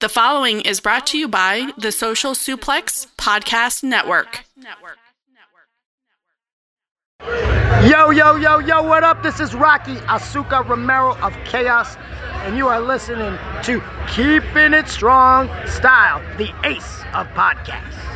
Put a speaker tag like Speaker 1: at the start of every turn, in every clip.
Speaker 1: The following is brought to you by the Social Suplex Podcast Network.
Speaker 2: Yo, yo, yo, yo, what up? This is Rocky Azucar Romero of Chaos, and you are listening to Keeping It Strong Style, the ace of podcasts.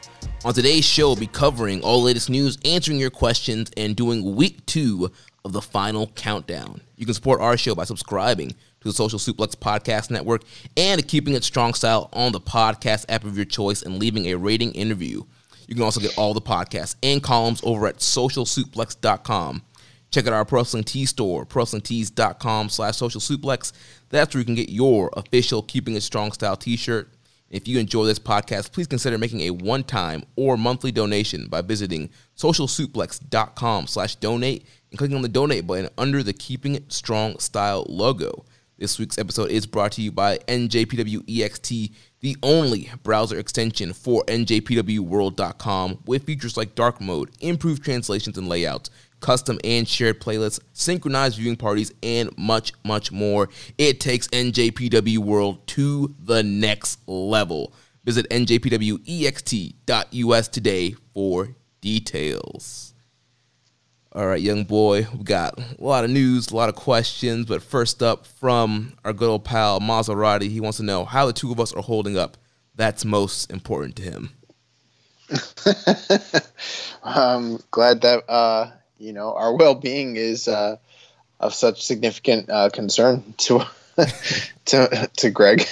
Speaker 3: On today's show, we'll be covering all the latest news, answering your questions, and doing week two of the final countdown. You can support our show by subscribing to the Social Suplex Podcast Network and keeping it strong style on the podcast app of your choice and leaving a rating interview. You can also get all the podcasts and columns over at socialsuplex.com. Check out our Pro Wrestling Tee store, prowrestlingtees.com slash social suplex. That's where you can get your official Keeping It Strong Style t-shirt. If you enjoy this podcast, please consider making a one-time or monthly donation by visiting socialsuplex.com slash donate and clicking on the donate button under the Keeping It Strong Style logo. This week's episode is brought to you by NJPWEXT, the only browser extension for NJPWWorld.com with features like dark mode, improved translations and layouts, custom and shared playlists, synchronized viewing parties, and much, much more. It takes NJPW World to the next level. Visit njpwext.us today for details. All right, young boy, we've got a lot of news, a lot of questions, but first up from our good old pal Maserati, he wants to know how the two of us are holding up. That's most important to him.
Speaker 4: I'm glad that uh, you know our well-being is uh, of such significant uh, concern to to to Greg.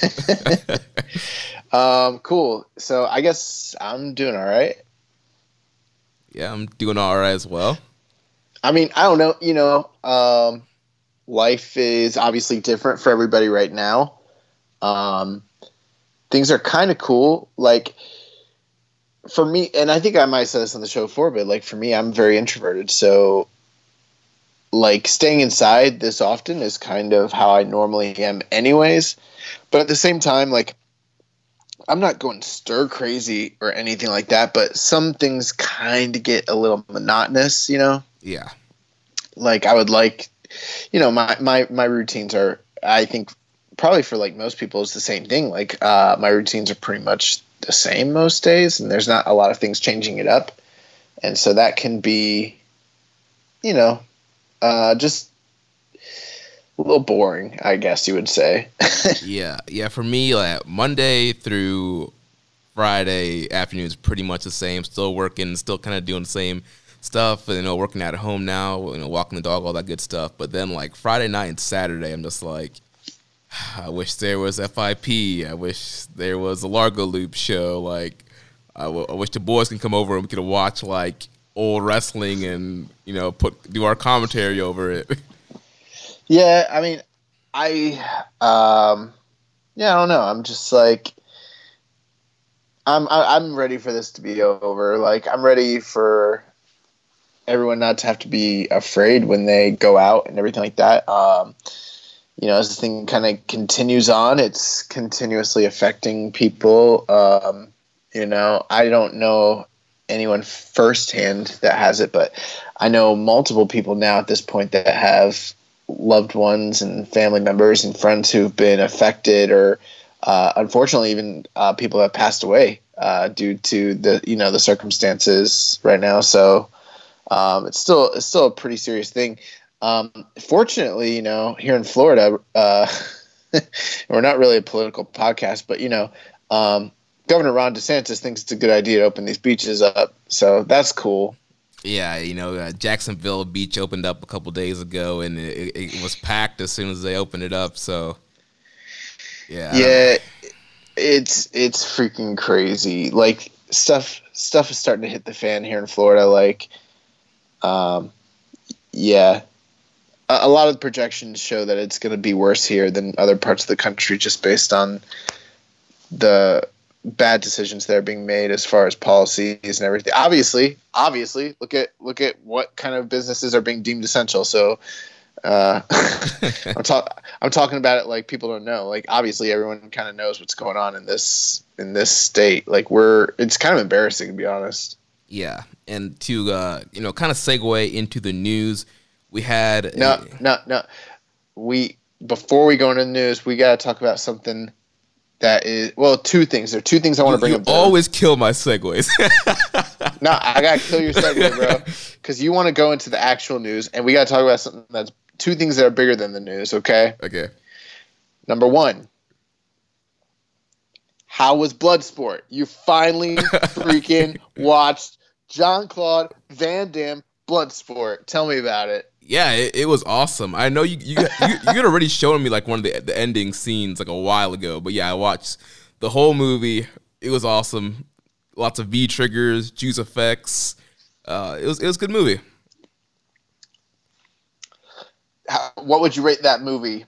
Speaker 4: um, cool. So I guess I'm doing all right.
Speaker 3: Yeah, I'm doing all right as well.
Speaker 4: I mean, I don't know. You know, um, life is obviously different for everybody right now. Um, things are kind of cool. Like for me, and I think I might say this on the show before, but like for me, I'm very introverted. So, like staying inside this often is kind of how I normally am, anyways. But at the same time, like I'm not going stir crazy or anything like that, but some things kind of get a little monotonous, you know?
Speaker 3: Yeah.
Speaker 4: Like I would like, you know, my, my, my routines are, I think probably for like most people it's the same thing. Like, uh, my routines are pretty much the same most days and there's not a lot of things changing it up. And so that can be, you know, uh, just a little boring, I guess you would say.
Speaker 3: yeah, yeah. For me, like Monday through Friday afternoon is pretty much the same. Still working, still kind of doing the same stuff. You know, working at home now. You know, walking the dog, all that good stuff. But then like Friday night and Saturday, I'm just like, I wish there was FIP. I wish there was a Largo Loop show. Like, I, w- I wish the boys can come over and we could watch like old wrestling and you know put do our commentary over it.
Speaker 4: Yeah, I mean, I um, yeah, I don't know. I'm just like, I'm I, I'm ready for this to be over. Like, I'm ready for everyone not to have to be afraid when they go out and everything like that. Um, you know, as the thing kind of continues on, it's continuously affecting people. Um, you know, I don't know anyone firsthand that has it, but I know multiple people now at this point that have loved ones and family members and friends who've been affected or uh, unfortunately even uh, people have passed away uh, due to the you know the circumstances right now so um, it's still it's still a pretty serious thing um, fortunately you know here in Florida uh, we're not really a political podcast but you know um, Governor Ron DeSantis thinks it's a good idea to open these beaches up. So that's cool.
Speaker 3: Yeah, you know, uh, Jacksonville Beach opened up a couple days ago, and it, it, was packed as soon as they opened it up. So, yeah,
Speaker 4: yeah, it's it's freaking crazy. Like stuff stuff is starting to hit the fan here in Florida. Like, um, yeah, a, lot of projections show that it's going to be worse here than other parts of the country, just based on the bad decisions that are being made as far as policies and everything. Obviously, obviously, look at look at what kind of businesses are being deemed essential. So uh, I'm, talking. I'm talking about it like people don't know. Like obviously, everyone kind of knows what's going on in this in this state. Like we're it's kind of embarrassing to be honest.
Speaker 3: Yeah, and to uh, you know, kind of segue into the news, we had
Speaker 4: no, a, no, no. We before we go into the news, we got to talk about something that is well, two things. There are two things I want to bring
Speaker 3: you
Speaker 4: up.
Speaker 3: You always kill my segues.
Speaker 4: no, I gotta kill your segue, bro, because you want to go into the actual news, and we gotta talk about something that's two things that are bigger than the news. Okay.
Speaker 3: Okay.
Speaker 4: Number one. How was Bloodsport? You finally freaking watched John Claude Van Damme Bloodsport. Tell me about it
Speaker 3: yeah, it, it, was awesome. I know you you you, you had already shown me like one of the the ending scenes like a while ago, but yeah, I watched the whole movie. It was awesome. Lots of V triggers, juice effects. Uh, it was it was a good movie.
Speaker 4: How, what would you rate that movie?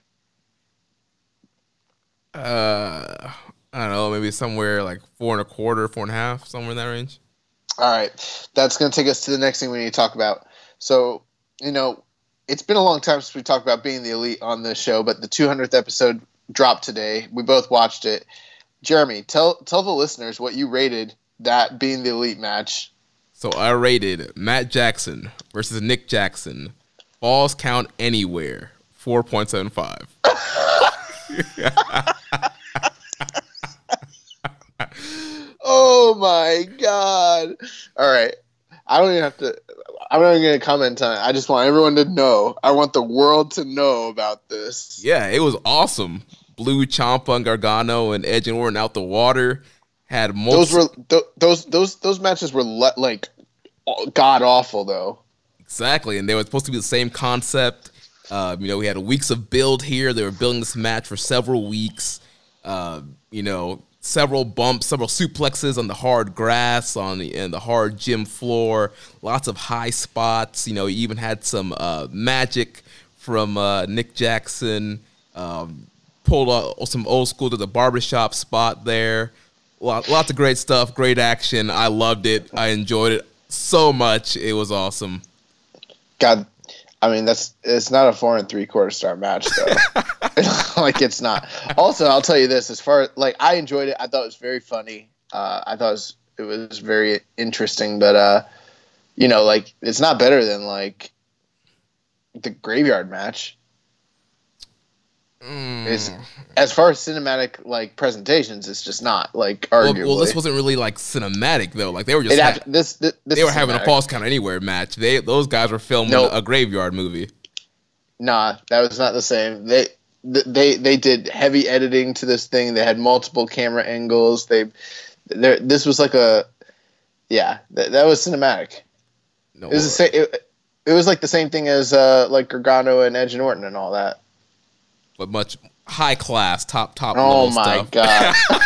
Speaker 3: Uh, I don't know, maybe somewhere like four and a quarter, four and a half, somewhere in that range.
Speaker 4: All right, that's going to take us to the next thing we need to talk about. So, you know, it's been a long time since we talked about being the elite on this show, but the 200th episode dropped today. We both watched it. Jeremy, tell tell the listeners what you rated that being the elite match.
Speaker 3: So I rated Matt Jackson versus Nick Jackson. Falls count anywhere. 4.75.
Speaker 4: oh my god. All right. I don't even have to I'm not even gonna comment on it. I just want everyone to know. I want the world to know about this.
Speaker 3: Yeah, it was awesome. Blew Ciampa and Gargano and Edge and Orton out the water. Had
Speaker 4: multiple- those were th- those those those matches were le- like god awful though.
Speaker 3: Exactly, and they were supposed to be the same concept. Uh, you know, we had weeks of build here. They were building this match for several weeks. Uh, you know, several bumps, several suplexes on the hard grass, on the, and the hard gym floor. Lots of high spots. You know, you even had some uh, magic from uh, Nick Jackson. Um, pulled out some old school to the barbershop spot there. Lot, lots of great stuff, great action. I loved it. I enjoyed it so much. It was awesome.
Speaker 4: God, I mean, that's it's not a four and three quarter star match though. like it's not. Also, I'll tell you this: as far like I enjoyed it, I thought it was very funny. Uh, I thought it was it was very interesting, but uh, you know, like it's not better than like the graveyard match. Mm. It's as far as cinematic like presentations, it's just not like arguably.
Speaker 3: Well, well this wasn't really like cinematic though. Like they were just ha-
Speaker 4: this, this, this,
Speaker 3: they were having a false count anywhere match. They those guys were filming nope. a graveyard movie.
Speaker 4: Nah, that was not the same. They they they did heavy editing to this thing. They had multiple camera angles. They there this was like a yeah that, that was cinematic. No, it was the same. It, it was like the same thing as uh, like Gargano and Edge and Orton and all that
Speaker 3: but much high class, top top.
Speaker 4: Oh my god!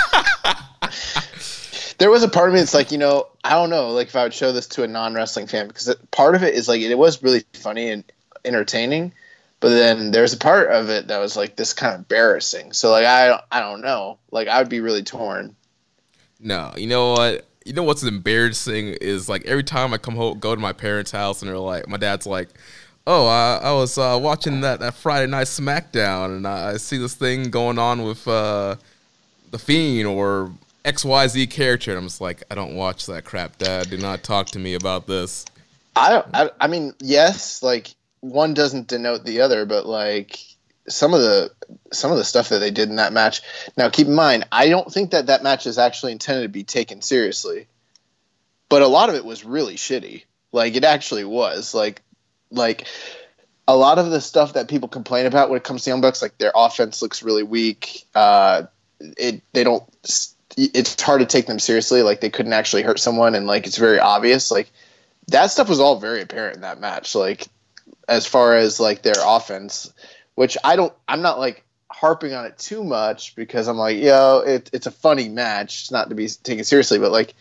Speaker 4: there was a part of me that's like, you know, I don't know, like if I would show this to a non wrestling fan because part of it is like it was really funny and entertaining, but then there's a part of it that was like this kind of embarrassing. So like I I don't know, like I would be really torn.
Speaker 3: No, you know what? You know what's embarrassing is like every time I come home, go to my parents' house, and they're like, my dad's like, oh, I, I was uh, watching that, that Friday Night SmackDown, and I, I see this thing going on with uh, the Fiend or XYZ character, and I'm just like, I don't watch that crap, Dad. Do not talk to me about this.
Speaker 4: I, I, I mean, yes, like one doesn't denote the other, but like some of the some of the stuff that they did in that match. Now, keep in mind, I don't think that that match is actually intended to be taken seriously, but a lot of it was really shitty. Like it actually was. Like like a lot of the stuff that people complain about when it comes to Young Bucks, like their offense looks really weak. Uh, it they don't it's hard to take them seriously. Like they couldn't actually hurt someone, and like it's very obvious. Like that stuff was all very apparent in that match. Like as far as like their offense, which I don't, I'm not like harping on it too much because I'm like, yo, it, it's a funny match. It's not to be taken seriously, but like,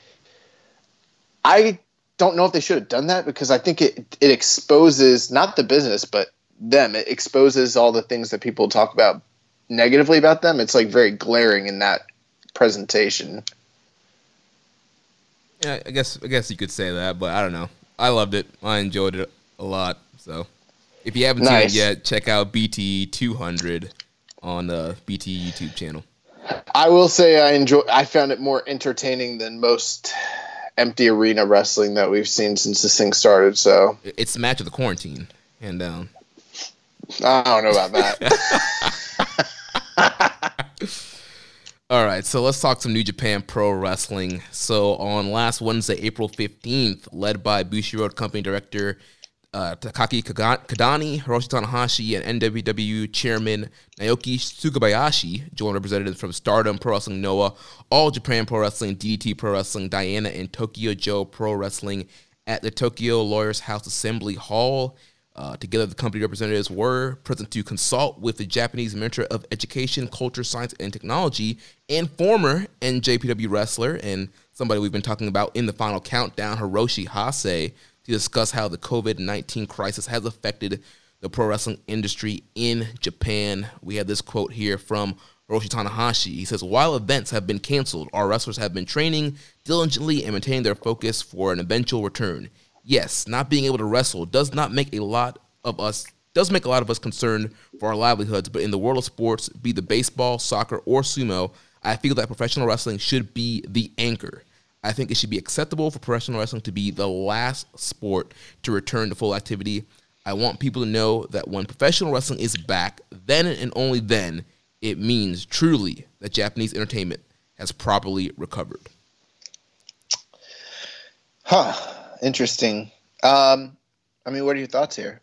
Speaker 4: I don't know if they should have done that because I think it it exposes not the business but them. It exposes all the things that people talk about negatively about them. It's like very glaring in that presentation.
Speaker 3: Yeah, I guess I guess you could say that, but I don't know. I loved it. I enjoyed it a lot. So, if you haven't nice. seen it yet, check out BT 200 on the BT YouTube channel.
Speaker 4: I will say I enjoy. I found it more entertaining than most empty arena wrestling that we've seen since this thing started. So
Speaker 3: it's the match of the quarantine, and down.
Speaker 4: I don't know about
Speaker 3: that. All right, so let's talk some New Japan Pro Wrestling. So on last Wednesday, April 15th, led by Bushiroad Company Director uh, Takaaki Kidani, Hiroshi Tanahashi, and NWW Chairman Naoki Sugabayashi joined representatives from Stardom Pro Wrestling Noah, All Japan Pro Wrestling, DDT Pro Wrestling, Diana, and Tokyo Joshi Pro Wrestling at the Tokyo Lawyers House Assembly Hall. Uh, together, the company representatives were present to consult with the Japanese Minister of Education, Culture, Science, and Technology, and former NJPW wrestler and somebody we've been talking about in the final countdown, Hiroshi Hase, to discuss how the COVID 19 crisis has affected the pro wrestling industry in Japan. We have this quote here from Hiroshi Tanahashi. He says, While events have been canceled, our wrestlers have been training diligently and maintaining their focus for an eventual return yes, not being able to wrestle does not make a lot of us does make a lot of us concerned for our livelihoods, but in the world of sports, be the baseball, soccer, or sumo, I feel that professional wrestling should be the anchor. I think it should be acceptable for professional wrestling to be the last sport to return to full activity. I want people to know that when professional wrestling is back, then and only then, it means truly that Japanese entertainment has properly recovered.
Speaker 4: Huh interesting. Um, I mean, what are your thoughts here?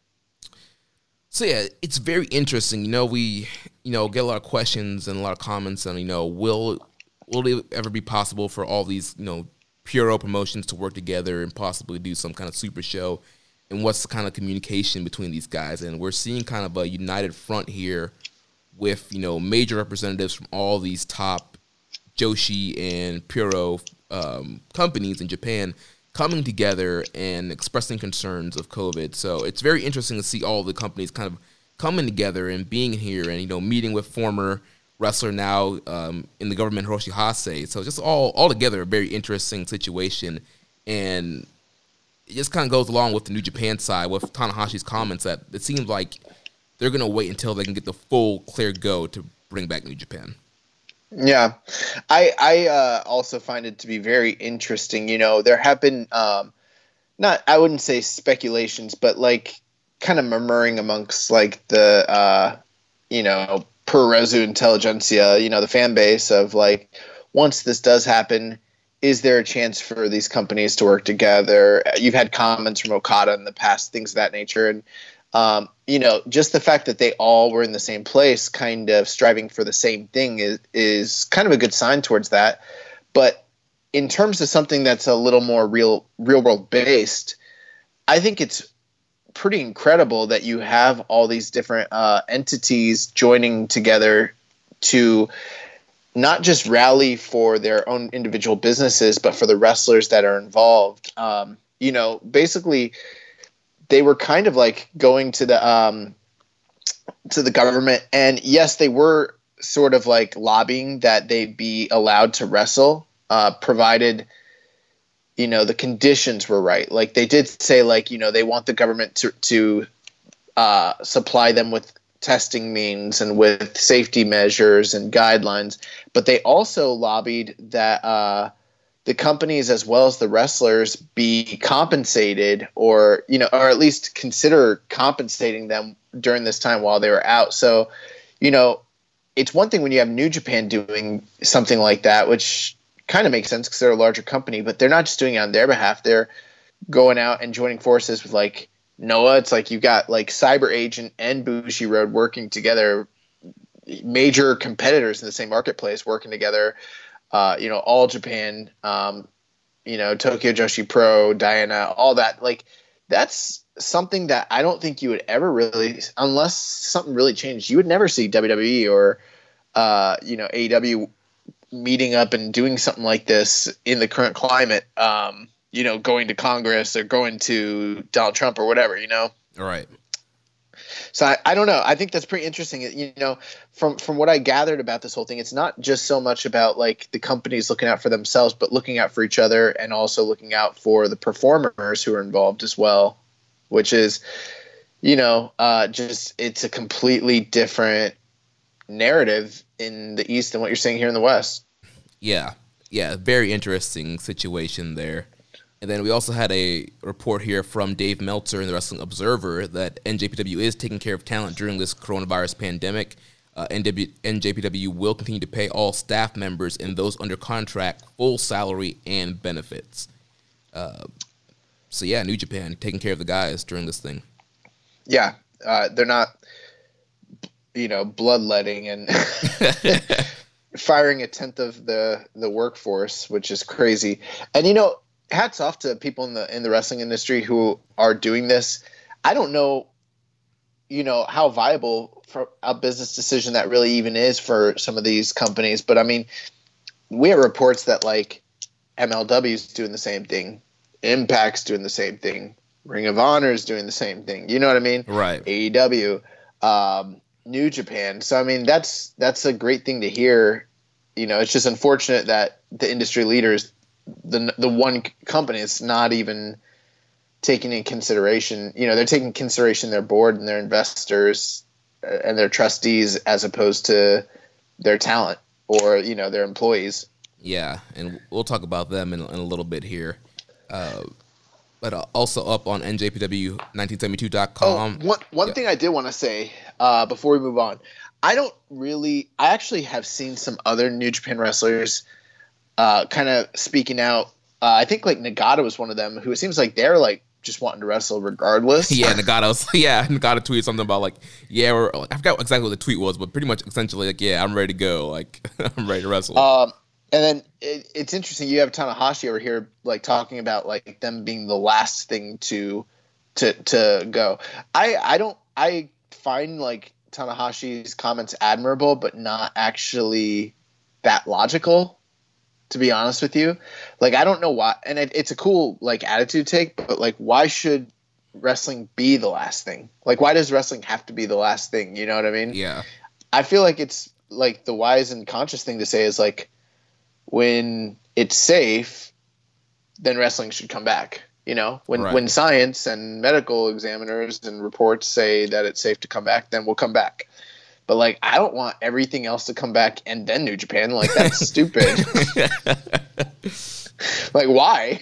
Speaker 3: So yeah, it's very interesting. You know, we you know get a lot of questions and a lot of comments on you know will will it ever be possible for all these you know Puro promotions to work together and possibly do some kind of super show? And what's the kind of communication between these guys? And we're seeing kind of a united front here with you know major representatives from all these top Joshi and Puro um, companies in Japan coming together and expressing concerns of COVID. So it's very interesting to see all the companies kind of coming together and being here and you know meeting with former wrestler now um, in the government Hiroshi Hase. So just all all together a very interesting situation and it just kind of goes along with the New Japan side with Tanahashi's comments that it seems like they're going to wait until they can get the full clear go to bring back New Japan.
Speaker 4: Yeah, I I uh, also find it to be very interesting. You know, there have been um, not I wouldn't say speculations, but like kind of murmuring amongst like the uh, you know Puroresu intelligentsia, you know, the fan base of like once this does happen, is there a chance for these companies to work together? You've had comments from Okada in the past, things of that nature, and um, you know, just the fact that they all were in the same place, kind of striving for the same thing, is is kind of a good sign towards that. But in terms of something that's a little more real real world based, I think it's pretty incredible that you have all these different uh, entities joining together to not just rally for their own individual businesses, but for the wrestlers that are involved. Um, you know, basically they were kind of like going to the um, to the government, and yes, they were sort of like lobbying that they'd be allowed to wrestle, uh, provided you know the conditions were right. Like they did say, like you know they want the government to to uh, supply them with testing means and with safety measures and guidelines, but they also lobbied that. Uh, the companies as well as the wrestlers be compensated or you know or at least consider compensating them during this time while they were out so you know it's one thing when you have new japan doing something like that which kind of makes sense because they're a larger company but they're not just doing it on their behalf. They're going out and joining forces with like noah. It's like you've got like cyber agent and bushiroad working together. Major competitors in the same marketplace working together. Uh, you know, All Japan, um, you know, Tokyo Joshi Pro, Diana, all that. Like that's something that I don't think you would ever really, unless something really changed, you would never see WWE or uh, you know AEW meeting up and doing something like this in the current climate. Um, you know, going to Congress or going to Donald Trump or whatever. You know.
Speaker 3: All right.
Speaker 4: So I, I don't know. I think that's pretty interesting. You know, from from what I gathered about this whole thing, it's not just so much about like the companies looking out for themselves, but looking out for each other and also looking out for the performers who are involved as well, which is, you know, uh, just it's a completely different narrative in the East than what you're seeing here in the West.
Speaker 3: Yeah, yeah, very interesting situation there. And then we also had a report here from Dave Meltzer in the Wrestling Observer that NJPW is taking care of talent during this coronavirus pandemic. Uh, NW, NJPW will continue to pay all staff members and those under contract full salary and benefits. Uh, so yeah, New Japan taking care of the guys during this thing.
Speaker 4: Yeah, uh, they're not, you know, bloodletting and firing a tenth of the the workforce, which is crazy. And you know, hats off to people in the in the wrestling industry who are doing this. I don't know, you know, how viable for a business decision that really even is for some of these companies. But I mean, we have reports that like MLW is doing the same thing, Impact's doing the same thing, Ring of Honor is doing the same thing. You know what I mean?
Speaker 3: Right.
Speaker 4: AEW, um, New Japan. So I mean, that's that's a great thing to hear. You know, it's just unfortunate that the industry leaders the the one company is not even taking in consideration. You know, they're taking consideration their board and their investors uh, and their trustees as opposed to their talent or you know their employees.
Speaker 3: Yeah, and we'll talk about them in, in a little bit here. Uh, but uh, also up on njpw1972.com.
Speaker 4: Oh, one one
Speaker 3: Yeah.
Speaker 4: thing I did want to say uh, before we move on, I don't really. I actually have seen some other New Japan wrestlers uh, kind of speaking out. Uh, I think like Nagata was one of them who it seems like they're like just wanting to wrestle regardless.
Speaker 3: Yeah, Nagata's yeah, Nagata tweeted something about like, yeah, we're, I forgot exactly what the tweet was, but pretty much essentially like, yeah, I'm ready to go, like I'm ready to wrestle.
Speaker 4: Um, and then it, it's interesting. You have Tanahashi over here, like talking about like them being the last thing to to to go. I I don't I find like Tanahashi's comments admirable, but not actually that logical. To be honest with you, like I don't know why, and it, it's a cool like attitude take, but like why should wrestling be the last thing? Like why does wrestling have to be the last thing? You know what I mean?
Speaker 3: yeah,
Speaker 4: I feel like it's like the wise and conscious thing to say is like when it's safe, then wrestling should come back. You know, when
Speaker 3: Right.
Speaker 4: when science and medical examiners and reports say that it's safe to come back, then we'll come back. But like, I don't want everything else to come back and then New Japan. Like that's stupid. like why?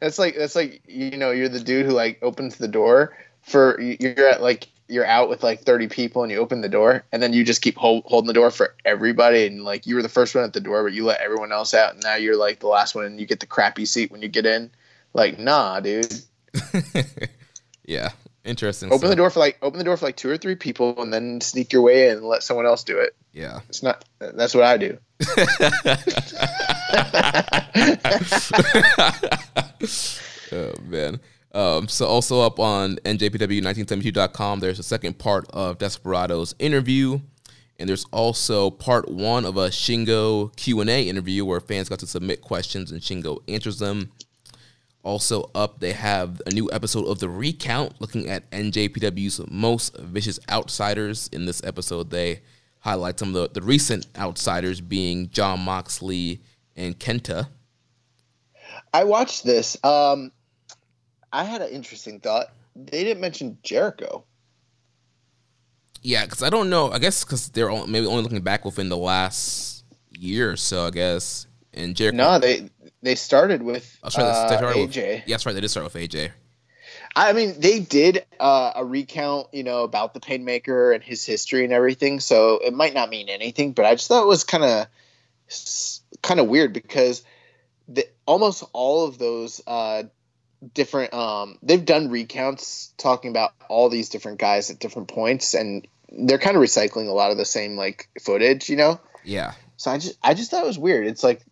Speaker 4: that's like that's like you know you're the dude who like opens the door for you're at like you're out with like 30 people and you open the door and then you just keep hold, holding the door for everybody and like you were the first one at the door but you let everyone else out and now you're like the last one and you get the crappy seat when you get in like nah dude
Speaker 3: yeah, interesting.
Speaker 4: open
Speaker 3: stuff.
Speaker 4: the door for like open the door for like two or three people and then sneak your way in and let someone else do it
Speaker 3: Yeah,
Speaker 4: it's not that's what i do
Speaker 3: oh man. Um, so also up on njpw1972.com, there's a second part of Desperado's interview, and there's also part one of a Shingo Q and A interview where fans got to submit questions and Shingo answers them. Also up, they have a new episode of the Recount looking at NJPW's most vicious outsiders. In this episode, they highlight some of the, the recent outsiders being John Moxley and Kenta.
Speaker 4: i watched this um i had an interesting thought they didn't mention jericho
Speaker 3: Yeah, because I don't know. I guess because they're all, maybe only looking back within the last year or so. I guess. And Jericho.
Speaker 4: no they they started with
Speaker 3: Oh, sorry,
Speaker 4: uh,
Speaker 3: started with-
Speaker 4: AJ.
Speaker 3: yeah, that's right. They did start with AJ.
Speaker 4: I mean, they did uh, a recount, you know, about the Painmaker and his history and everything. So it might not mean anything, but I just thought it was kind of kind of weird because the, almost all of those uh, different um, they've done recounts talking about all these different guys at different points, and they're kind of recycling a lot of the same like footage, you know.
Speaker 3: Yeah.
Speaker 4: So I just I just thought it was weird. It's like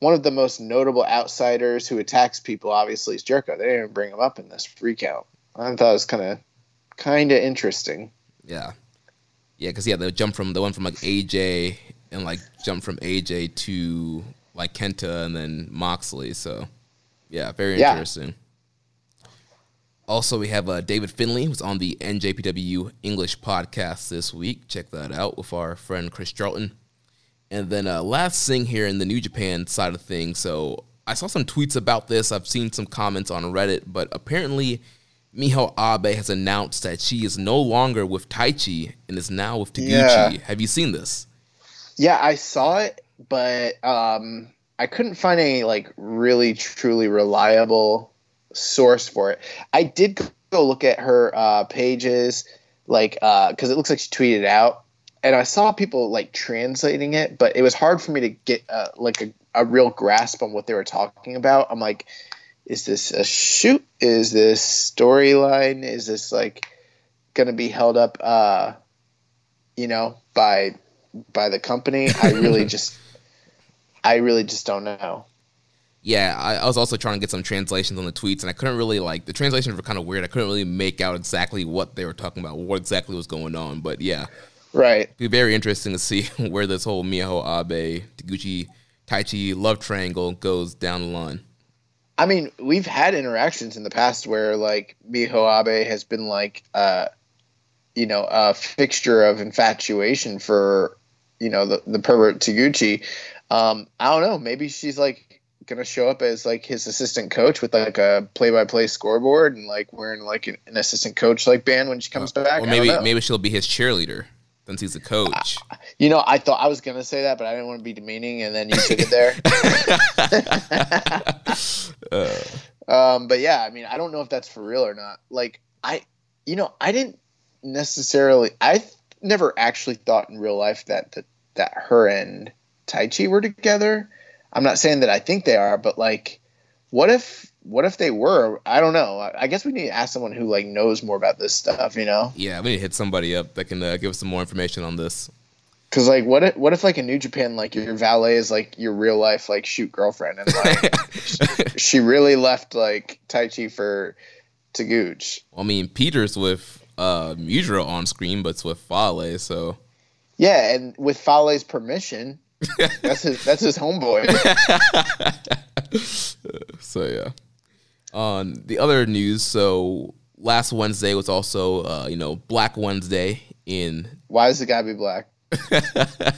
Speaker 4: one of the most notable outsiders who attacks people. Obviously, is Jericho. They didn't even bring him up in this recount. I thought it was kind of kind of interesting.
Speaker 3: Yeah, yeah, because yeah, they jump from the one from like AJ and like jump from AJ to like Kenta and then Moxley. So yeah, very
Speaker 4: Yeah.
Speaker 3: interesting. Also, we have uh, David Finlay, who's on the NJPW English podcast this week. Check that out with our friend Chris Charlton. And then uh, last thing here in the New Japan side of things. So I saw some tweets about this. I've seen some comments on Reddit, but apparently Miho Abe has announced that she is no longer with Taichi and is now with Taguchi.
Speaker 4: Yeah.
Speaker 3: Have you seen this?
Speaker 4: Yeah, I saw it, but um, I couldn't find any like really truly reliable source for it. I did go look at her uh, pages, like because it looks like she tweeted it out, and I saw people like translating it, but it was hard for me to get uh, like a, a real grasp on what they were talking about. I'm like, is this a shoot? Is this storyline? Is this like going to be held up? Uh, you know, by by the company. I really just, I really just don't know.
Speaker 3: Yeah, I, I was also trying to get some translations on the tweets, and I couldn't really like the translations were kind of weird. I couldn't really make out exactly what they were talking about, what exactly was going on. But yeah,
Speaker 4: Right.
Speaker 3: it'd be very interesting to see where this whole Miho Abe, Taguchi, Taichi love triangle goes down the line.
Speaker 4: I mean, we've had interactions in the past where like Miho Abe has been like, uh, you know, a fixture of infatuation for, you know, the the pervert Taguchi. Um, I don't know. Maybe she's like gonna show up as like his assistant coach with like a play by play scoreboard and like wearing like an, an assistant coach like band when she comes uh, back. I
Speaker 3: Or maybe maybe she'll be his cheerleader since he's a coach.
Speaker 4: Uh, you know, I thought I was gonna say that, but I didn't want to be demeaning, and then you took it there. Uh. um, but yeah, I mean, I don't know if that's for real or not. Like, I, you know, I didn't necessarily. I th- never actually thought in real life that that that her and Taichi were together. I'm not saying that I think they are, but like, what if what if they were? I don't know. I, guess we need to ask someone who like knows more about this stuff. You know.
Speaker 3: yeah, we need to hit somebody up that can uh, give us some more information on this.
Speaker 4: Cause like, what if what if like in New Japan, like your valet is like your real life like shoot girlfriend, and like she really left like Taichi for Taguchi.
Speaker 3: I mean, Peter's with uh, Mudra on screen, but it's with Fale, so
Speaker 4: Yeah, and with Fale's permission, that's his that's his homeboy.
Speaker 3: so yeah. On the other news, so last Wednesday was also uh, you know Black Wednesday in
Speaker 4: Why does the guy be black?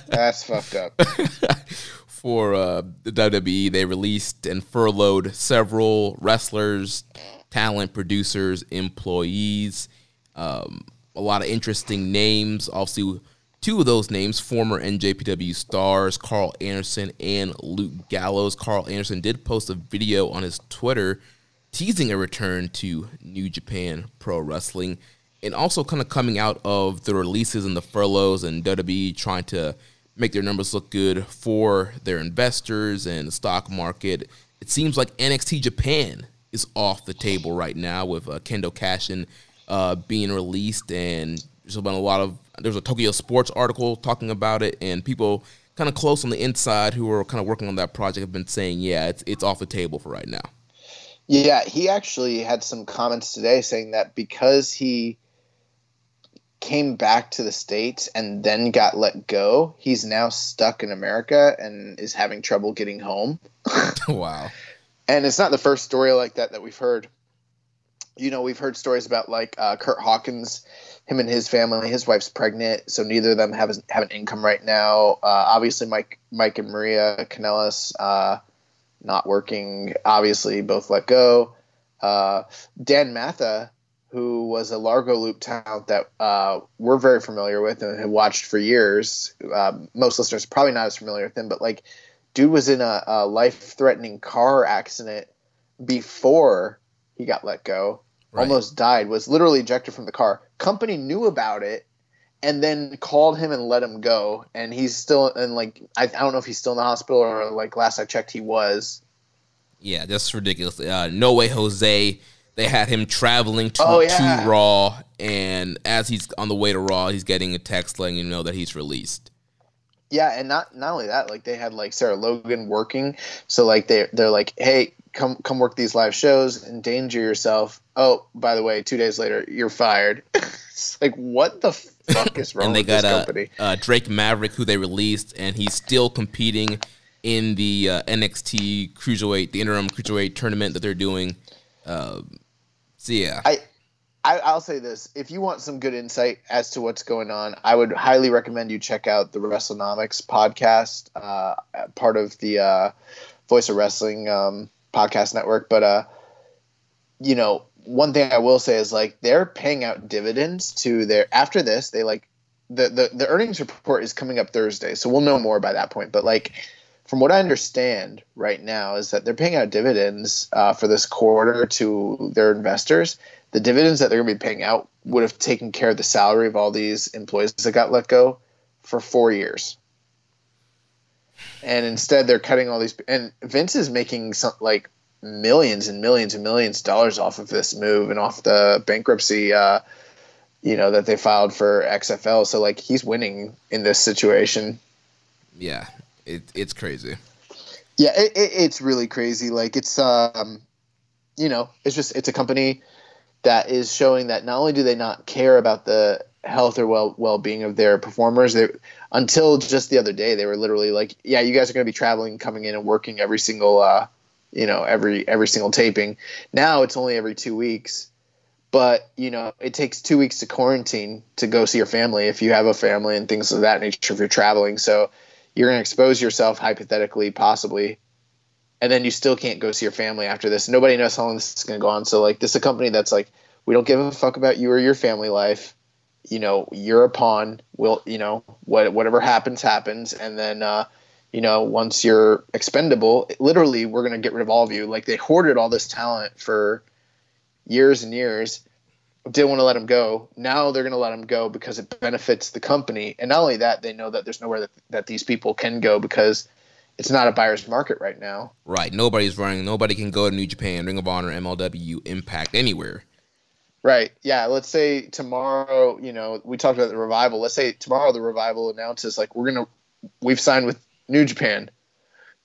Speaker 4: That's fucked up.
Speaker 3: for uh, the WWE. They released and furloughed several wrestlers, talent, producers, employees. Um, a lot of interesting names. Obviously, two of those names, former NJPW stars, Karl Anderson and Luke Gallows. Karl Anderson did post a video on his Twitter teasing a return to New Japan Pro Wrestling and also kind of coming out of the releases and the furloughs and WWE trying to make their numbers look good for their investors and the stock market. It seems like NXT Japan is off the table right now with uh, Kendo Kashin uh, being released, and there's been a lot of there's a Tokyo Sports article talking about it, and people kind of close on the inside who are kind of working on that project have been saying, yeah, it's it's off the table for right now.
Speaker 4: Yeah, he actually had some comments today saying that because he came back to the states and then got let go, he's now stuck in America and is having trouble getting home.
Speaker 3: wow.
Speaker 4: and it's not the first story like that that we've heard. You know, we've heard stories about like uh, Kurt Hawkins, him and his family. His wife's pregnant, so neither of them have have an income right now. Uh, obviously, Mike, Mike and Maria Kanellis uh, not working. Obviously, both let go. Uh, Dan Matha, who was a Largo Loop talent that uh, we're very familiar with and have watched for years. Uh, most listeners probably not as familiar with him, but like dude was in a, a life-threatening car accident before he got let go
Speaker 3: Right.
Speaker 4: almost died was literally ejected from the car company knew about it and then called him and let him go and he's still and like I, I don't know if he's still in the hospital or like last i checked he was
Speaker 3: Yeah, that's ridiculous. Uh, no way, Jose. They had him traveling to,
Speaker 4: Oh, yeah.
Speaker 3: to Raw, and as he's on the way to Raw, he's getting a text letting him know that he's released.
Speaker 4: Yeah, and not not only that, like they had like Sarah Logan working, so like they they're like, hey, come come work these live shows, endanger yourself. Oh, by the way, two days later, you're fired. it's like what the fuck is wrong
Speaker 3: and they
Speaker 4: with
Speaker 3: got
Speaker 4: this
Speaker 3: uh,
Speaker 4: company?
Speaker 3: uh, Drake Maverick, who they released, and he's still competing in the uh, NXT Cruiserweight, the interim Cruiserweight tournament that they're doing. Um, so yeah,
Speaker 4: I, I I'll say this: if you want some good insight as to what's going on, I would highly recommend you check out the WrestleNomics podcast, uh, part of the uh, Voice of Wrestling um, podcast network. But uh, you know, one thing I will say is like they're paying out dividends to their after this. They like the the the earnings report is coming up Thursday, so we'll know more by that point. But like from what I understand right now is that they're paying out dividends uh, for this quarter to their investors. The dividends that they're going to be paying out would have taken care of the salary of all these employees that got let go for four years. And instead, they're cutting all these. And Vince is making some like millions and millions and millions of dollars off of this move and off the bankruptcy, uh, you know, that they filed for XFL. So like he's winning in this situation.
Speaker 3: yeah, it, it's crazy.
Speaker 4: Yeah, it, it, it's really crazy. Like it's um, you know, it's just it's a company that is showing that not only do they not care about the health or well well being of their performers, they until just the other day they were literally like, yeah, you guys are going to be traveling, coming in and working every single uh, you know, every every single taping. Now it's only every two weeks. But you know, it takes two weeks to quarantine to go see your family if you have a family and things of that nature if you're traveling. So you're going to expose yourself hypothetically, possibly, and then you still can't go see your family after this. Nobody knows how long this is going to go on. So like, this is a company that's like, we don't give a fuck about you or your family life. You know, you're a pawn. Will you know what? Whatever happens, happens. And then, uh, you know, once you're expendable, literally, we're to get rid of all of you. Like they hoarded all this talent for years and years didn't want to let him go. Now they're to let him go because it benefits the company. And not only that, they know that there's nowhere that, that these people can go because it's not a buyer's market right now.
Speaker 3: Right, nobody's running. Nobody can go to New Japan, Ring of Honor, MLW, Impact, anywhere.
Speaker 4: Right. Yeah. Let's say tomorrow, you know, we talked about the revival. Let's say tomorrow the revival announces like we're gonna we've signed with New Japan.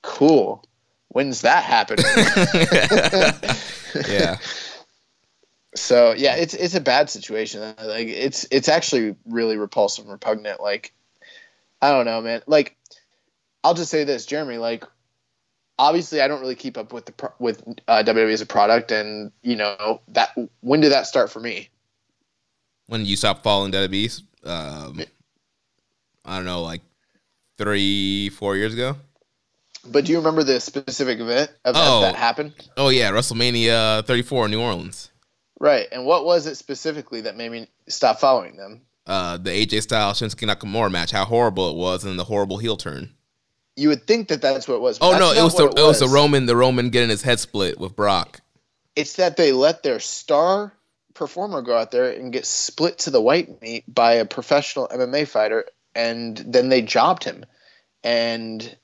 Speaker 4: Cool. When's that happen?
Speaker 3: Yeah,
Speaker 4: So yeah, it's it's a bad situation. Like it's it's actually really repulsive and repugnant. Like I don't know, man. Like I'll just say this, Jeremy. Like obviously, I don't really keep up with the pro- with uh, WWE as a product, and you know that when did that start for me?
Speaker 3: when you stop following WWE, um, I don't know, like three, four years ago.
Speaker 4: But do you remember the specific event of that,
Speaker 3: Oh.
Speaker 4: that happened?
Speaker 3: Oh yeah, WrestleMania 34 in New Orleans.
Speaker 4: Right. And what was it specifically that made me stop following them?
Speaker 3: Uh, the AJ Styles Shinsuke Nakamura match, how horrible it was, and the horrible heel turn.
Speaker 4: You would think that that's what it was.
Speaker 3: Oh no, it was the it was the Roman the Roman getting his head split with Brock.
Speaker 4: It's that they let their star performer go out there and get split to the white meat by a professional MMA fighter, and then they jobbed him, and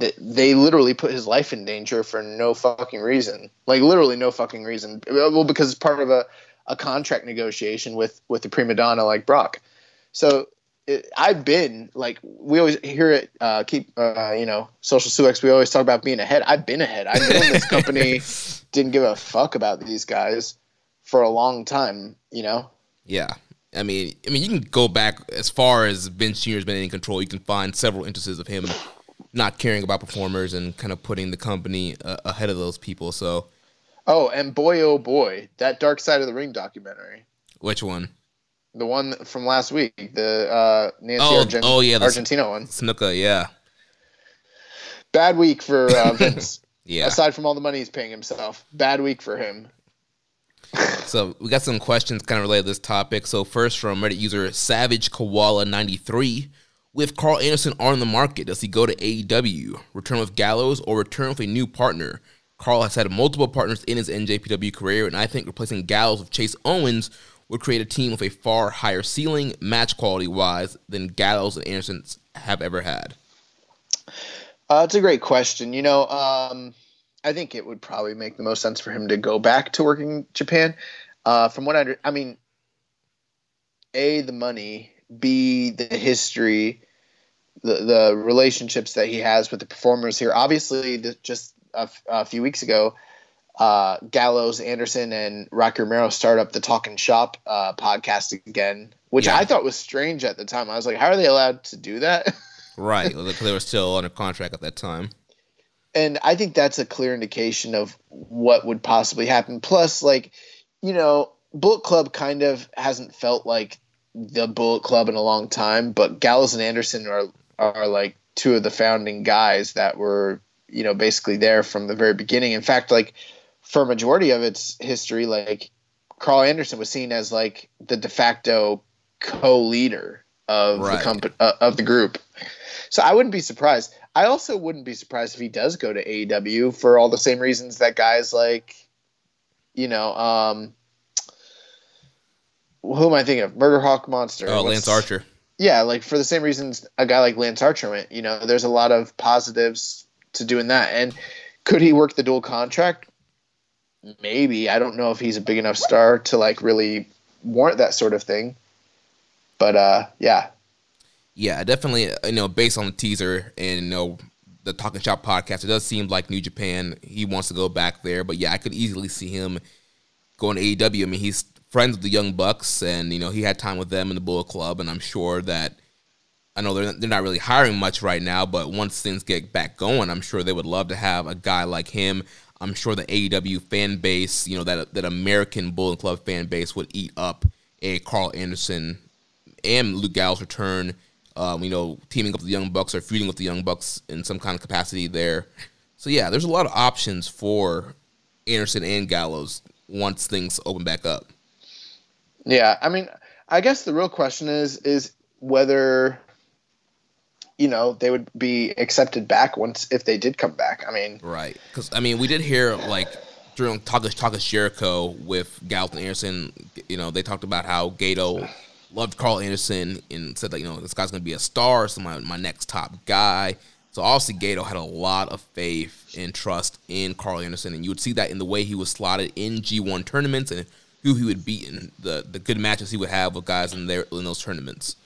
Speaker 4: th- they literally put his life in danger for no fucking reason. Like literally no fucking reason. Well, because it's part of a, a contract negotiation with with the prima donna like Brock. So it, I've been like we always hear it. Uh, keep uh, you know social suplex. We always talk about being ahead. I've been ahead. I've known this company didn't give a fuck about these guys for a long time. You know.
Speaker 3: Yeah. I mean, I mean, you can go back as far as Vince Jr. has been in control. You can find several instances of him not caring about performers and kind of putting the company uh, ahead of those people. So,
Speaker 4: Oh, and boy, oh boy, that Dark Side of the Ring documentary,
Speaker 3: which one?
Speaker 4: The one from last week, the uh, Nancy
Speaker 3: Oh,
Speaker 4: Argent-
Speaker 3: oh, yeah, the-
Speaker 4: Argentina one.
Speaker 3: Snuka, yeah,
Speaker 4: Bad week for uh, Vince.
Speaker 3: yeah.
Speaker 4: Aside from all the money he's paying himself, bad week for him.
Speaker 3: So we got some questions kind of related to this topic. So first from Reddit user Savage Koala 93. With Karl Anderson on the market, does he go to AEW, return with Gallows, or return with a new partner? Carl has had multiple partners in his NJPW career, and I think replacing Gallows with Chase Owens would create a team with a far higher ceiling, match quality wise, than Gallows and Anderson have ever had.
Speaker 4: Uh, it's a great question. You know, um, I think it would probably make the most sense for him to go back to working Japan. Uh, from what I, I mean, a the money, b the history, the the relationships that he has with the performers here. Obviously, the, just a, a few weeks ago, uh, Gallows, Anderson, and Rocky Romero start up the Talking Shop uh, podcast again, which
Speaker 3: Yeah.
Speaker 4: I thought was strange at the time. I was like, how are they allowed to do that?
Speaker 3: Right. Because they were still under contract at that time.
Speaker 4: and I think that's a clear indication of what would possibly happen. Plus, like, you know, Bullet Club kind of hasn't felt like the Bullet Club in a long time, but Gallows and Anderson are are like two of the founding guys that were, you know, basically there from the very beginning. In fact, like for a majority of its history, like Karl Anderson was seen as like the de facto co-leader of
Speaker 3: Right.
Speaker 4: the company uh, of the group. So I wouldn't be surprised. I also wouldn't be surprised if he does go to AEW for all the same reasons that guys like, you know, um, who am I thinking of? Murder Hawk Monster.
Speaker 3: Oh,
Speaker 4: What's-
Speaker 3: Lance Archer.
Speaker 4: Yeah, like for the same reasons a guy like Lance Archer went. You know, there's a lot of positives to doing that. And could he work the dual contract? Maybe. I don't know if he's a big enough star to like really warrant that sort of thing. But uh, yeah,
Speaker 3: Yeah, definitely. You know, based on the teaser and you know the Talking Shop podcast, it does seem like New Japan. He wants to go back there, but yeah, I could easily see him going to AEW. I mean, he's friends with the Young Bucks, and you know he had time with them in the Bullet Club, and I'm sure that I know they're they're not really hiring much right now, but once things get back going, I'm sure they would love to have a guy like him. I'm sure the AEW fan base, you know that that American Bullet Club fan base would eat up a Karl Anderson and Luke Gallows return. Um, you know, teaming up with the Young Bucks or feuding with the Young Bucks in some kind of capacity there. So yeah, there's a lot of options for Anderson and Gallows once things open back up.
Speaker 4: Yeah, I mean, I guess the real question is is whether you know they would be accepted back once if they did come back. I mean,
Speaker 3: Right. Because I mean, we did hear like during Talk Talk Jericho with Gallows and Anderson. You know, they talked about how Gedo loved Karl Anderson and said that you know this guy's gonna be a star, so my my next top guy. So obviously Gedo had a lot of faith and trust in Karl Anderson, and you would see that in the way he was slotted in G1 tournaments and who he would beat in the the good matches he would have with guys in there in those tournaments.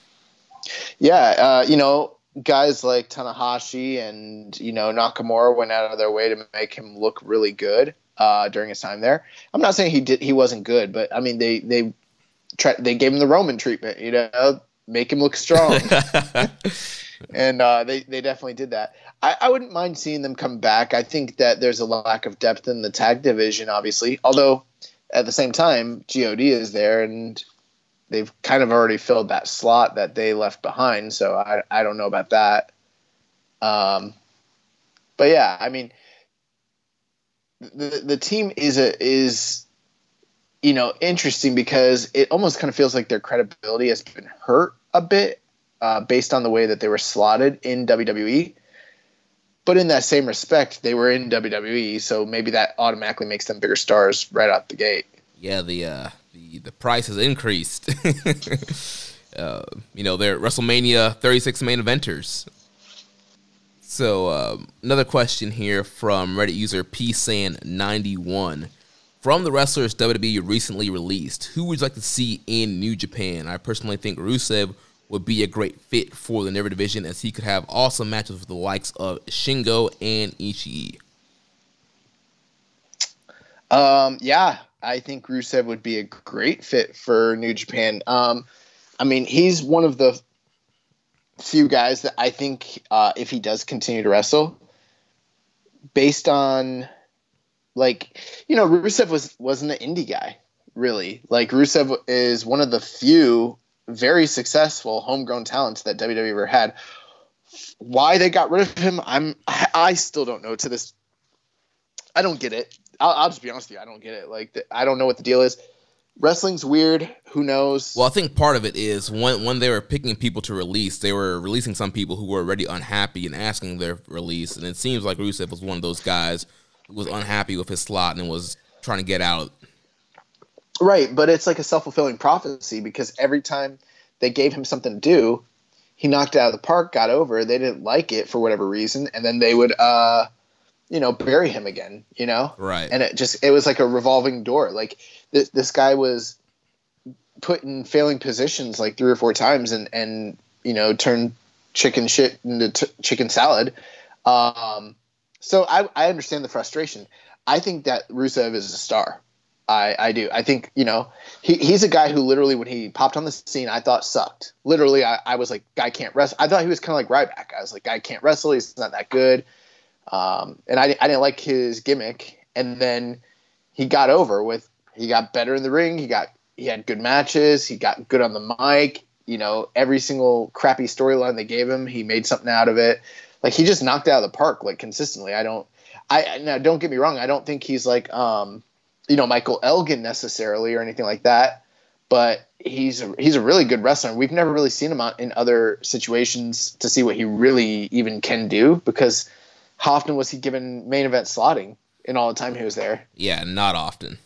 Speaker 4: yeah, uh, you know, guys like Tanahashi and you know Nakamura went out of their way to make him look really good uh, during his time there. I'm not saying he did he wasn't good, but I mean they they tried they gave him the Roman treatment, you know, make him look strong. and uh, they they definitely did that. I, I wouldn't mind seeing them come back. I think that there's a lack of depth in the tag division, obviously. Although at the same time, God is there, and they've kind of already filled that slot that they left behind. So I I don't know about that. Um, but yeah, I mean, the the team is a is you know interesting because it almost kind of feels like their credibility has been hurt a bit uh, based on the way that they were slotted in WWE. But in that same respect, they were in WWE, so maybe that automatically makes them bigger stars right out the gate.
Speaker 3: yeah, the uh, the the price has increased. uh, you know, they're WrestleMania 36 main eventers. So um, another question here from Reddit user psan91. From the wrestlers WWE recently released, who would you like to see in New Japan? I personally think Rusev would be a great fit for the Never division as he could have awesome matches with the likes of Shingo and Ishii.
Speaker 4: Um, yeah, I think Rusev would be a great fit for New Japan. Um, I mean, he's one of the few guys that I think uh, if he does continue to wrestle, based on like you know, Rusev was wasn't an indie guy really. Like Rusev is one of the few very successful homegrown talents that WWE ever had. Why they got rid of him, I'm I, I still don't know to this. I don't get it. I'll, I'll just be honest with you. I don't get it. Like the, I don't know what the deal is. Wrestling's weird. Who knows?
Speaker 3: Well, I think part of it is when when they were picking people to release, they were releasing some people who were already unhappy and asking their release, and it seems like Rusev was one of those guys who was unhappy with his slot and was trying to get out.
Speaker 4: Right, but it's like a self fulfilling prophecy because every time they gave him something to do, he knocked it out of the park, got over. They didn't like it for whatever reason, and then they would, uh, you know, bury him again. You know,
Speaker 3: Right.
Speaker 4: And it just it was like a revolving door. Like this this guy was put in failing positions like three or four times, and and you know turned chicken shit into t- chicken salad. Um, so I, I understand the frustration. I think that Rusev is a star. I, I do. I think, you know, he, he's a guy who literally, when he popped on the scene, I thought sucked. Literally, I, I was like, guy can't wrestle. I thought he was kind of like Ryback. I was like, guy can't wrestle. He's not that good. Um, and I, I didn't like his gimmick. And then he got over with, he got better in the ring. He got, he had good matches. He got good on the mic. You know, every single crappy storyline they gave him, he made something out of it. Like he just knocked out of the park, like consistently. I don't, I now don't get me wrong. I don't think he's like, um, you know, Michael Elgin necessarily or anything like that. But he's a, he's a really good wrestler. We've never really seen him out in other situations to see what he really even can do because often was he given main event slotting in all the time he was there?
Speaker 3: Yeah, not often.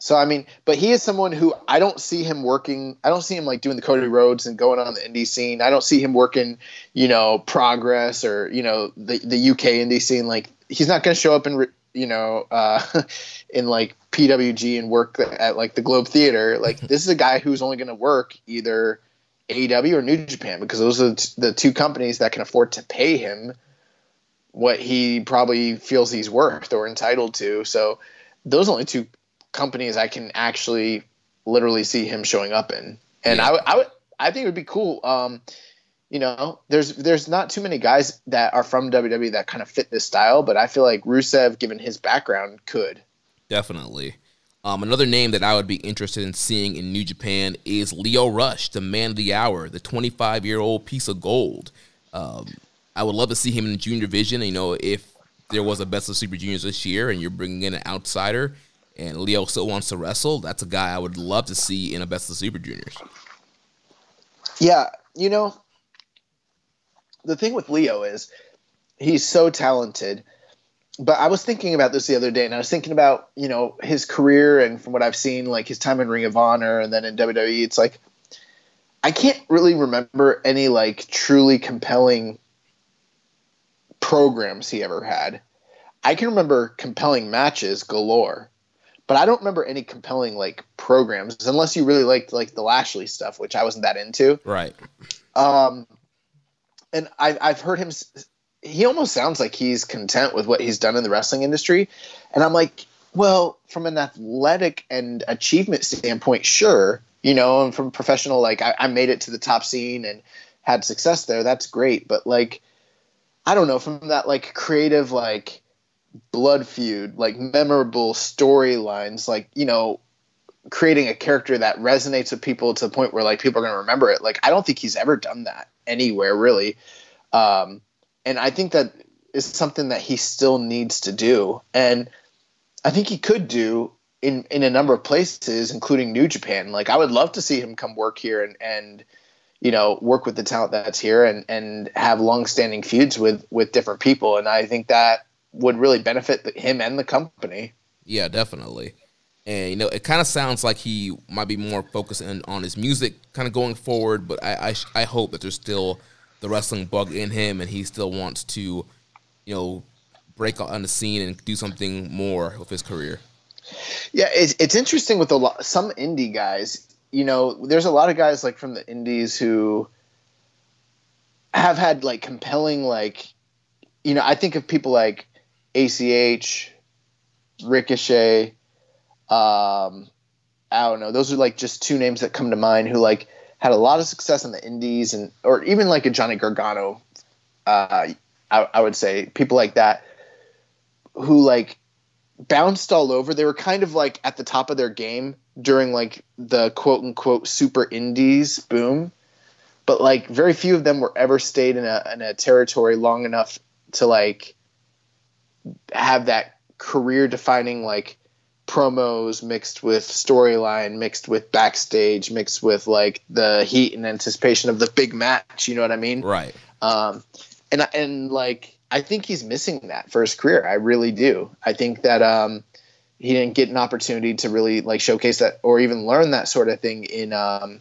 Speaker 4: So I mean, but he is someone who I don't see him working. I don't see him like doing the Cody Rhodes and going on the indie scene. I don't see him working, you know, Progress or you know the the UK indie scene. Like he's not going to show up in you know uh, in like PWG and work at like the Globe Theater. Like this is a guy who's only going to work either AEW or New Japan because those are the two companies that can afford to pay him what he probably feels he's worth or entitled to. So those are only two companies I can actually literally see him showing up in. And yeah. I, I would I think it would be cool. Um, you know, there's there's not too many guys that are from WWE that kind of fit this style, but I feel like Rusev, given his background, could.
Speaker 3: Definitely. Um, another name that I would be interested in seeing in New Japan is Lio Rush, the man of the hour, the 25 year old piece of gold. Um, I would love to see him in the junior division. You know, if there was a best of super juniors this year and you're bringing in an outsider and Lio still wants to wrestle, that's a guy I would love to see in a best of super juniors.
Speaker 4: Yeah, you know, the thing with Lio is he's so talented. But I was thinking about this the other day, and I was thinking about you know his career and from what I've seen, like his time in Ring of Honor and then in WWE. It's like I can't really remember any like truly compelling programs he ever had. I can remember compelling matches galore, but I don't remember any compelling like programs unless you really liked like the Lashley stuff, which I wasn't that into.
Speaker 3: Right.
Speaker 4: Um, and I've I've heard him. He almost sounds like he's content with what he's done in the wrestling industry, and I'm like, well, from an athletic and achievement standpoint, sure, you know, and from professional, like I, I made it to the top scene and had success there. That's great, but like, I don't know, from that like creative like blood feud, like memorable storylines, like you know, creating a character that resonates with people to the point where like people are going to remember it. Like I don't think he's ever done that anywhere really. Um, and I think that is something that he still needs to do. And I think he could do in, in a number of places, including New Japan. Like I would love to see him come work here and, and, you know, work with the talent that's here and, and have long-standing feuds with, with different people. And I think that would really benefit him and the company.
Speaker 3: Yeah, definitely. And you know, it kind of sounds like he might be more focused in, on his music, kind of going forward. But I, I, I hope that there's still the wrestling bug in him, and he still wants to, you know, break on the scene and do something more with his career.
Speaker 4: Yeah, it's it's interesting with a lot some indie guys. You know, there's a lot of guys like from the indies who have had like compelling like, you know, I think of people like ACH, Ricochet um, I don't know. Those are like just two names that come to mind who like had a lot of success in the indies and or even like a Johnny Gargano. Uh, I, I would say people like that who like bounced all over. They were kind of like at the top of their game during like the quote unquote super indies boom. But like very few of them were ever stayed in a in a territory long enough to like have that career defining like promos mixed with storyline mixed with backstage mixed with like the heat and anticipation of the big match you know what i mean?
Speaker 3: Right.
Speaker 4: Um and and like i think he's missing that for his career. I really do. I think that um he didn't get an opportunity to really like showcase that or even learn that sort of thing in um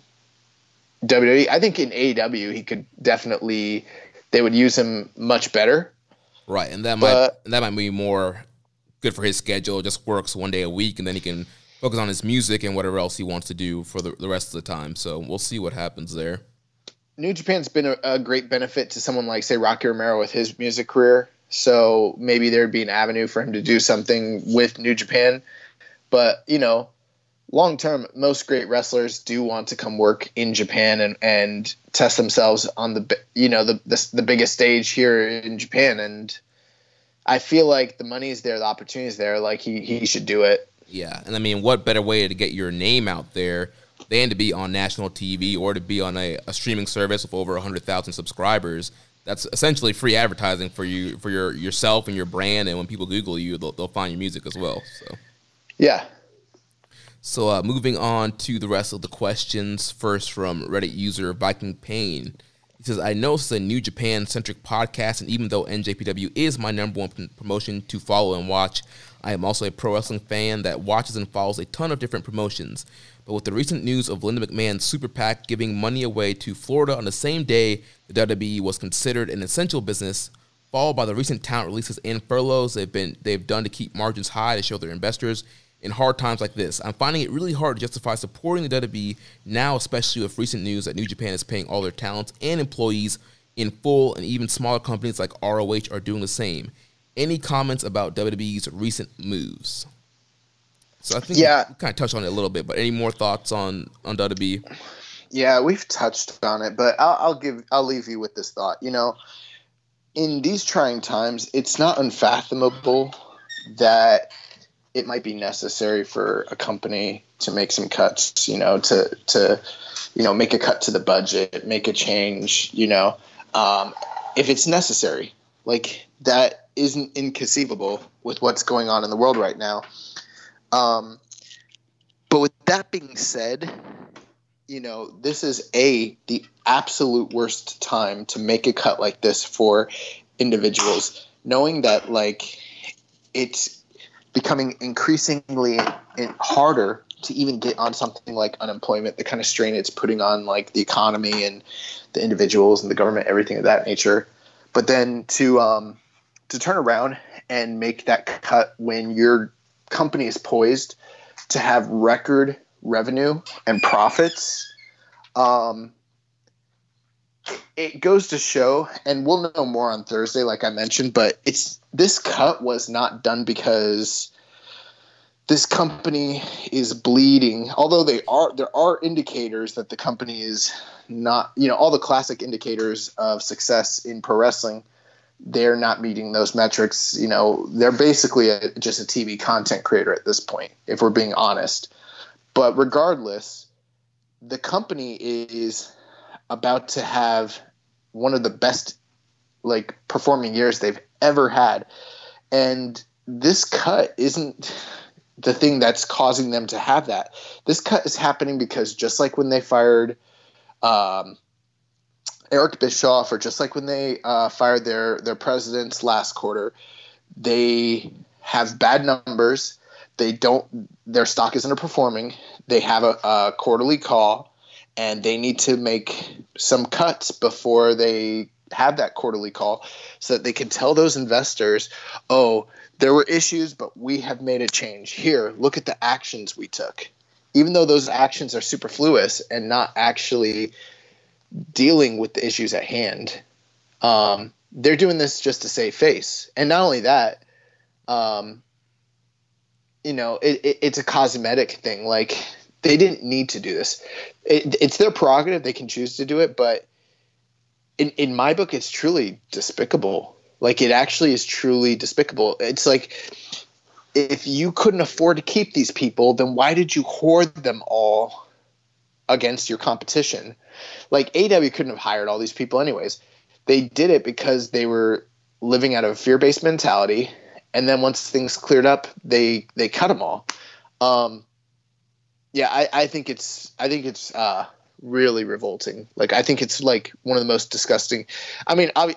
Speaker 4: WWE. I think in AEW he could definitely they would use him much better.
Speaker 3: Right, and that but, might that might be more good for his schedule. Just works one day a week, and then he can focus on his music and whatever else he wants to do for the, the rest of the time. So we'll see what happens there.
Speaker 4: New Japan's been a, a, great benefit to someone like, say, Rocky Romero with his music career. So maybe there'd be an avenue for him to do something with New Japan. But, you know, long term, most great wrestlers do want to come work in Japan and, and test themselves on the, you know, the, the, the biggest stage here in Japan. And I feel like the money is there, the opportunity is there. Like he, he should do it.
Speaker 3: Yeah. And I mean, what better way to get your name out there than to be on national TV or to be on a, a streaming service with over 100,000 subscribers. That's essentially free advertising for you for your yourself and your brand. And when people Google you, they'll, they'll find your music as well. So,
Speaker 4: yeah.
Speaker 3: So, uh, moving on to the rest of the questions. First, from Reddit user Viking Pain. He says, I know it's a New Japan centric podcast, and even though NJPW is my number one promotion to follow and watch, I am also a pro wrestling fan that watches and follows a ton of different promotions. But with the recent news of Linda McMahon's super PAC giving money away to Florida on the same day the WWE was considered an essential business, followed by the recent talent releases and furloughs they've been they've done to keep margins high to show their investors in hard times like this, I'm finding it really hard to justify supporting the WWE now, especially with recent news that New Japan is paying all their talents and employees in full, and even smaller companies like ROH are doing the same. Any comments about WWE's recent moves? So I think yeah. we, kind of touched on it a little bit, but any more thoughts on on WWE?
Speaker 4: Yeah, we've touched on it, but I'll, I'll give I'll leave you with this thought. You know, in these trying times, it's not unfathomable that it might be necessary for a company to make some cuts. You know, to to you know make a cut to the budget, make a change. You know, um, if it's necessary, like that isn't inconceivable with what's going on in the world right now. Um, but with that being said, you know, this is a the absolute worst time to make a cut like this for individuals, knowing that like it's becoming increasingly harder to even get on something like unemployment, the kind of strain it's putting on like the economy and the individuals and the government, everything of that nature. But then to um, to turn around and make that cut when you're company is poised to have record revenue and profits. Um, it goes to show, and we'll know more on Thursday, like I mentioned, but it's this cut was not done because this company is bleeding. Although they are, there are indicators that the company is not, you know, all the classic indicators of success in pro wrestling they're not meeting those metrics. You know, they're basically a, just a TV content creator at this point, if we're being honest. But regardless, the company is about to have one of the best like performing years they've ever had. And this cut isn't the thing that's causing them to have that. This cut is happening because just like when they fired um, Eric Bischoff, or just like when they uh, fired their their presidents last quarter, they have bad numbers. They don't. Their stock is underperforming. They have a, a quarterly call, and they need to make some cuts before they have that quarterly call, so that they can tell those investors, "Oh, there were issues, but we have made a change. Here, look at the actions we took." Even though those actions are superfluous and not actually dealing with the issues at hand. Um, they're doing this just to save face, and not only that, um, you know, it, it, it's a cosmetic thing. Like they didn't need to do this. It, it's their prerogative; they can choose to do it. But in in my book, it's truly despicable. Like it actually is truly despicable. It's like if you couldn't afford to keep these people, then why did you hoard them all against your competition? like AW couldn't have hired all these people anyways. They did it because they were living out of a fear-based mentality, and then once things cleared up, they they cut them all. Um, yeah, I, I think it's I think it's uh, really revolting. Like I think it's like one of the most disgusting. I mean, I,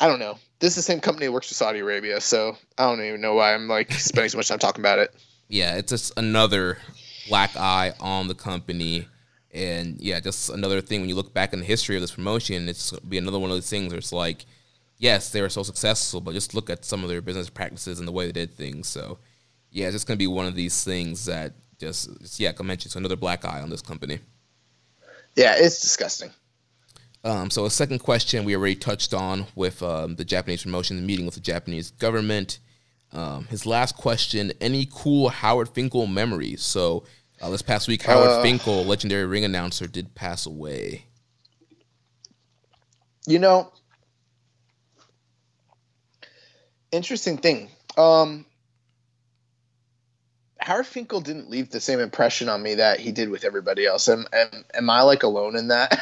Speaker 4: I don't know. This is the same company that works for Saudi Arabia, so I don't even know why I'm like spending so much time talking about it.
Speaker 3: Yeah, it's just another black eye on the company and yeah, just another thing when you look back in the history of this promotion, it's be another one of those things where it's like, yes, they were so successful, but just look at some of their business practices and the way they did things. So yeah, it's just gonna be one of these things that just yeah, like I mentioned, so another black eye on this company.
Speaker 4: Yeah, it's disgusting.
Speaker 3: Um, so a second question we already touched on with um, the Japanese promotion, the meeting with the Japanese government. Um, his last question: Any cool Howard Finkel memories? So uh, this past week, Howard
Speaker 4: Uh.
Speaker 3: Finkel, legendary ring announcer, did pass away.
Speaker 4: You know, interesting thing. Um, Howard Finkel didn't leave the same impression on me that he did with everybody else. Am, am, am I like alone in that?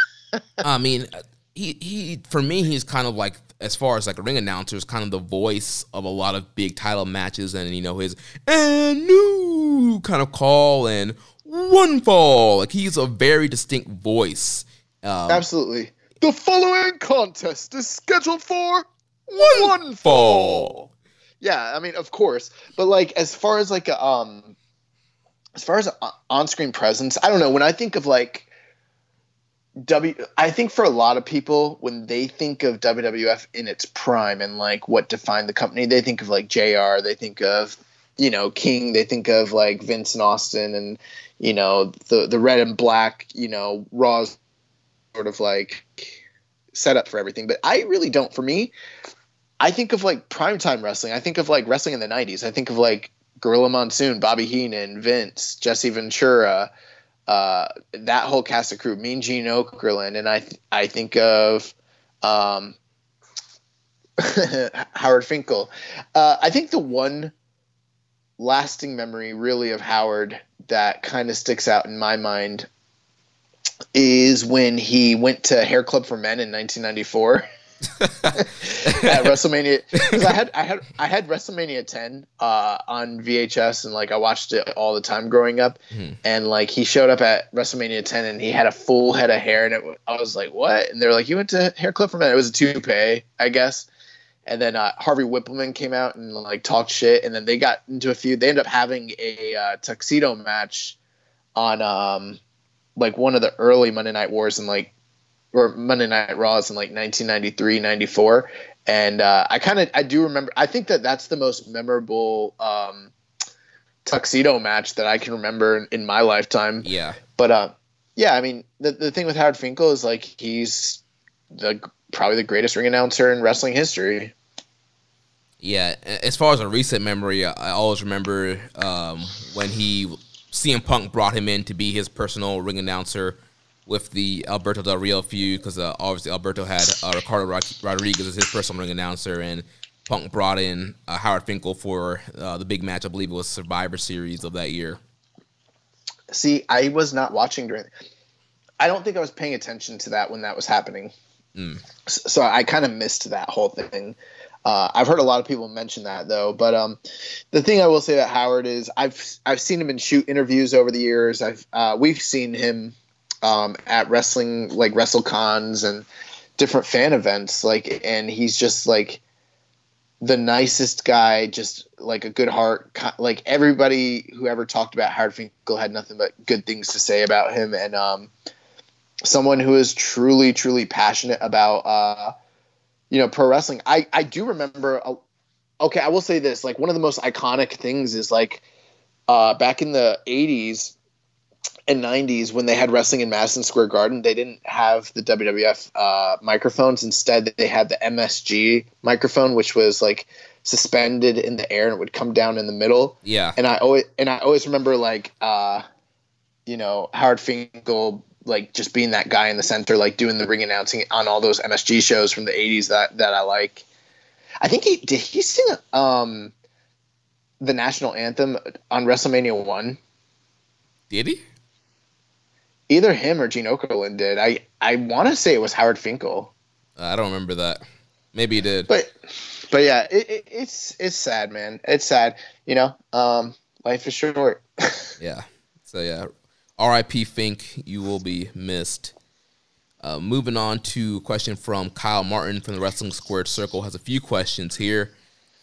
Speaker 3: I mean, he he for me, he's kind of like as far as like a ring announcer, is kind of the voice of a lot of big title matches, and you know his and new kind of call and one fall. Like he's a very distinct voice. Um,
Speaker 4: Absolutely. The following contest is scheduled for
Speaker 3: one fall.
Speaker 4: Yeah, I mean, of course, but like as far as like a, um, as far as on-screen presence, I don't know. When I think of like W, I think for a lot of people when they think of WWF in its prime and like what defined the company, they think of like Jr. They think of you know King. They think of like Vince and Austin and you know the the red and black. You know Raw's sort of like set up for everything. But I really don't. For me, I think of like primetime wrestling. I think of like wrestling in the '90s. I think of like Gorilla Monsoon, Bobby Heenan, Vince, Jesse Ventura, uh, that whole cast of crew. Mean Gene Okerlund, and I th- I think of um, Howard Finkel. Uh, I think the one lasting memory really of Howard that kind of sticks out in my mind is when he went to Hair Club for Men in 1994 at WrestleMania. Because I had I had I had WrestleMania 10 uh, on VHS and like I watched it all the time growing up. And like he showed up at WrestleMania 10 and he had a full head of hair and it, I was like, what? And they're like, you went to Hair Club for Men. It was a toupee, I guess. And then uh, Harvey Wippleman came out and like talked shit, and then they got into a feud. They ended up having a uh, tuxedo match on um, like one of the early Monday Night Wars in like or Monday Night Raws in like 1993, 94. And uh, I kind of I do remember. I think that that's the most memorable um, tuxedo match that I can remember in, in my lifetime.
Speaker 3: Yeah,
Speaker 4: But uh, yeah, I mean the the thing with Howard Finkel is like he's the probably the greatest ring announcer in wrestling history.
Speaker 3: Yeah. As far as a recent memory, I always remember um, when he CM Punk brought him in to be his personal ring announcer with the Alberto Del Rio feud because uh, obviously Alberto had uh, Ricardo Rodriguez as his personal ring announcer, and Punk brought in uh, Howard Finkel for uh, the big match. I believe it was Survivor Series of that year.
Speaker 4: See, I was not watching during. I don't think I was paying attention to that when that was happening. S- So I kind of missed that whole thing. Uh, I've heard a lot of people mention that though, but um, the thing I will say about Howard is I've I've seen him in shoot interviews over the years. I've uh, we've seen him um, at wrestling like WrestleCons and different fan events, like, and he's just like the nicest guy, just like a good heart. Like everybody who ever talked about Howard Finkel had nothing but good things to say about him, and um, someone who is truly, truly passionate about uh, you know pro wrestling. I I do remember. A, okay, I will say this: like one of the most iconic things is like uh, back in the '80s and 90s when they had wrestling in Madison Square Garden, they didn't have the WWF uh, microphones. Instead, they had the MSG microphone, which was like suspended in the air and it would come down in the middle.
Speaker 3: Yeah,
Speaker 4: And I always and I always remember like uh, you know Howard Finkel like just being that guy in the center, like doing the ring announcing on all those MSG shows from the 80s that that I like. I think he did he sing um the national anthem on WrestleMania one
Speaker 3: did he?
Speaker 4: either him or Gene Okerlund did. I I want to say it was Howard Finkel,
Speaker 3: I don't remember that. Maybe he did.
Speaker 4: but but yeah, it, it, it's it's sad, man. It's sad. You know, um, life is short.
Speaker 3: Yeah. So yeah, R.I.P. Fink, you will be missed. Uh, moving on to a question from Kyle Martin from the Wrestling Squared Circle has a few questions here.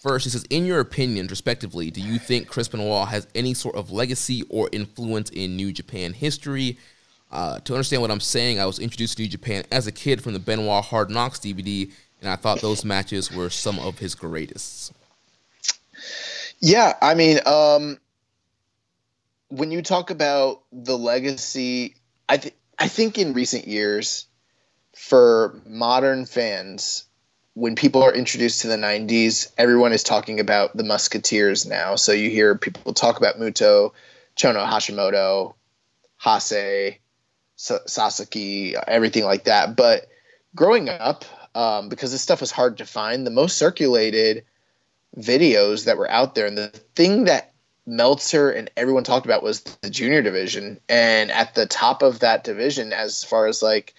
Speaker 3: First, he says, in your opinion, respectively, do you think Chris Benoit has any sort of legacy or influence in New Japan history? Uh, to understand what I'm saying, I was introduced to New Japan as a kid from the Benoit Hard Knocks DVD, and I thought those matches were some of his greatest.
Speaker 4: Yeah, I mean, um, when you talk about the legacy, I th- I think in recent years, for modern fans, when people are introduced to the 90s, everyone is talking about the Musketeers now. So you hear people talk about Muto, Chono Hashimoto, Hase, Sasaki, everything like that. But growing up, um, because this stuff was hard to find, the most circulated videos that were out there, and the thing that Meltzer and everyone talked about was the junior division. And at the top of that division, as far as like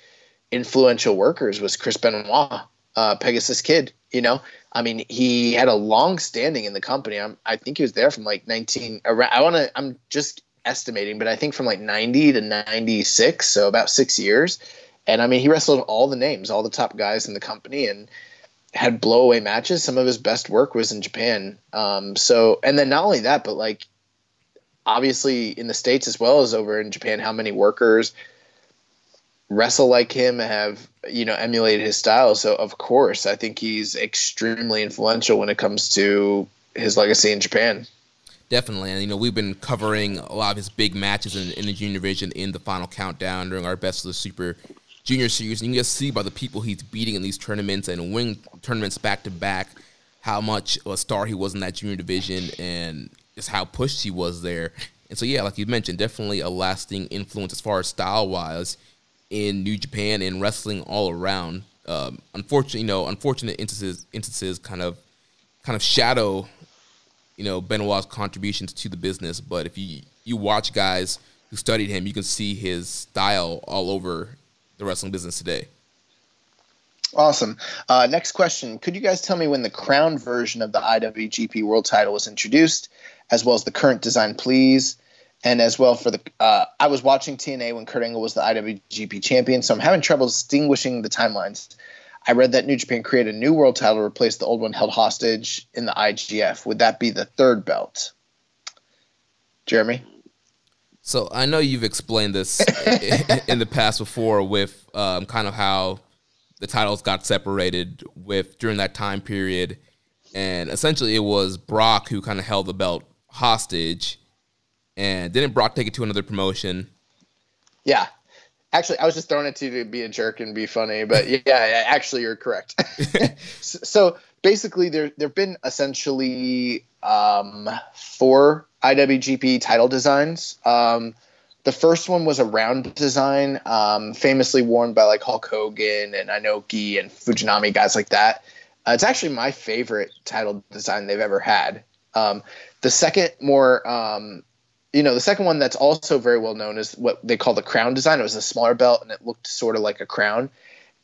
Speaker 4: influential workers, was Chris Benoit uh, Pegasus Kid. You know, I mean, he had a long standing in the company. I'm, I think he was there from like 19. Around, I want to. I'm just estimating, but I think from like 90 to 96, so about six years. And I mean, he wrestled all the names, all the top guys in the company, and had blowaway matches. Some of his best work was in Japan. Um, so, and then not only that, but like obviously in the states as well as over in Japan, how many workers wrestle like him, have you know emulated his style. So of course, I think he's extremely influential when it comes to his legacy in Japan.
Speaker 3: Definitely, and you know we've been covering a lot of his big matches in, in the junior division in the final countdown during our best of the super junior series. And you can just see by the people he's beating in these tournaments and winning tournaments back to back how much a star he was in that junior division and just how pushed he was there. And so yeah, like you mentioned, definitely a lasting influence as far as style wise in New Japan and wrestling all around. Um, unfortunately, you know, unfortunate instances instances kind of kind of shadow, you know, Benoit's contributions to the business. But if you you watch guys who studied him, you can see his style all over the wrestling business today.
Speaker 4: Awesome. Uh, next question: Could you guys tell me when the crown version of the IWGP World Title was introduced, as well as the current design, please? and as well for the uh, I was watching TNA when Kurt Angle was the IWGP champion, so I'm having trouble distinguishing the timelines. I read that New Japan created a new world title to replace the old one held hostage in the IGF. Would that be the third belt? Jeremy?
Speaker 3: So I know you've explained this in the past before with um, kind of how the titles got separated with during that time period, and essentially it was Brock who kind of held the belt hostage and didn't Brock take it to another promotion?
Speaker 4: Yeah. Actually, I was just throwing it to you to be a jerk and be funny, but yeah, actually, you're correct. so basically, there there've been essentially um, four IWGP title designs. Um, the first one was a round design, um, famously worn by like Hulk Hogan and Inoki and Fujinami guys like that. Uh, it's actually my favorite title design they've ever had. Um, the second, more um, you know, the second one that's also very well known is what they call the crown design. It was a smaller belt and it looked sort of like a crown.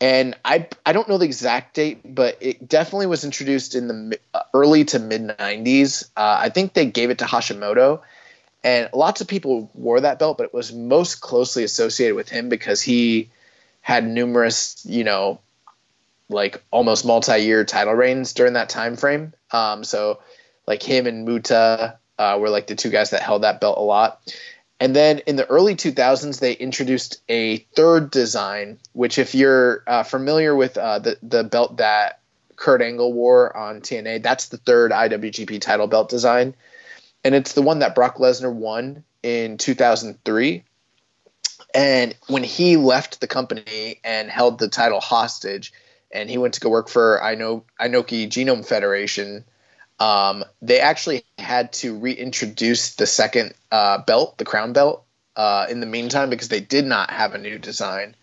Speaker 4: And I I don't know the exact date, but it definitely was introduced in the uh, early to mid 90s. Uh, I think they gave it to Hashimoto, and lots of people wore that belt, but it was most closely associated with him because he had numerous, you know, like almost multi-year title reigns during that time frame. Um, so like him and Muta uh, were like the two guys that held that belt a lot. And then in the early 2000s, they introduced a third design, which, if you're uh, familiar with uh, the the belt that Kurt Angle wore on TNA, that's the third IWGP title belt design, and it's the one that Brock Lesnar won in 2003. And when he left the company and held the title hostage, and he went to go work for Ino- Inoki Genome Federation, um, they actually had to reintroduce the second uh, belt, the crown belt, uh, in the meantime because they did not have a new design.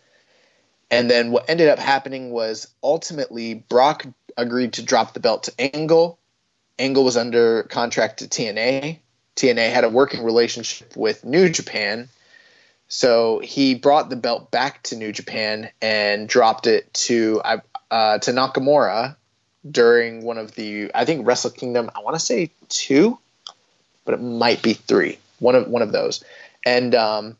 Speaker 4: And then what ended up happening was ultimately Brock agreed to drop the belt to Angle. Angle was under contract to TNA. TNA had a working relationship with New Japan. So he brought the belt back to New Japan and dropped it to uh, to Nakamura, during one of the I think Wrestle Kingdom. I want to say two, but it might be three. One of one of those, and um,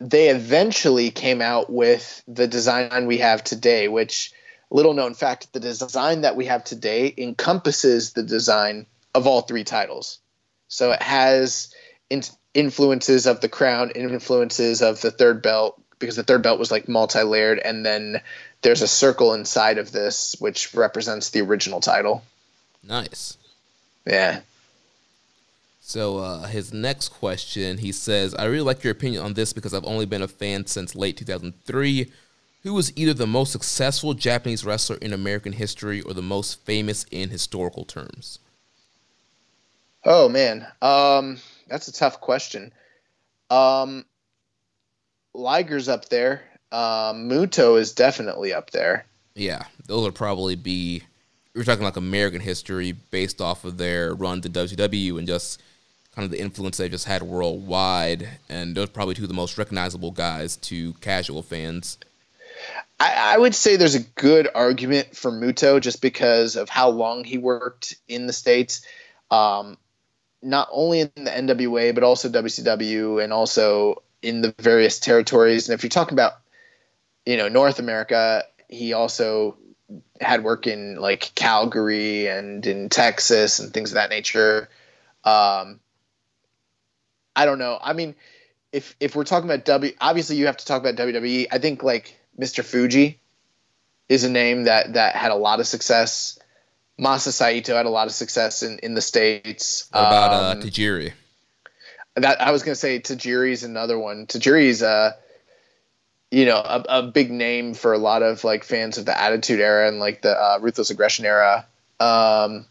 Speaker 4: they eventually came out with the design we have today. Which little known fact, the design that we have today encompasses the design of all three titles. So it has in- influences of the crown, influences of the third belt, because the third belt was like multi-layered, and then there's a circle inside of this which represents the original title.
Speaker 3: Nice.
Speaker 4: Yeah.
Speaker 3: So uh, his next question, he says, "I really like your opinion on this because I've only been a fan since late 2003, Who was either the most successful Japanese wrestler in American history or the most famous in historical terms?
Speaker 4: Oh man, um, that's a tough question. Um, Liger's up there. Um, Muto is definitely up there.
Speaker 3: Yeah, those would probably be. We're talking like American history based off of their run to WCW and just kind of the influence they just had worldwide. And those are probably two of the most recognizable guys to casual fans.
Speaker 4: I, I would say there's a good argument for Muto just because of how long he worked in the states. Um, not only in the NWA but also WCW and also in the various territories. And if you're talking about, you know, North America, he also had work in like Calgary and in Texas and things of that nature. Um, I don't know. I mean, if if we're talking about W, obviously you have to talk about WWE. I think like Mr. Fuji is a name that that had a lot of success. Masa Saito had a lot of success in, in the states.
Speaker 3: What about uh, um, uh, Tajiri?
Speaker 4: That I was gonna say Tajiri's another one. Tajiri's uh you know a, a big name for a lot of like fans of the Attitude Era and like the uh, Ruthless Aggression Era. Um,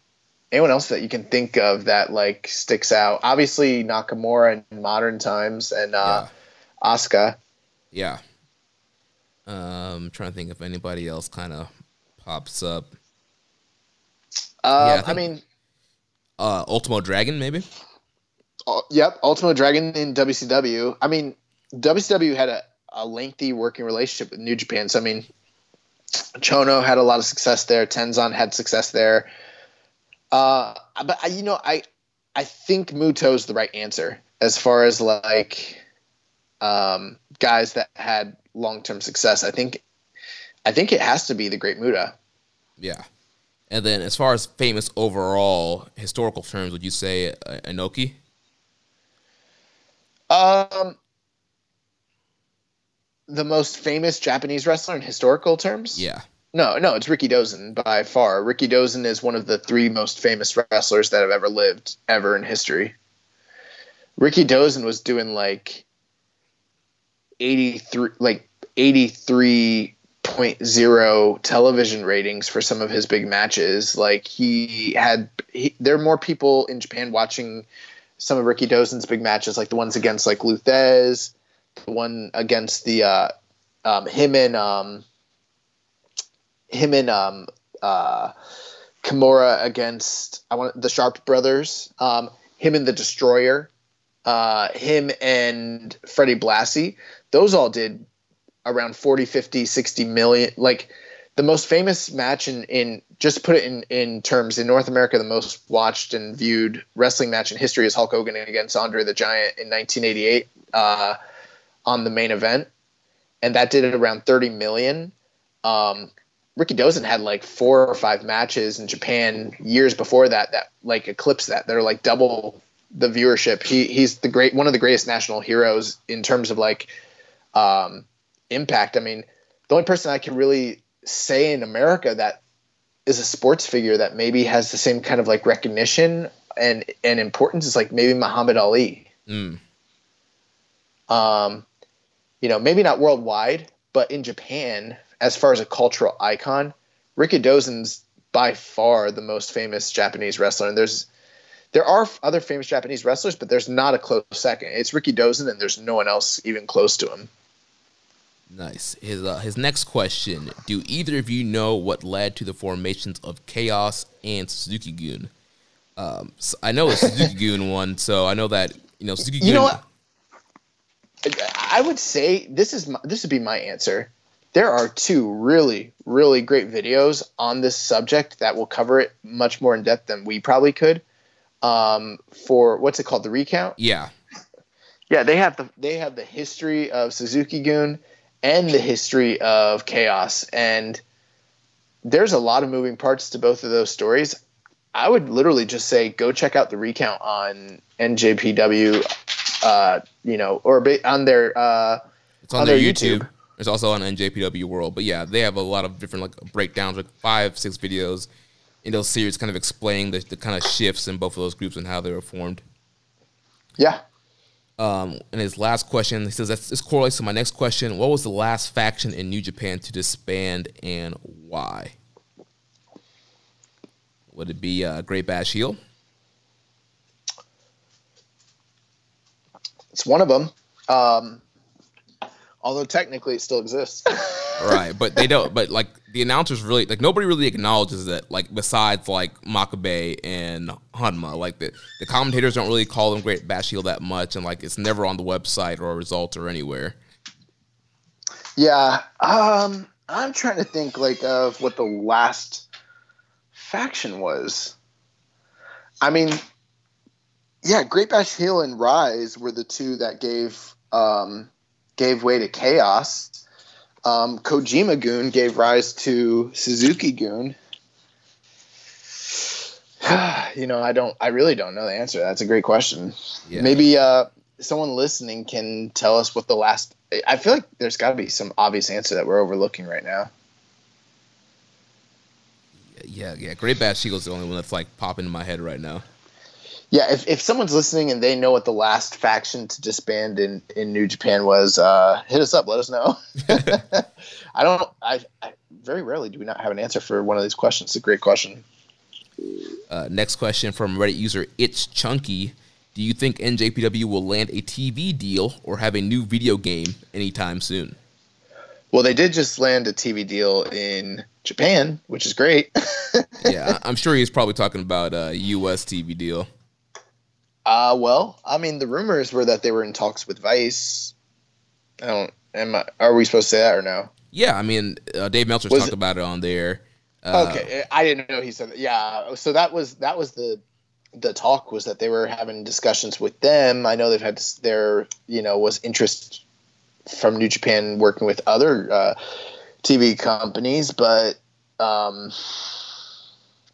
Speaker 4: anyone else that you can think of that like sticks out? Obviously Nakamura in modern times and uh, yeah. Asuka.
Speaker 3: Yeah. Um, trying to think if anybody else kind of pops up.
Speaker 4: Uh, yeah, I, think, I, mean,
Speaker 3: uh, Ultimo Dragon maybe.
Speaker 4: Uh, yep, Ultimo Dragon in WCW. I mean, WCW had a, a lengthy working relationship with New Japan. So I mean, Chono had a lot of success there. Tenzan had success there. Uh, but I, you know, I I think Muto's the right answer as far as like um, guys that had long term success. I think I think it has to be the Great Muta.
Speaker 3: Yeah. And then, as far as famous overall historical terms, would you say uh, Inoki?
Speaker 4: Um, the most famous Japanese wrestler in historical terms.
Speaker 3: Yeah.
Speaker 4: No, no, it's Rikidozan by far. Rikidozan is one of the three most famous wrestlers that have ever lived ever in history. Rikidozan was doing like 83 like 83.0 television ratings for some of his big matches. Like he had he, there are more people in Japan watching some of Rikidozan's big matches like the ones against like Lou Thesz, the one against the uh um, him and um him and um, uh, Kimura against I want the Sharp brothers, um, him and the Destroyer, uh, him and Freddie Blassie. Those all did around 40, 50, 60 million. Like the most famous match in, in just put it in, in terms in North America, the most watched and viewed wrestling match in history is Hulk Hogan against Andre the Giant in 1988 uh, on the main event. And that did it around 30 million. Um, Rikidozan had like four or five matches in Japan years before that that like eclipsed that. They're like double the viewership. He he's the great one of the greatest national heroes in terms of like um, impact. I mean, the only person I can really say in America that is a sports figure that maybe has the same kind of like recognition and and importance is like maybe Muhammad Ali. Mm. Um, you know, maybe not worldwide, but in Japan, as far as a cultural icon, Rikidozan's by far the most famous Japanese wrestler. And there's there are other famous Japanese wrestlers, but there's not a close second. It's Rikidozan, and there's no one else even close to him.
Speaker 3: Nice. His uh, his next question: Do either of you know what led to the formations of Chaos and Suzuki Gun? Um, so I know it's Suzuki Gun one, so I know that you know Suzuki.
Speaker 4: You know what? I would say this is my, this would be my answer there are two really, really great videos on this subject that will cover it much more in depth than we probably could. Um, for what's it called, the recount?
Speaker 3: Yeah,
Speaker 4: yeah. They have the they have the history of Suzuki Gun and the history of Chaos, and there's a lot of moving parts to both of those stories. I would literally just say go check out the recount on NJPW, uh, you know, or on their uh,
Speaker 3: it's on, on their, their YouTube. YouTube it's also on NJPW World. But yeah, they have a lot of different like breakdowns, like five, six videos in those series, kind of explaining the, the kind of shifts in both of those groups and how they were formed.
Speaker 4: Yeah.
Speaker 3: Um, and his last question, he says, this correlates to my next question. What was the last faction in New Japan to disband and why? Would it be uh, Great Bash Heel?
Speaker 4: It's one of them. Um, although technically it still exists.
Speaker 3: right, but they don't. But like the announcers really like nobody really acknowledges that. Like besides like Makabe and Honma, like the the commentators don't really call them Great Bash Heel that much, and like it's never on the website or results or anywhere.
Speaker 4: Yeah, um, I'm trying to think like of what the last faction was. I mean, yeah, Great Bash Heel and Rise were the two that gave um, gave way to Chaos. Um, Kojima-gun gave rise to Suzuki-gun. you know, I don't. I really don't know the answer. That's a great question. Yeah. Maybe uh, someone listening can tell us what the last. I feel like there's got to be some obvious answer that we're overlooking right now.
Speaker 3: Yeah, yeah. Great Bash Heel's is the only one that's like popping in my head right now
Speaker 4: yeah, if, if someone's listening and they know what the last faction to disband in, in New Japan was, uh, hit us up. Let us know. I don't. I, I, very rarely do we not have an answer for one of these questions. It's a great question.
Speaker 3: Uh, next question from Reddit user It's Chunky. Do you think NJPW will land a TV deal or have a new video game anytime soon?
Speaker 4: Well, they did just land a TV deal in Japan, which is great.
Speaker 3: yeah, I'm sure he's probably talking about a U.S. TV deal.
Speaker 4: Uh, well, I mean, the rumors were that they were in talks with Vice. I don't. Am I, are we supposed to say that or no?
Speaker 3: Yeah, I mean, uh, Dave Meltzer talked it, about it on there.
Speaker 4: Uh, okay, I didn't know he said that. Yeah, so that was that was the the talk was that they were having discussions with them. I know they've had there, you know, was interest from New Japan working with other uh, TV companies, but um,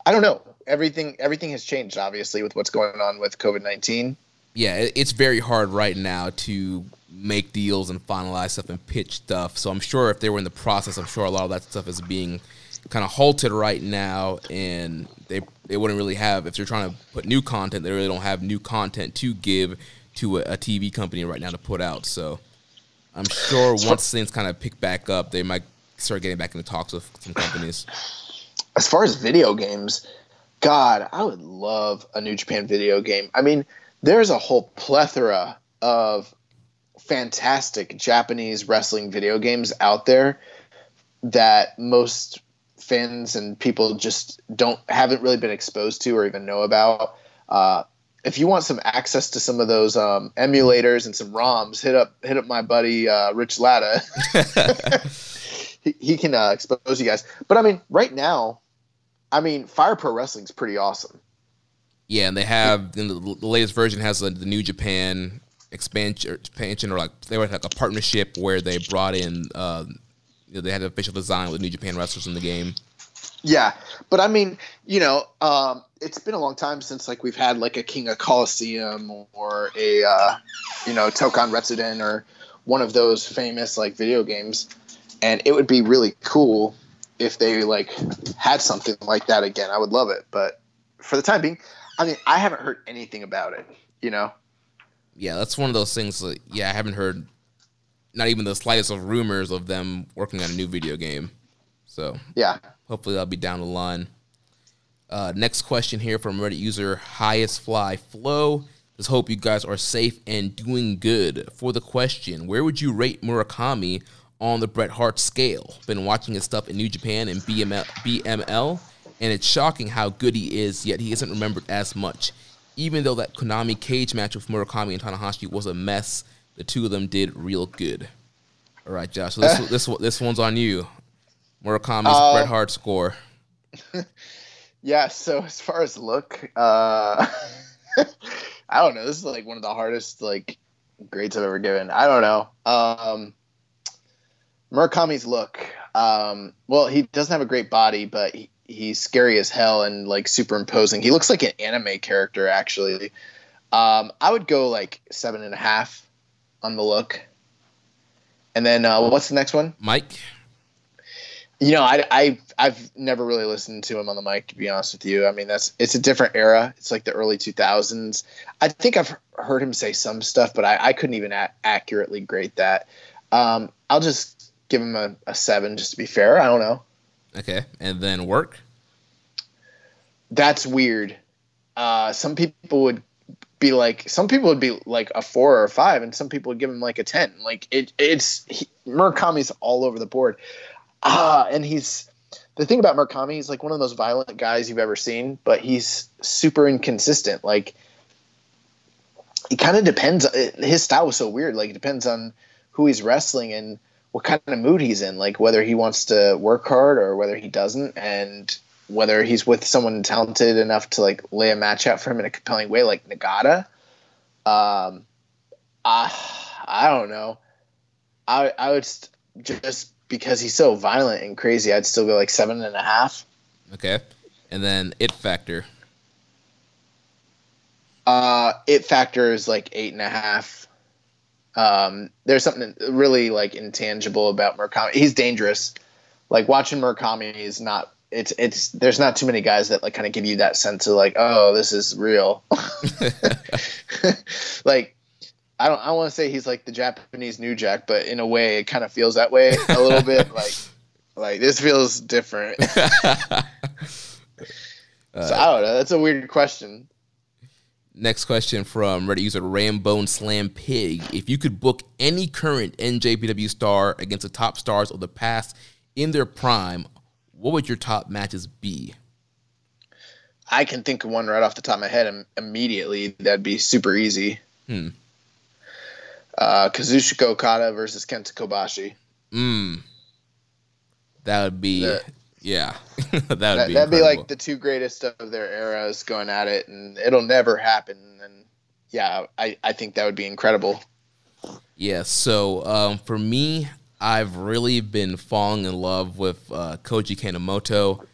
Speaker 4: I don't know everything everything has changed obviously with what's going on with COVID nineteen.
Speaker 3: Yeah, it's very hard right now to make deals and finalize stuff and pitch stuff. So I'm sure if they were in the process, I'm sure a lot of that stuff is being kind of halted right now, and they they wouldn't really have if they're trying to put new content. They really don't have new content to give to a, a TV company right now to put out. So I'm sure once things kind of pick back up, they might start getting back into talks with some companies.
Speaker 4: As far as video games, God, I would love a New Japan video game. I mean, there's a whole plethora of fantastic Japanese wrestling video games out there that most fans and people just don't haven't really been exposed to or even know about. Uh, if you want some access to some of those um, emulators and some ROMs, hit up hit up my buddy uh, Rich Latta. he, he, can uh, expose you guys. But I mean, right now, I mean, Fire Pro Wrestling is pretty awesome.
Speaker 3: Yeah, and they have the, the latest version has the, New Japan expansion, expansion, or like they were like a partnership where they brought in, uh, you know, they had an official design with New Japan wrestlers in the game.
Speaker 4: Yeah, but I mean, you know, um, it's been a long time since like we've had like a King of Colosseum or a, uh, you know, Tokon Retsuden or one of those famous like video games, and it would be really cool if they like had something like that again, I would love it. But for the time being, I mean, I haven't heard anything about it. You know?
Speaker 3: Yeah, that's one of those things. That, yeah, I haven't heard not even the slightest of rumors of them working on a new video game. So
Speaker 4: yeah,
Speaker 3: hopefully that'll be down the line. Uh, next question here from Reddit user Highest Fly Flow. Just hope you guys are safe and doing good. For the question, where would you rate Murakami on the Bret Hart scale. Been watching his stuff in New Japan and BML, BML, and it's shocking how good he is, yet he isn't remembered as much. Even though that Konami cage match with Murakami and Tanahashi was a mess, the two of them did real good. All right, Josh. So this this this one's on you. Murakami's uh, Bret Hart score.
Speaker 4: yeah. So as far as look, uh, I don't know. This is like one of the hardest like grades I've ever given. I don't know. Um, Murakami's look. Um, well, he doesn't have a great body, but he, he's scary as hell and like super imposing. He looks like an anime character, actually. Um, I would go like seven and a half on the look. And then uh, what's the next one?
Speaker 3: Mike.
Speaker 4: You know, I, I I've never really listened to him on the mic to be honest with you. I mean, that's it's a different era. It's like the early 2000s. I think I've heard him say some stuff, but I, I couldn't even a- accurately grade that. Um, I'll just give him a, a seven just to be fair. I don't know.
Speaker 3: Okay, and then work.
Speaker 4: That's weird. Uh, some people would be like, some people would be like a four or a five, and some people would give him like a ten. Like it, it's he, Murakami's all over the board. Ah, and he's the thing about Murakami. He's like one of those violent guys you've ever seen, but he's super inconsistent. Like it kind of depends. His style was so weird. Like it depends on who he's wrestling and what kind of mood he's in. Like whether he wants to work hard or whether he doesn't, and whether he's with someone talented enough to like lay a match out for him in a compelling way, like Nagata. Um, I I don't know. I I would st- just because he's so violent and crazy, I'd still go like seven and a half.
Speaker 3: Okay, and then it factor.
Speaker 4: Uh, it factor is like eight and a half. Um, there's something really like intangible about Murakami. He's dangerous. Like watching Murakami is not. It's it's. There's not too many guys that like kind of give you that sense of like, oh, this is real. like, I don't. I want to say he's like the Japanese New Jack, but in a way, it kind of feels that way a little bit. Like, like this feels different. so I don't know. That's a weird question.
Speaker 3: Next question from Reddit user Rambone Slam Pig. If you could book any current NJPW star against the top stars of the past in their prime, what would your top matches be?
Speaker 4: I can think of one right off the top of my head immediately. That'd be super easy.
Speaker 3: Hmm.
Speaker 4: Uh, Kazuchika Okada versus Kenta Kobashi.
Speaker 3: Mm. That would be,
Speaker 4: That-
Speaker 3: yeah. that would
Speaker 4: That,
Speaker 3: be
Speaker 4: that'd be like the two greatest of their eras going at it, and it'll never happen. And yeah, I, I think that would be incredible.
Speaker 3: Yeah, so um, for me, I've really been falling in love with uh, Koji Kanemoto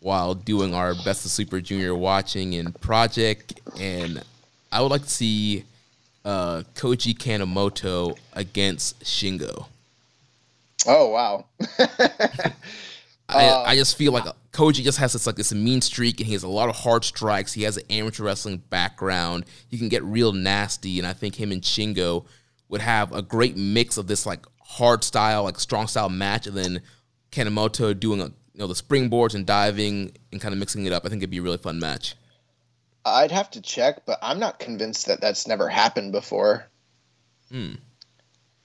Speaker 3: while doing our Best of Super Junior watching and project, and I would like to see uh, Koji Kanemoto against Shingo.
Speaker 4: Oh wow.
Speaker 3: I,
Speaker 4: Uh,
Speaker 3: I just feel like Koji just has this like this mean streak, and he has a lot of hard strikes. He has an amateur wrestling background. He can get real nasty, and I think him and Shingo would have a great mix of this like hard style, like strong style match, and then Kanemoto doing a, you know the springboards and diving and kind of mixing it up. I think it'd be a really fun match.
Speaker 4: I'd have to check, but I'm not convinced that that's never happened before.
Speaker 3: Hmm.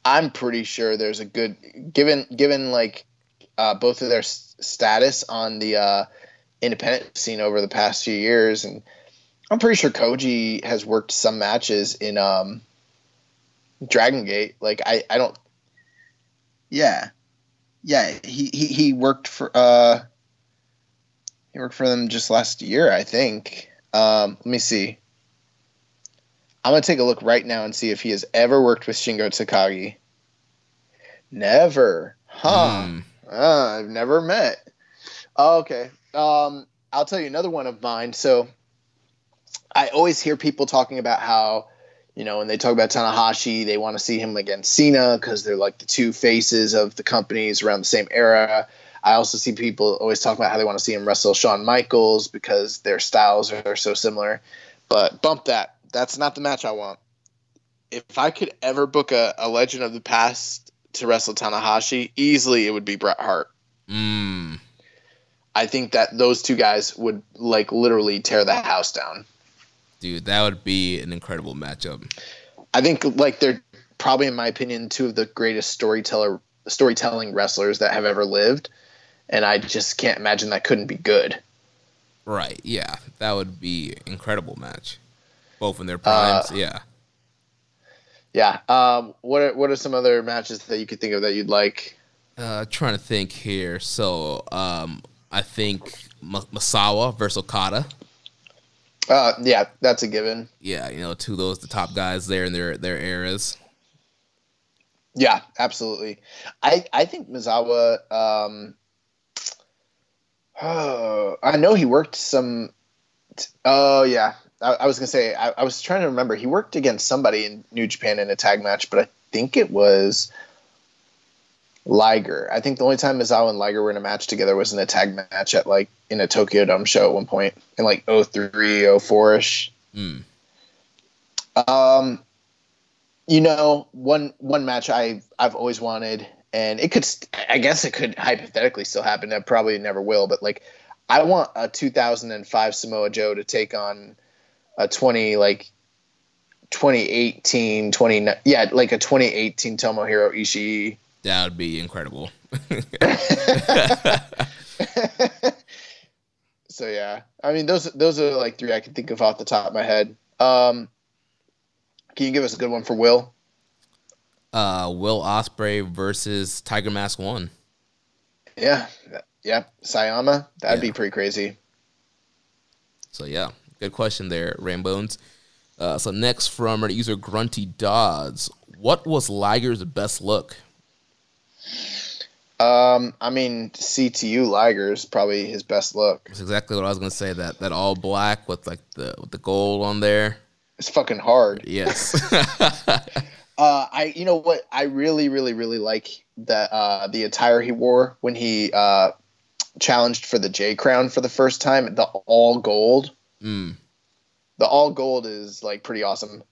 Speaker 4: I'm pretty sure there's a good given given like uh, both of their s- status on the uh, independent scene over the past few years, and I'm pretty sure Koji has worked some matches in um, Dragon Gate. Like I, I don't. Yeah, yeah. He he, he worked for uh, he worked for them just last year, I think. Um, let me see. I'm gonna take a look right now and see if he has ever worked with Shingo Takagi. Never, huh?
Speaker 3: Hmm.
Speaker 4: Ah, I've never met. Oh, okay. Um, I'll tell you another one of mine. So, I always hear people talking about how, you know, when they talk about Tanahashi, they want to see him against Cena because they're like the two faces of the companies around the same era. I also see people always talk about how they want to see him wrestle Shawn Michaels because their styles are so similar. But bump that. That's not the match I want. If I could ever book a, a legend of the past to wrestle Tanahashi, easily it would be Bret Hart.
Speaker 3: Mm.
Speaker 4: I think that those two guys would like literally tear the house down.
Speaker 3: Dude, that would be an incredible matchup.
Speaker 4: I think like they're probably, in my opinion, two of the greatest storyteller storytelling wrestlers that have ever lived, and I just can't imagine that couldn't be good.
Speaker 3: Right? Yeah, that would be incredible match. Both in their primes. yeah.
Speaker 4: Yeah. Um. What are, What are some other matches that you could think of that you'd like?
Speaker 3: Uh, trying to think here. So, um, I think Misawa versus Okada.
Speaker 4: Uh. Yeah, that's a given.
Speaker 3: Yeah, you know, two of those the top guys there in their their eras.
Speaker 4: Yeah, absolutely. I I think Misawa. Um. Oh, I know he worked some. Oh yeah, I, I was gonna say I, I was trying to remember. He worked against somebody in New Japan in a tag match, but I think it was. Liger. I think the only time Misawa and Liger were in a match together was in a tag match at like in a Tokyo Dome show at one point in like 03, 04 ish.
Speaker 3: Mm.
Speaker 4: Um, you know, one one match I I've always wanted, and it could, I guess it could hypothetically still happen. It probably never will, but like, I want a 2005 Samoa Joe to take on a 20 like 2018 20 yeah like a 2018 Tomohiro Ishii.
Speaker 3: That would be incredible.
Speaker 4: so yeah, I mean those those are like three I can think of off the top of my head. Um, can you give us a good one for Will?
Speaker 3: Uh, Will Ospreay versus Tiger Mask One.
Speaker 4: Yeah, yeah, Sayama. That'd
Speaker 3: Yeah.
Speaker 4: be pretty crazy.
Speaker 3: So yeah, good question there, Rambones. Uh, so next from our user Grunty Dodds, what was Liger's best look?
Speaker 4: Um, I mean, CTU Liger's probably his best look.
Speaker 3: That's exactly what I was gonna say. That that all black with like the with the gold on there.
Speaker 4: It's fucking hard.
Speaker 3: Yes.
Speaker 4: Uh, I, you know what? I really, really, really like that uh, the attire he wore when he uh, challenged for the J Crown for the first time. The all gold.
Speaker 3: Mm.
Speaker 4: The all gold is like pretty awesome.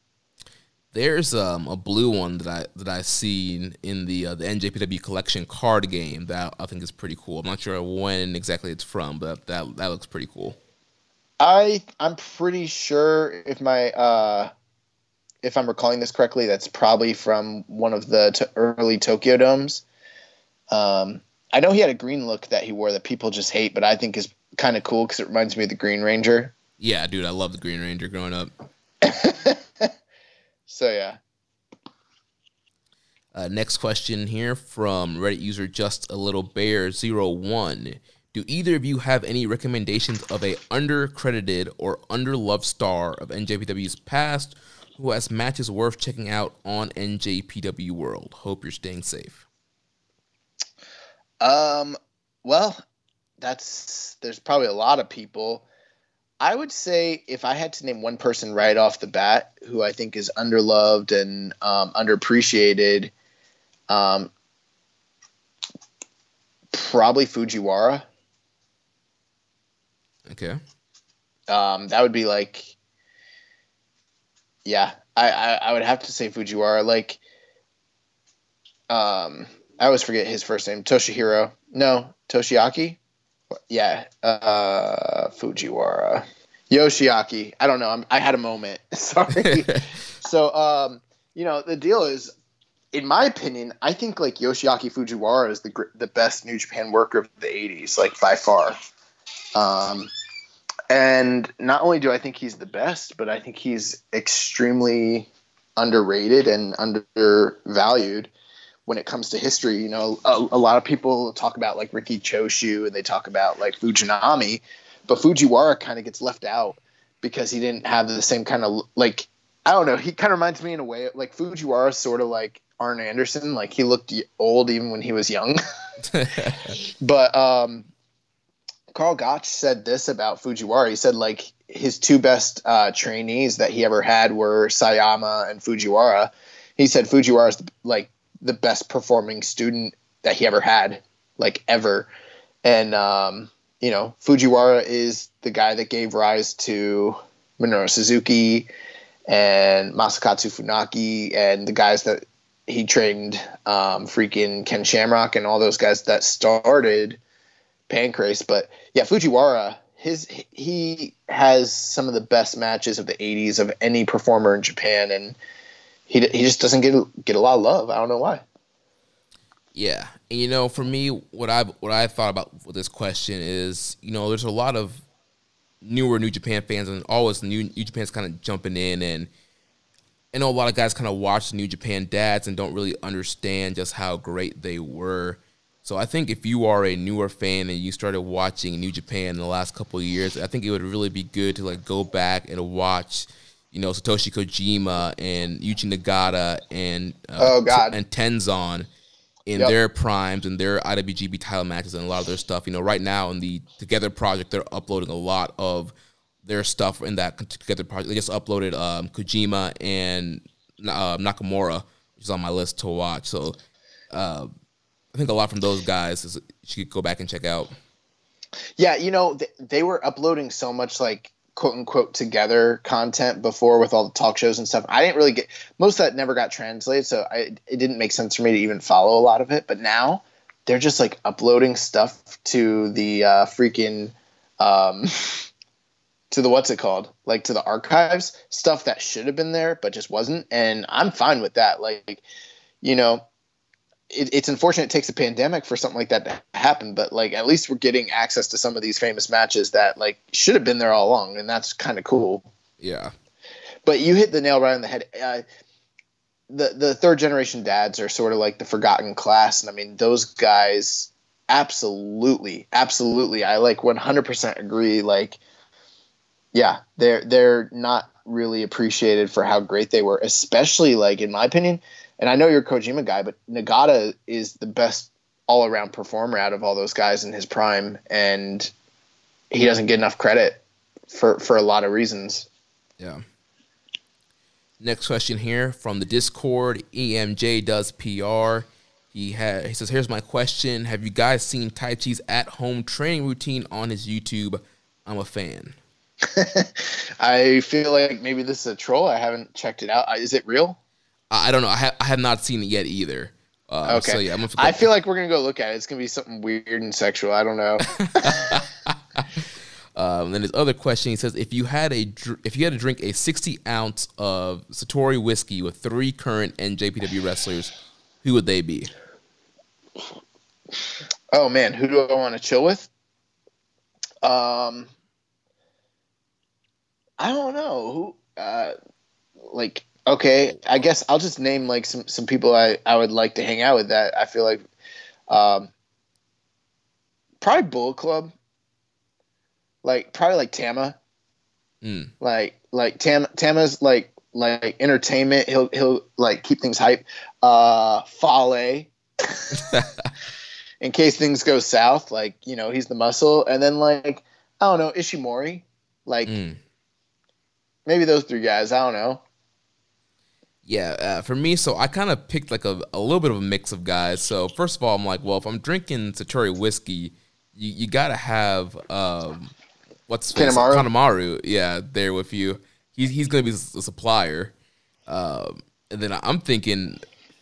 Speaker 3: There's um a blue one that I that I seen in the uh, the NJPW collection card game that I think is pretty cool. I'm not sure when exactly it's from, but that that looks pretty cool.
Speaker 4: I I'm pretty sure if my uh if I'm recalling this correctly, that's probably from one of the to early Tokyo domes. Um, I know he had a green look that he wore that people just hate, but I think is kind of cool because it reminds me of the Green Ranger.
Speaker 3: Yeah, dude, I love the Green Ranger growing up.
Speaker 4: So yeah,
Speaker 3: Uh, next question here from Reddit user just a little bear 01. Do either of you have any recommendations of a undercredited or underloved star of NJPW's past who has matches worth checking out on NJPW World? Hope you're staying safe.
Speaker 4: Um, well, that's there's probably a lot of people. I would say if I had to name one person right off the bat who I think is underloved and um, underappreciated, um, probably Fujiwara.
Speaker 3: Okay.
Speaker 4: Um, that would be like, yeah, I, I, I would have to say Fujiwara. Like, um, I always forget his first name. Toshihiro. No, Toshiaki. Yeah, uh, Fujiwara. Yoshiaki. I don't know. I'm, I had a moment. Sorry. so, um, you know, the deal is, in my opinion, I think like Yoshiaki Fujiwara is the the best New Japan worker of the '80s, like by far. Um, and not only do I think he's the best, but I think he's extremely underrated and undervalued when it comes to history. You know, a, a lot of people talk about like Riki Choshu and they talk about like Fujinami, but Fujiwara kind of gets left out because he didn't have the same kind of like I don't know. He kind of reminds me in a way like Fujiwara, sort of like Arn Anderson. Like he looked old even when he was young. but um, Karl Gotch said this about Fujiwara. He said like his two best uh, trainees that he ever had were Sayama and Fujiwara. He said Fujiwara is like the best performing student that he ever had, like ever. And um, you know, Fujiwara is the guy that gave rise to Minoru Suzuki and Masakatsu Funaki and the guys that he trained, um, freaking Ken Shamrock and all those guys that started Pancrase. But yeah, Fujiwara, his he has some of the best matches of the '80s of any performer in Japan, and he he just doesn't get get a lot of love. I don't know why.
Speaker 3: Yeah, and you know, for me, what I what I thought about with this question is, you know, there's a lot of newer New Japan fans, and always New New Japan's kind of jumping in, and I know a lot of guys kind of watch New Japan dads and don't really understand just how great they were. So I think if you are a newer fan and you started watching New Japan in the last couple of years, I think it would really be good to like go back and watch, you know, Satoshi Kojima and Yuji Nagata and uh,
Speaker 4: Oh, God.
Speaker 3: and Tenzan in
Speaker 4: Yep.
Speaker 3: their primes and their IWGP title matches and a lot of their stuff. You know, right now in the Together project, they're uploading a lot of their stuff in that Together project. They just uploaded um, Kojima and uh, Nakamura, which is on my list to watch. So, uh, I think a lot from those guys is you could go back and check out.
Speaker 4: Yeah, you know, they, they were uploading so much like quote unquote together content before with all the talk shows and stuff. I didn't really get most of that never got translated, so I, it didn't make sense for me to even follow a lot of it. But now they're just like uploading stuff to the uh, freaking um, to the what's it called like to the archives stuff that should have been there but just wasn't and i'm fine with that like you know it, it's unfortunate it takes a pandemic for something like that to happen but like at least we're getting access to some of these famous matches that like should have been there all along and that's kind of cool.
Speaker 3: Yeah.
Speaker 4: But you hit the nail right on the head. Uh, the the third generation dads are sort of like the forgotten class and i mean those guys absolutely absolutely i like 100% agree like yeah they're they're not really appreciated for how great they were especially like in my opinion and i know you're a kojima guy but nagata is the best all-around performer out of all those guys in his prime and he doesn't get enough credit for for a lot of reasons
Speaker 3: yeah next question here from the discord emj does pr he had he says, "Here's my question: Have you guys seen Taichi's at-home training routine on his YouTube? I'm a fan."
Speaker 4: I feel like maybe this is a troll. I haven't checked it out. Is it real?
Speaker 3: I don't know. I, ha- I have not seen it yet either. Uh,
Speaker 4: okay. So yeah, I'm I feel like we're gonna go look at it. It's gonna be something weird and sexual. I don't know.
Speaker 3: um, then his other question, he says, if you had a dr- if you had to drink a 60 ounce of Suntory whiskey with three current NJPW wrestlers, who would they be?
Speaker 4: Oh man, who do I want to chill with? Um, I don't know who. Uh, like, okay, I guess I'll just name like some some people I I would like to hang out with. That I feel like, um, probably Bullet Club. Like probably like Tama. Mm. Like like Tam Tama's like like entertainment. He'll he'll like keep things hype. Uh, Fale. In case things go south, like you know, he's the muscle, and then like I don't know Ishimori, like. Mm maybe those three guys. I don't know.
Speaker 3: Yeah, uh, for me, so I kind of picked like a, a little bit of a mix of guys. So first of all, I'm like, well, if I'm drinking Suntory whiskey, you, you gotta have um, what's
Speaker 4: Kanemaru.
Speaker 3: Kanemaru, yeah, there with you. He's he's gonna be a supplier. Um, and then I'm thinking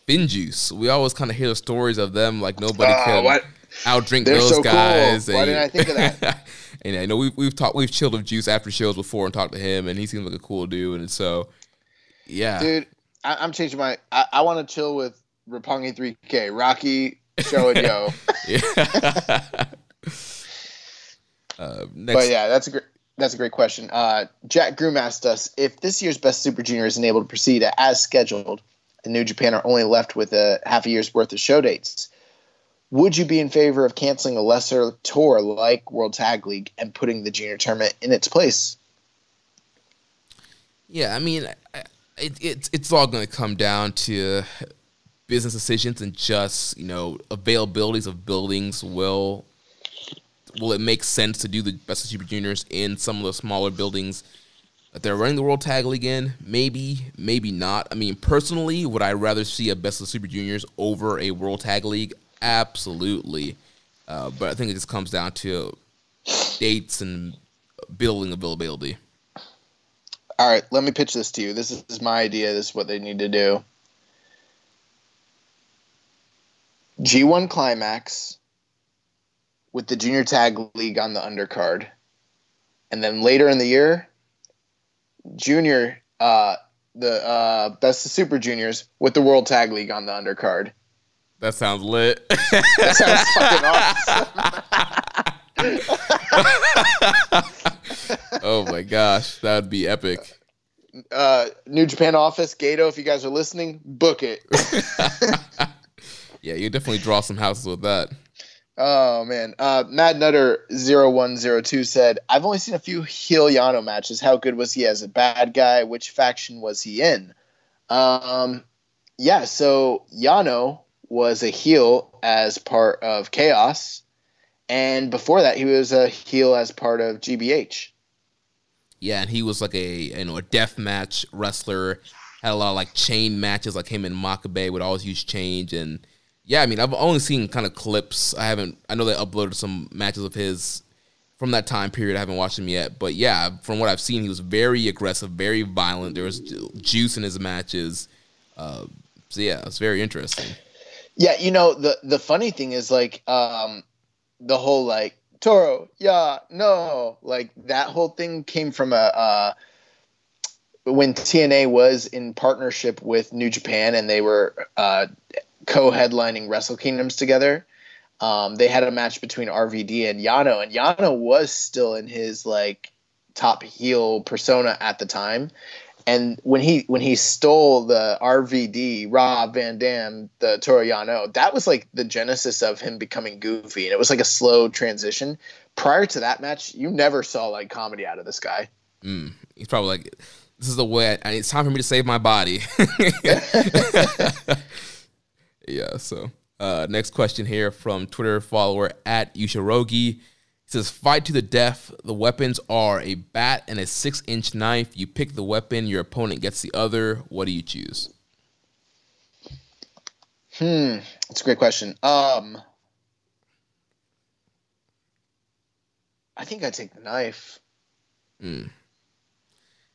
Speaker 3: FinJuice. We always kind of hear the stories of them like nobody uh, can what? outdrink They're those so guys.
Speaker 4: Cool. Why didn't I think of that?
Speaker 3: And I know we've we've talked we've chilled with Juice after shows before and talked to him, and he seems like a cool dude. And so, yeah,
Speaker 4: dude, I, am changing my. I, I want to chill with Roppongi 3K, Rocky, Show and Yo. uh, but yeah, that's a great. That's a great question. Uh, Jack Groom asked us if this year's Best Super Junior isn't able to proceed as scheduled, and New Japan are only left with a half a year's worth of show dates would you be in favor of canceling a lesser tour like World Tag League and putting the junior tournament in its place?
Speaker 3: Yeah, I mean, it, it's it's all going to come down to business decisions and just you know availabilities of buildings. Will will it make sense to do the best of super juniors in some of the smaller buildings that they're running the World Tag League in? Maybe, maybe not. I mean, personally, would I rather see a best of super juniors over a World Tag League? Absolutely. Uh, but I think it just comes down to dates and building availability.
Speaker 4: All right, let me pitch this to you. This is my idea. This is what they need to do. G1 Climax with the Junior Tag League on the undercard. And then later in the year, Junior, uh, the uh, Best of Super Juniors with the World Tag League on the undercard.
Speaker 3: That sounds lit. that sounds fucking awesome. oh my gosh, that would be epic.
Speaker 4: Uh, New Japan office, Gedo, if you guys are listening, book it.
Speaker 3: yeah, you definitely draw some houses with that.
Speaker 4: Oh man, uh, Mad Nutter 0102 said, "I've only seen a few heel Yano matches. How good was he as a bad guy? Which faction was he in?" Um, yeah, so Yano was a heel as part of Chaos, and before that, he was a heel as part of GBH.
Speaker 3: Yeah, and he was like a you know a death match wrestler. Had a lot of like chain matches, like him and Makabe would always use change, and yeah, I mean, I've only seen kind of clips. I haven't. I know they uploaded some matches of his from that time period. I haven't watched him yet, but yeah, from what I've seen, he was very aggressive, very violent. There was juice in his matches. Uh, so yeah, it's very interesting.
Speaker 4: Yeah, you know the the funny thing is like um, the whole like Toro, yeah, no, like that whole thing came from a. Uh, when TNA was in partnership with New Japan and they were uh, co-headlining Wrestle Kingdoms together, um, they had a match between RVD and Yano, and Yano was still in his like top heel persona at the time. And when he when he stole the RVD Rob Van Dam the torayano that was like the genesis of him becoming goofy, and it was like a slow transition. Prior to that match, you never saw like comedy out of this guy.
Speaker 3: Mm, he's probably like, "This is the way. I, it's time for me to save my body." yeah. So uh, next question here from Twitter follower at Yushirogi. It says, fight to the death. The weapons are a bat and a six inch knife. You pick the weapon, your opponent gets the other. What do you choose?
Speaker 4: Hmm, that's a great question. Um, I think I take the knife.
Speaker 3: Hmm.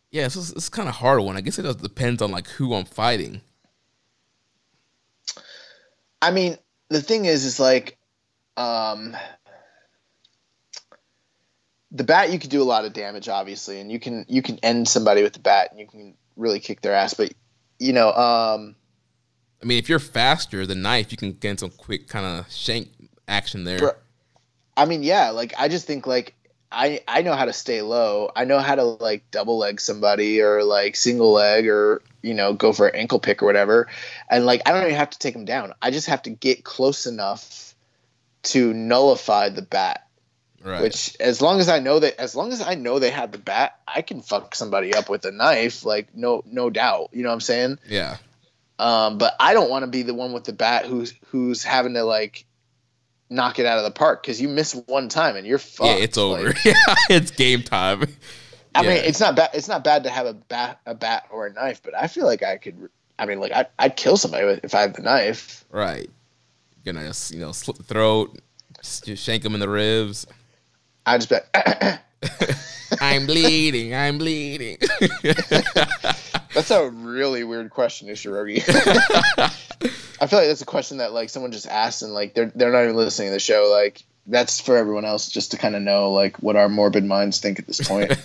Speaker 3: Yeah, it's, it's kind of hard one. I guess it does depends on like who I'm fighting.
Speaker 4: I mean, the thing is, is like, um, the bat you can do a lot of damage, obviously, and you can you can end somebody with the bat, and you can really kick their ass. But you know, um,
Speaker 3: I mean, if you're faster, the knife you can get some quick kind of shank action there.
Speaker 4: I mean, yeah, like I just think like I I know how to stay low. I know how to like double leg somebody or like single leg or you know go for an ankle pick or whatever, and like I don't even have to take them down. I just have to get close enough to nullify the bat. Right. Which as long as I know that as long as I know they have the bat, I can fuck somebody up with a knife, like no no doubt. You know what I'm saying?
Speaker 3: Yeah.
Speaker 4: Um, but I don't want to be the one with the bat who's who's having to like knock it out of the park because you miss one time and you're fucked.
Speaker 3: Yeah, it's over. Like, yeah, it's game time.
Speaker 4: I yeah. mean, it's not bad. It's not bad to have a bat, a bat or a knife, but I feel like I could. I mean, like I, I'd kill somebody with, if I had the knife.
Speaker 3: Right. You're gonna you know slit the throat, just shank them in the ribs.
Speaker 4: I just bet.
Speaker 3: I'm bleeding. I'm bleeding.
Speaker 4: that's a really weird question, Ishirogi. I feel like that's a question that like someone just asked and like they're they're not even listening to the show. Like that's for everyone else just to kind of know like what our morbid minds think at this point.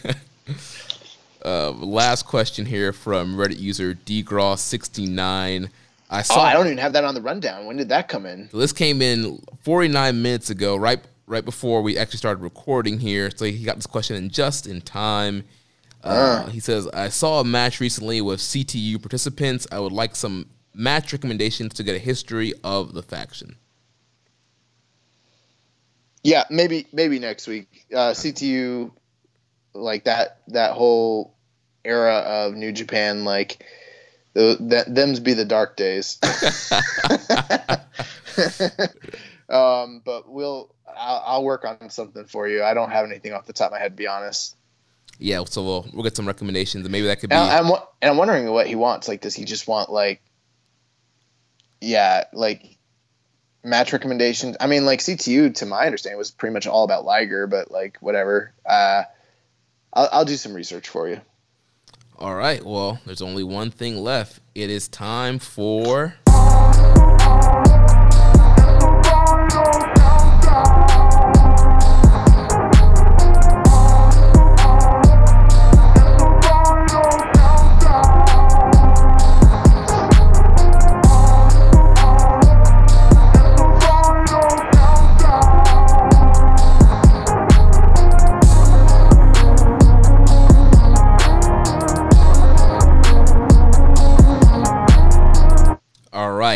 Speaker 3: uh, last question here from Reddit user dgross69.
Speaker 4: I saw. Oh, I don't even have that on the rundown. When did that come in?
Speaker 3: This came in 49 minutes ago, right right before we actually started recording here. So he got this question in just in time. Uh, uh. He says, I saw a match recently with CTU participants. I would like some match recommendations to get a history of the faction.
Speaker 4: Yeah, maybe maybe next week. Uh, CTU, like that that whole era of New Japan, like the, that them's be the dark days. um, but we'll I'll, I'll, work on something for you. I don't have anything off the top of my head, to be honest.
Speaker 3: Yeah, so we'll we'll get some recommendations, and maybe that could be.
Speaker 4: And I'm, and I'm wondering what he wants. Like, does he just want like, yeah, like match recommendations? I mean, like CTU, to my understanding, was pretty much all about Liger, but like whatever. Uh, I'll, I'll do some research for you.
Speaker 3: All right. Well, there's only one thing left. It is time for.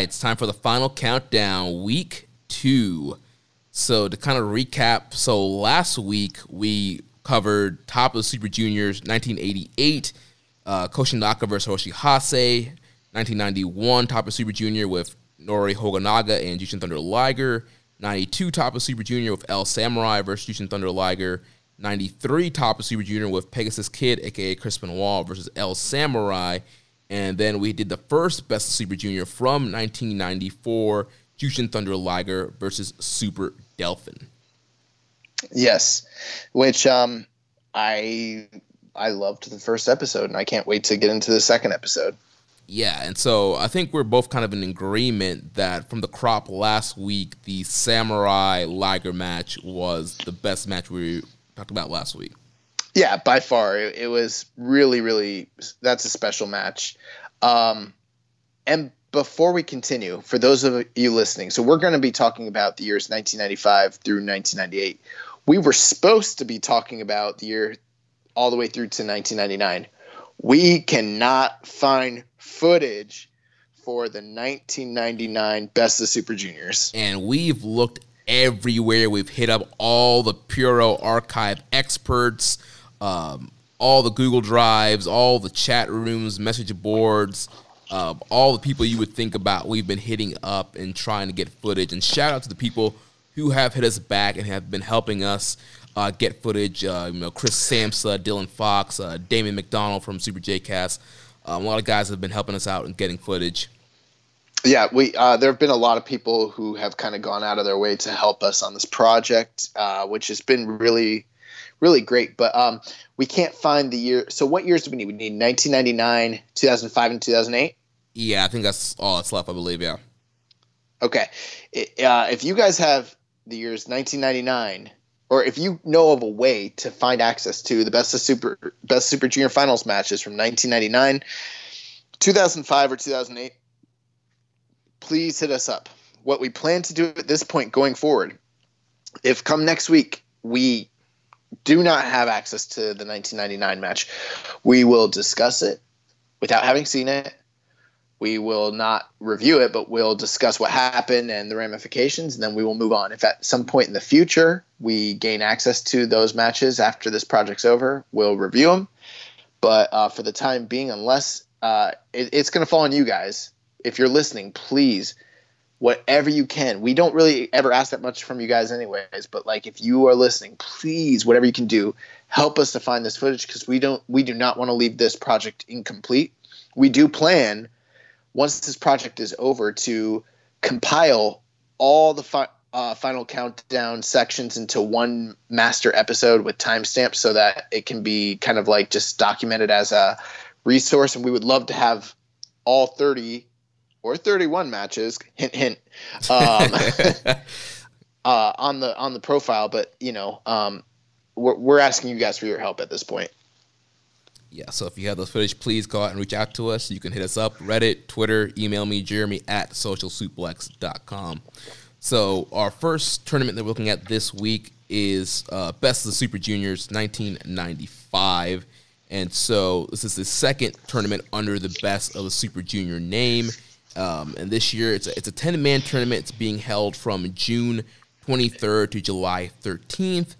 Speaker 3: Right, it's time for the final countdown, week two. So to kind of recap, so last week we covered top of Super Juniors, 1988, uh, Koshinaka versus Hiroshi Hase, 1991 top of Super Junior with Nori Hoganaga and Jushin Thunder Liger, 92 top of Super Junior with El Samurai versus Jushin Thunder Liger, 93 top of Super Junior with Pegasus Kid, aka Chris Benoit versus El Samurai, and then we did the first Best of Super Junior from 1994, Jushin Thunder Liger versus Super Delphin.
Speaker 4: Yes, which um, I I loved the first episode, and I can't wait to get into the second episode.
Speaker 3: Yeah, and so I think we're both kind of in agreement that from the crop last week, the Samurai Liger match was the best match we talked about last week.
Speaker 4: Yeah, by far, it, it was really, really. That's a special match. Um, and before we continue, for those of you listening, so we're going to be talking about the years 1995 through 1998. We were supposed to be talking about the year all the way through to 1999. We cannot find footage for the 1999 Best of Super Juniors.
Speaker 3: And we've looked everywhere. We've hit up all the Puro archive experts, um, all the Google Drives, all the chat rooms, message boards, uh, all the people you would think about. We've been hitting up and trying to get footage. And shout out to the people who have hit us back and have been helping us uh, get footage. Uh, you know, Chris Samsa, Dylan Fox, uh, Damon McDonald from Super J Cast. Um, a lot of guys have been helping us out and getting footage.
Speaker 4: Yeah, we uh, there have been a lot of people who have kind of gone out of their way to help us on this project, uh, which has been really, really great. But um, we can't find the year. So what years do we need? We need 1999, 2005, and 2008.
Speaker 3: Yeah, I think that's all that's left. I believe. Yeah.
Speaker 4: Okay, uh, if you guys have the years 1999 or if you know of a way to find access to the best of super best super junior finals matches from 1999 2005 or 2008 please hit us up what we plan to do at this point going forward if come next week we do not have access to the 1999 match we will discuss it without having seen it we will not review it, but we'll discuss what happened and the ramifications, and then we will move on. If at some point in the future we gain access to those matches after this project's over, we'll review them. But uh, for the time being, unless uh, it, it's going to fall on you guys, if you're listening, please, whatever you can. We don't really ever ask that much from you guys, anyways. But like, if you are listening, please, whatever you can do, help us to find this footage because we don't, we do not want to leave this project incomplete. We do plan once this project is over to compile all the fi- uh, final countdown sections into one master episode with timestamps so that it can be kind of like just documented as a resource. And we would love to have all 30 or 31 matches hint hint um, uh, on the on the profile. But you know um, we're, we're asking you guys for your help at this point
Speaker 3: yeah, so if you have those footage, please go out and reach out to us. You can hit us up, Reddit, Twitter, email me, jeremy at socialsuplex.com. So our first tournament that we're looking at this week is uh, Best of the Super Juniors 1995. And so this is the second tournament under the Best of the Super Junior name. Um, and this year it's a, it's a 10 man tournament. It's being held from June 23rd to July 13th.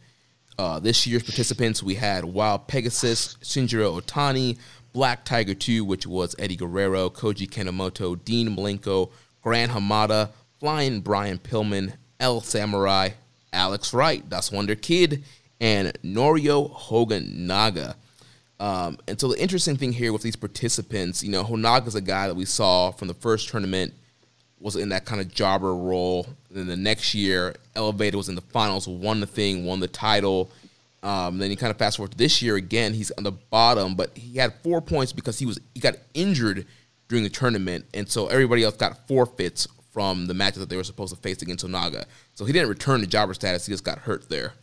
Speaker 3: Uh, this year's participants, we had Wild Pegasus, Shinjiro Otani, Black Tiger 2, which was Eddie Guerrero, Koji Kanemoto, Dean Malenko, Gran Hamada, Flying Brian Pillman, El Samurai, Alex Wright, Das Wonder Kid, and Norio Hogan Naga. Um, and so the interesting thing here with these participants, you know, Honaga's a guy that we saw from the first tournament was in that kind of jobber role. And then the next year, Elevated was in the finals, won the thing, won the title. Um, then you kind of fast forward to this year again. He's on the bottom, but he had four points because he was he got injured during the tournament, and so everybody else got forfeits from the matches that they were supposed to face against Honaga. So he didn't return to jobber status; he just got hurt there.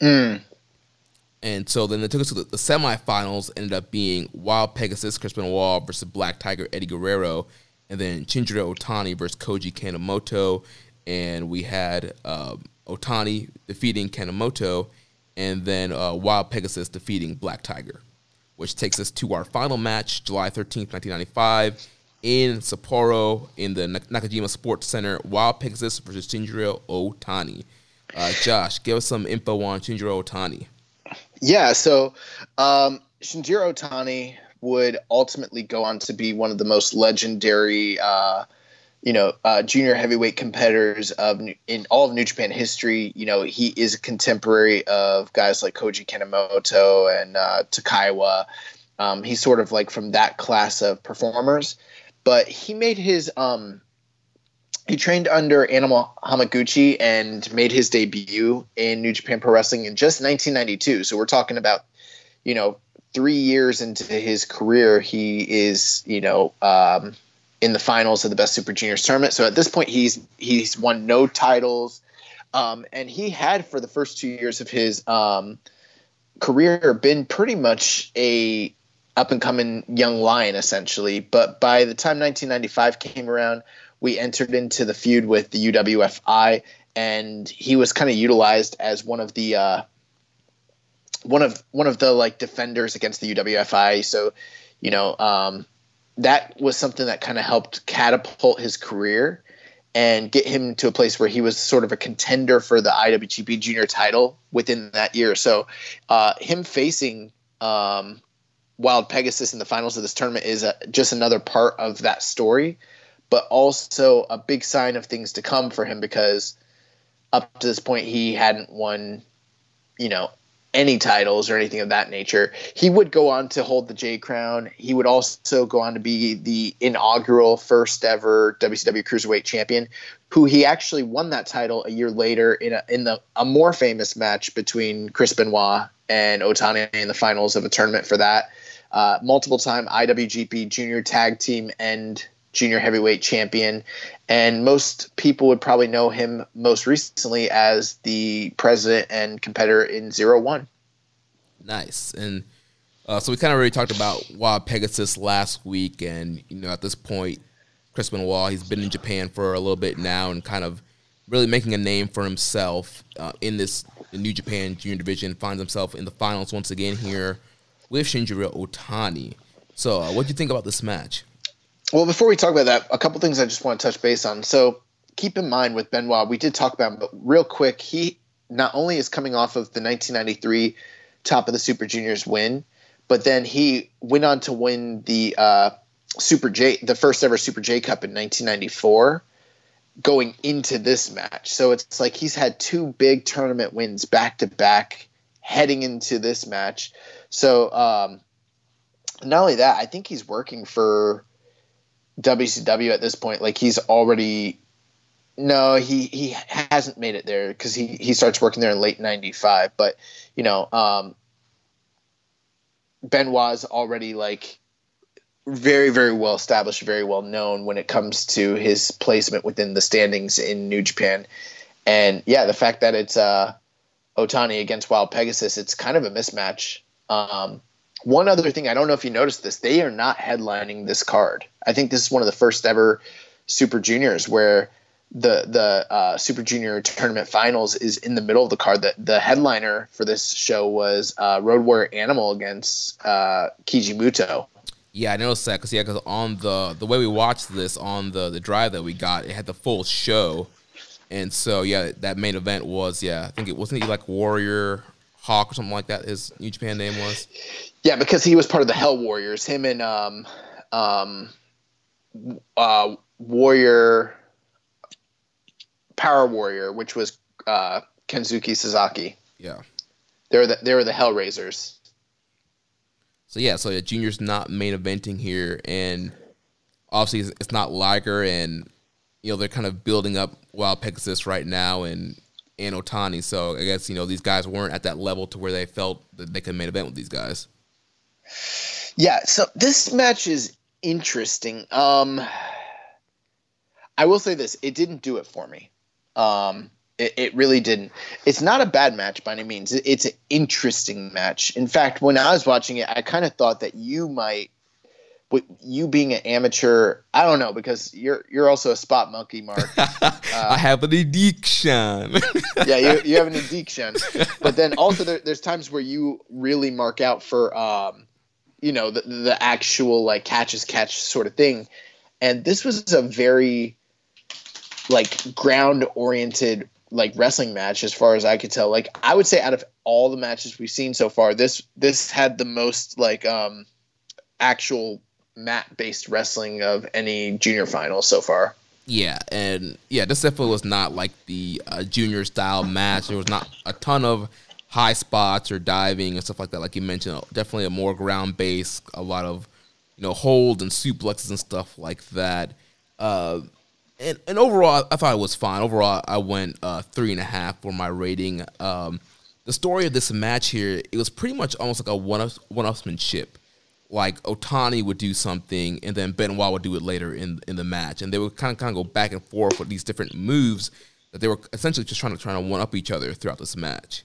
Speaker 4: Mm.
Speaker 3: And so then they took us to the, the semifinals. Ended up being Wild Pegasus, Chris Benoit versus Black Tiger, Eddie Guerrero and then Shinjiro Otani versus Koji Kanemoto, and we had um, Otani defeating Kanemoto, and then uh, Wild Pegasus defeating Black Tiger, which takes us to our final match, July 13th, 1995, in Sapporo in the Nakajima Sports Center, Wild Pegasus versus Shinjiro Otani. Uh, Josh, give us some info on Shinjiro Otani.
Speaker 4: Yeah, so um, Shinjiro Otani would ultimately go on to be one of the most legendary, uh, you know, uh, junior heavyweight competitors of in all of New Japan history. You know, he is a contemporary of guys like Koji Kanemoto and uh, Takaiwa. Um, he's sort of like from that class of performers, but he made his um, he trained under Animal Hamaguchi and made his debut in New Japan Pro Wrestling in just 1992. So we're talking about, you know, three years into his career, he is, you know, um, in the finals of the Best Super Juniors tournament. So at this point, he's he's won no titles, um, and he had for the first two years of his um, career been pretty much a up and coming young lion essentially. But by the time 1995 came around, we entered into the feud with the UWFI, and he was kind of utilized as one of the uh, one of one of the like defenders against the UWFI. So, you know, um, that was something that kind of helped catapult his career and get him to a place where he was sort of a contender for the IWGP Junior title within that year. So, uh, him facing um, Wild Pegasus in the finals of this tournament is a, just another part of that story, but also a big sign of things to come for him because up to this point he hadn't won, you know, any titles or anything of that nature. He would go on to hold the J Crown. He would also go on to be the inaugural first ever WCW Cruiserweight Champion, who he actually won that title a year later in a in the a more famous match between Chris Benoit and Otani in the finals of a tournament for that. Uh, multiple time IWGP Junior Tag Team and Junior Heavyweight Champion, and most people would probably know him most recently as the president and competitor in Zero One.
Speaker 3: Nice. And uh, so we kind of already talked about Wild Pegasus last week, and you know at this point, Chris Benoit he's been in Japan for a little bit now, and kind of really making a name for himself uh, in this New Japan Junior Division. Finds himself in the finals once again here with Shinjiro Otani. So, uh, what do you think about this match?
Speaker 4: Well, before we talk about that, a couple things I just want to touch base on. So keep in mind with Benoit, we did talk about him, but real quick, he not only is coming off of the 1993 top of the Super Juniors win, but then he went on to win the uh, Super J, the first ever Super J Cup in 1994, going into this match. So it's like he's had two big tournament wins back to back, heading into this match. So um, not only that, I think he's working for WCW at this point. Like he's already no, he he hasn't made it there because he he starts working there in late '95. But you know, um, Benoit's already like very very well established, very well known when it comes to his placement within the standings in New Japan. And yeah, the fact that it's uh, Otani against Wild Pegasus, it's kind of a mismatch. Um, one other thing, I don't know if you noticed this, they are not headlining this card. I think this is one of the first ever Super Juniors where the the uh, Super Junior tournament finals is in the middle of the card. The, the headliner for this show was uh, Road Warrior Animal against uh, Keiji Muto.
Speaker 3: Yeah, I noticed that because yeah, because on the the way we watched this on the the drive that we got, it had the full show, and so yeah, that main event was yeah, I think it wasn't he like Warrior Hawk or something like that. His New Japan name was.
Speaker 4: Yeah, because he was part of the Hell Warriors. Him and um, um, uh, Warrior, Power Warrior, which was uh, Kensuke Sasaki.
Speaker 3: Yeah,
Speaker 4: they were the, they were the Hellraisers.
Speaker 3: So yeah, so yeah, Junior's not main eventing here, and obviously it's not Liger, and you know they're kind of building up Wild Pegasus right now, and and Otani. So I guess you know these guys weren't at that level to where they felt that they could main event with these guys.
Speaker 4: Yeah, so this match is interesting. Um, I will say this: it didn't do it for me. Um, it, it, really didn't. It's not a bad match by any means. It, it's an interesting match. In fact, when I was watching it, I kind of thought that you might, with you being an amateur, I don't know because you're you're also a spot monkey, Mark.
Speaker 3: Uh, I have an addiction.
Speaker 4: yeah, you, you have an addiction. But then also there, there's times where you really mark out for um, you know the, the actual like catch as catch sort of thing. And this was a very like ground oriented like wrestling match as far as i could tell. Like i would say out of all the matches we've seen so far this this had the most like um actual mat based wrestling of any junior final so far.
Speaker 3: Yeah and yeah this definitely was not like the uh, junior style match. There was not a ton of high spots or diving and stuff like that. Like you mentioned, definitely a more ground base, a lot of you know holds and suplexes and stuff like that. Uh, and, and overall, I thought it was fine. Overall, I went uh, three and a half for my rating. Um, the story of this match here, it was pretty much almost like a one one upsmanship. Like Otani would do something, and then Benoit would do it later in in the match, and they would kind of kind of go back and forth with these different moves that they were essentially just trying to trying to one up each other throughout this match.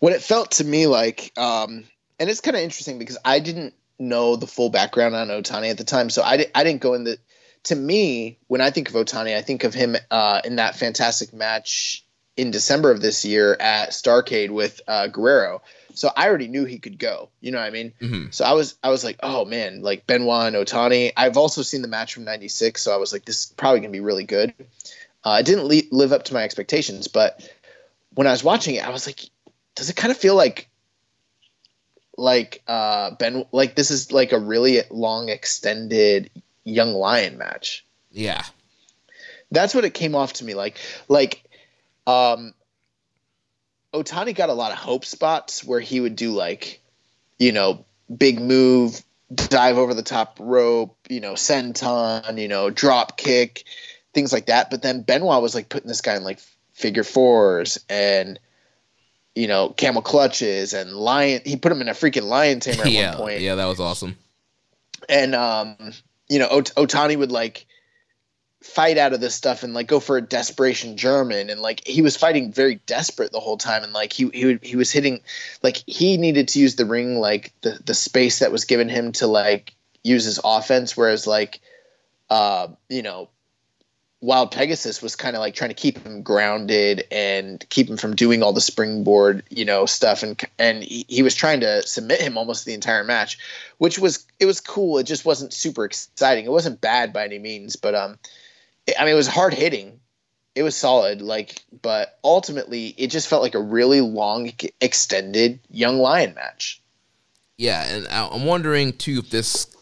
Speaker 4: What it felt to me like, um, and it's kind of interesting because I didn't know the full background on Otani at the time, so I, di- I didn't go in the. To me, when I think of Otani, I think of him uh, in that fantastic match in December of this year at Starcade with uh, Guerrero. So I already knew he could go. You know what I mean?
Speaker 3: Mm-hmm.
Speaker 4: So I was I was like, oh man, like Benoit and Otani. I've also seen the match from '96, so I was like, this is probably gonna be really good. Uh, it didn't le- live up to my expectations, but when I was watching it, I was like, does it kind of feel like like uh Ben like this is like a really long extended young lion match?
Speaker 3: Yeah,
Speaker 4: That's what it came off to me like. Like um Otani got a lot of hope spots where he would do like, you know, big move, dive over the top rope, you know, senton, you know, drop kick, things like that. But then Benoit was like putting this guy in like figure fours and you know, camel clutches and lion. He put him in a freaking lion tamer at
Speaker 3: yeah,
Speaker 4: one point
Speaker 3: yeah. That was awesome.
Speaker 4: and um, you know, Ot- Otani would like fight out of this stuff and like go for a desperation German, and like he was fighting very desperate the whole time, and like he he would, he was hitting, like he needed to use the ring like the the space that was given him to like use his offense, whereas like, uh, you know. Wild Pegasus was kind of like trying to keep him grounded and keep him from doing all the springboard, you know, stuff, and and he, he was trying to submit him almost the entire match which was it was cool. It just wasn't super exciting. It wasn't bad by any means, but um, it, I mean, it was hard hitting. It was solid, like, but ultimately, it just felt like a really long, extended young lion match.
Speaker 3: Yeah, and I'm wondering too if this.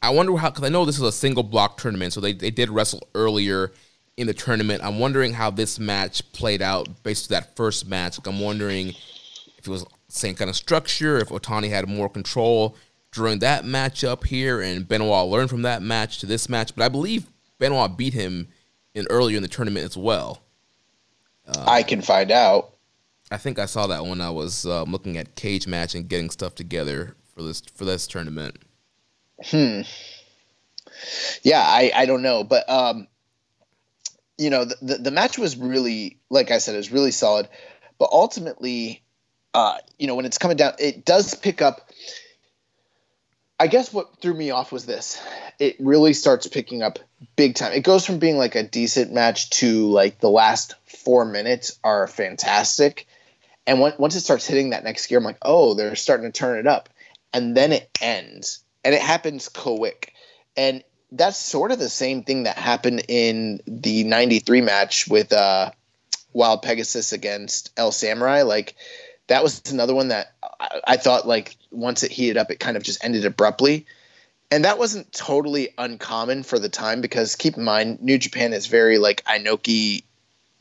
Speaker 3: I wonder how because I know this is a single block tournament, so they they did wrestle earlier in the tournament. I'm wondering how this match played out based on that first match. Like I'm wondering if it was same kind of structure, if Otani had more control during that matchup here, and Benoit learned from that match to this match. But I believe Benoit beat him in earlier in the tournament as well.
Speaker 4: I can find out.
Speaker 3: I think I saw that when I was uh, looking at cage match and getting stuff together for this for this tournament.
Speaker 4: Yeah, I, I don't know, but um, you know, the, the the match was really, like I said, it was really solid. But ultimately, uh, you know, when it's coming down, it does pick up. I guess what threw me off was this: it really starts picking up big time. It goes from being like a decent match to like the last four minutes are fantastic, and when, once it starts hitting that next gear, I'm like, oh, they're starting to turn it up, and then it ends, and it happens quick, and that's sort of the same thing that happened in the '93 match with uh, Wild Pegasus against El Samurai. Like that was another one that I, I thought like once it heated up, it kind of just ended abruptly. And that wasn't totally uncommon for the time because keep in mind, New Japan is very like Inoki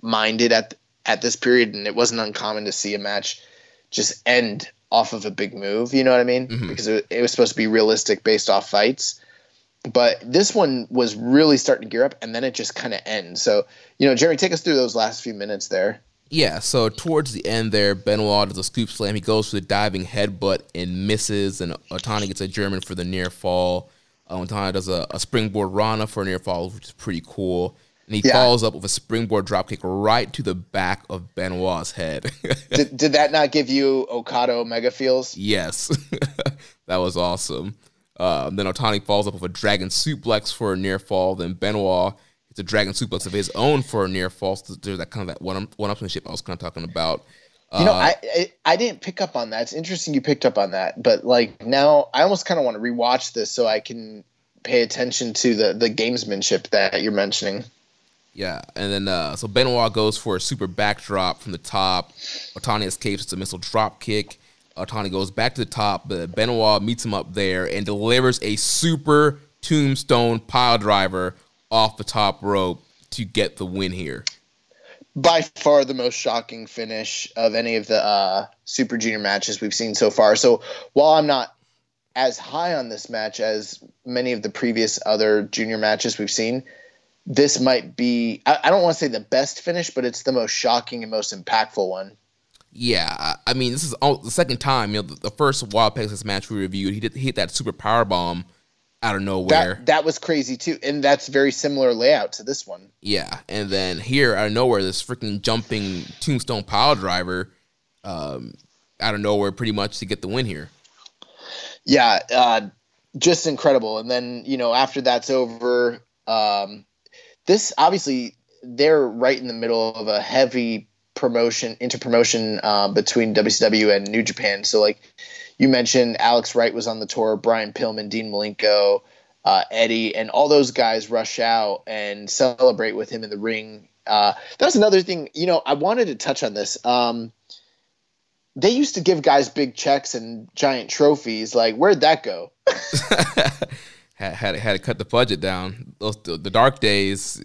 Speaker 4: minded at at this period, and it wasn't uncommon to see a match just end off of a big move. You know what I mean?
Speaker 3: Mhm.
Speaker 4: Because it, it was supposed to be realistic based off fights. But this one was really starting to gear up, and then it just kind of ends. So, you know, Jeremy, take us through those last few minutes there.
Speaker 3: Yeah, so towards the end there, Benoit does a scoop slam. He goes for the diving headbutt and misses, and Otani gets a German for the near fall. Uh, Otani does a, a springboard Rana for a near fall, which is pretty cool. And he
Speaker 4: Yeah.
Speaker 3: follows up with a springboard dropkick right to the back of Benoit's head.
Speaker 4: did, did that not give you Okada mega feels?
Speaker 3: yes, that was awesome. Uh, then Otani falls up with a dragon suplex for a near fall. Then Benoit hits a dragon suplex of his own for a near fall. So there's that kind of that one one upmanship I was kind of talking about.
Speaker 4: You know,
Speaker 3: Uh,
Speaker 4: I, I I didn't pick up on that. It's interesting you picked up on that, but like now I almost kind of want to rewatch this so I can pay attention to the the gamesmanship that you're mentioning.
Speaker 3: Yeah, and then uh, so Benoit goes for a super backdrop from the top. Otani escapes. It's a missile drop kick. Otani goes back to the top, but Benoit meets him up there and delivers a super tombstone pile driver off the top rope to get the win here.
Speaker 4: By far the most shocking finish of any of the uh, Super Junior matches we've seen so far. So while I'm not as high on this match as many of the previous other junior matches we've seen, this might be I, I don't want to say the best finish, but it's the most shocking and most impactful one.
Speaker 3: Yeah, I- mean, this is all, the second time. You know, the, the first Wild Pegasus match we reviewed, he did he hit that super power bomb out of nowhere.
Speaker 4: That that was crazy too, and that's very similar layout to this one.
Speaker 3: yeah, and then here out of nowhere, this freaking jumping tombstone pile driver, um, out of nowhere, pretty much to get the win here.
Speaker 4: Yeah, uh, just incredible. And then you know after that's over, um, this obviously they're right in the middle of a heavy promotion inter promotion uh, between WCW and New Japan. So like you mentioned, Alex Wright was on the tour, Brian Pillman, Dean Malenko, uh, Eddie, and all those guys rush out and celebrate with him in the ring. Uh, that's another thing. You know, I wanted to touch on this. Um, they used to give guys big checks and giant trophies. Like, where'd that go?
Speaker 3: had, had had to cut the budget down. Those the, the dark days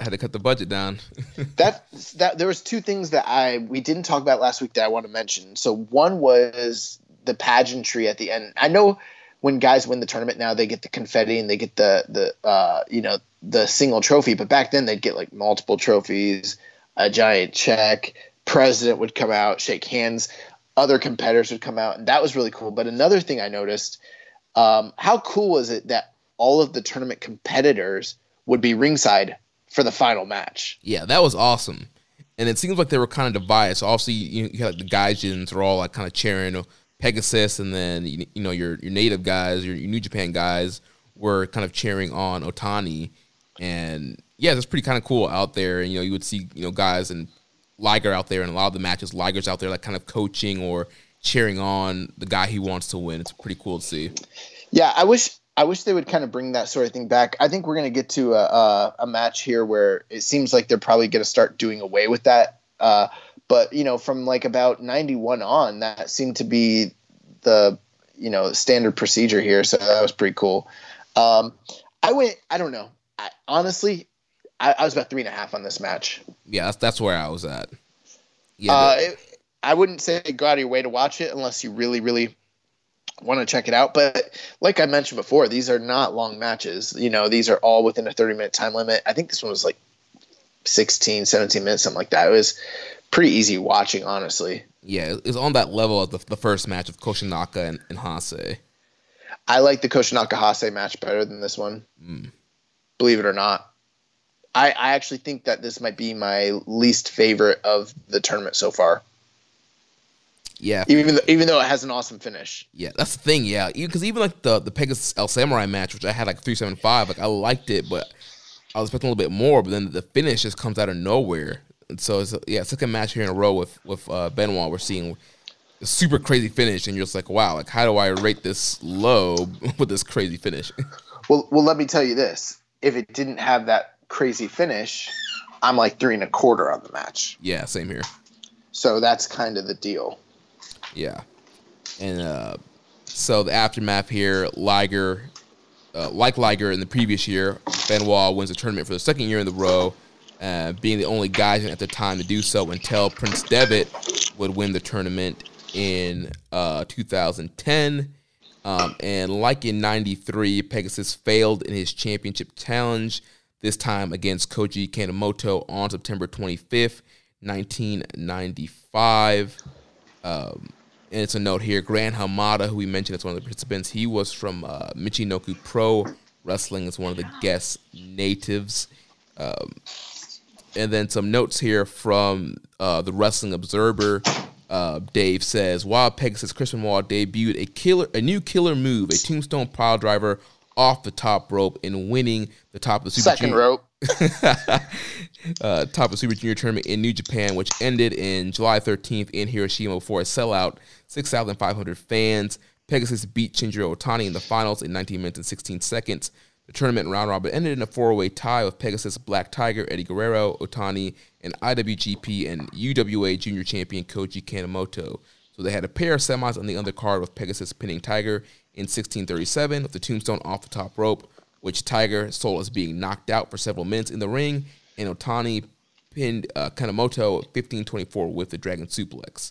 Speaker 3: had to cut the budget down.
Speaker 4: that that there was two things that I we didn't talk about last week that I want to mention. So one was the pageantry at the end. I know when guys win the tournament now they get the confetti and they get the the uh, you know the single trophy, but back then they'd get like multiple trophies, a giant check. President would come out, shake hands. Other competitors would come out, and that was really cool. But another thing I noticed, um, how cool was it that all of the tournament competitors would be ringside for the final match?
Speaker 3: yeah, that was awesome. And it seems like they were kind of divided. So obviously, you, you had like the Gaijins are all like kind of cheering Pegasus, and then you, you know your your native guys, your, your New Japan guys were kind of cheering on Otani. And yeah, that's pretty kind of cool out there. And you know, you would see you know guys and Liger out there and a lot of the matches. Liger's out there like kind of coaching or cheering on the guy he wants to win. It's pretty cool to see.
Speaker 4: Yeah, I wish I wish they would kind of bring that sort of thing back. I think we're going to get to a, a, a match here where it seems like they're probably going to start doing away with that. Uh, but you know, from like about '91 on, that seemed to be the you know standard procedure here. So that was pretty cool. Um, I went. I don't know. I, honestly, I, I was about three and a half on this match.
Speaker 3: Yeah, that's that's where I was at. Yeah,
Speaker 4: Uh, it, I wouldn't say go out of your way to watch it unless you really, really want to check it out. But like I mentioned before, these are not long matches. You know, these are all within a 30 minute time limit. I think this one was like 16, 17 minutes, something like that. It was pretty easy watching, honestly.
Speaker 3: yeah, it was on that level of the, the first match of Koshinaka and, and Hase.
Speaker 4: I like the Koshinaka Hase match better than this one. Mm. Believe it or not. I, I actually think that this might be my least favorite of the tournament so far,
Speaker 3: Yeah,
Speaker 4: even though, even though it has an awesome finish.
Speaker 3: yeah, that's the thing. Yeah, because even like the the Pegasus El Samurai match, which I had like three seven five, like I liked it, but I was expecting a little bit more. But then the finish just comes out of nowhere, and so it's yeah, second match here in a row with with uh, Benoit. We're seeing a super crazy finish, and you're just like, wow, like how do I rate this low with this crazy finish?
Speaker 4: Well, well, let me tell you this: if it didn't have that crazy finish, I'm like three and a quarter on the match.
Speaker 3: yeah, same here.
Speaker 4: So that's kind of the deal.
Speaker 3: Yeah. And uh, so the aftermath here, Liger, uh, like Liger in the previous year, Benoit wins the tournament for the second year in the row, uh, being the only guy at the time to do so until Prince Devitt would win the tournament in uh, 2010. Um, and like in 93, Pegasus failed in his championship challenge, this time against Koji Kanemoto on September 25th, 1995. Um, it's a note here. Gran Hamada, who we mentioned as one of the participants, he was from uh, Michinoku Pro Wrestling as one of the guest natives. Um, and then some notes here from uh, the Wrestling Observer. Uh, Dave says, Wild Pegasus Chris Wall debuted a killer, a new killer move, a tombstone pile driver off the top rope and winning the top of the Super
Speaker 4: Second
Speaker 3: Junior-
Speaker 4: rope.
Speaker 3: uh, top of Super Junior tournament in New Japan, which ended in July 13th in Hiroshima before a sellout 6,500 fans. Pegasus beat Shinjiro Otani in the finals in 19 minutes and 16 seconds. The tournament round robin ended in a four-way tie with Pegasus, Black Tiger, Eddie Guerrero, Otani, and IWGP and UWA Junior Champion Koji Kanemoto. So they had a pair of semis on the undercard with Pegasus pinning Tiger in 1637 with the tombstone off the top rope, which Tiger sold as being knocked out for several minutes in the ring, and Otani pinned uh, Kanemoto 1524 with the Dragon Suplex.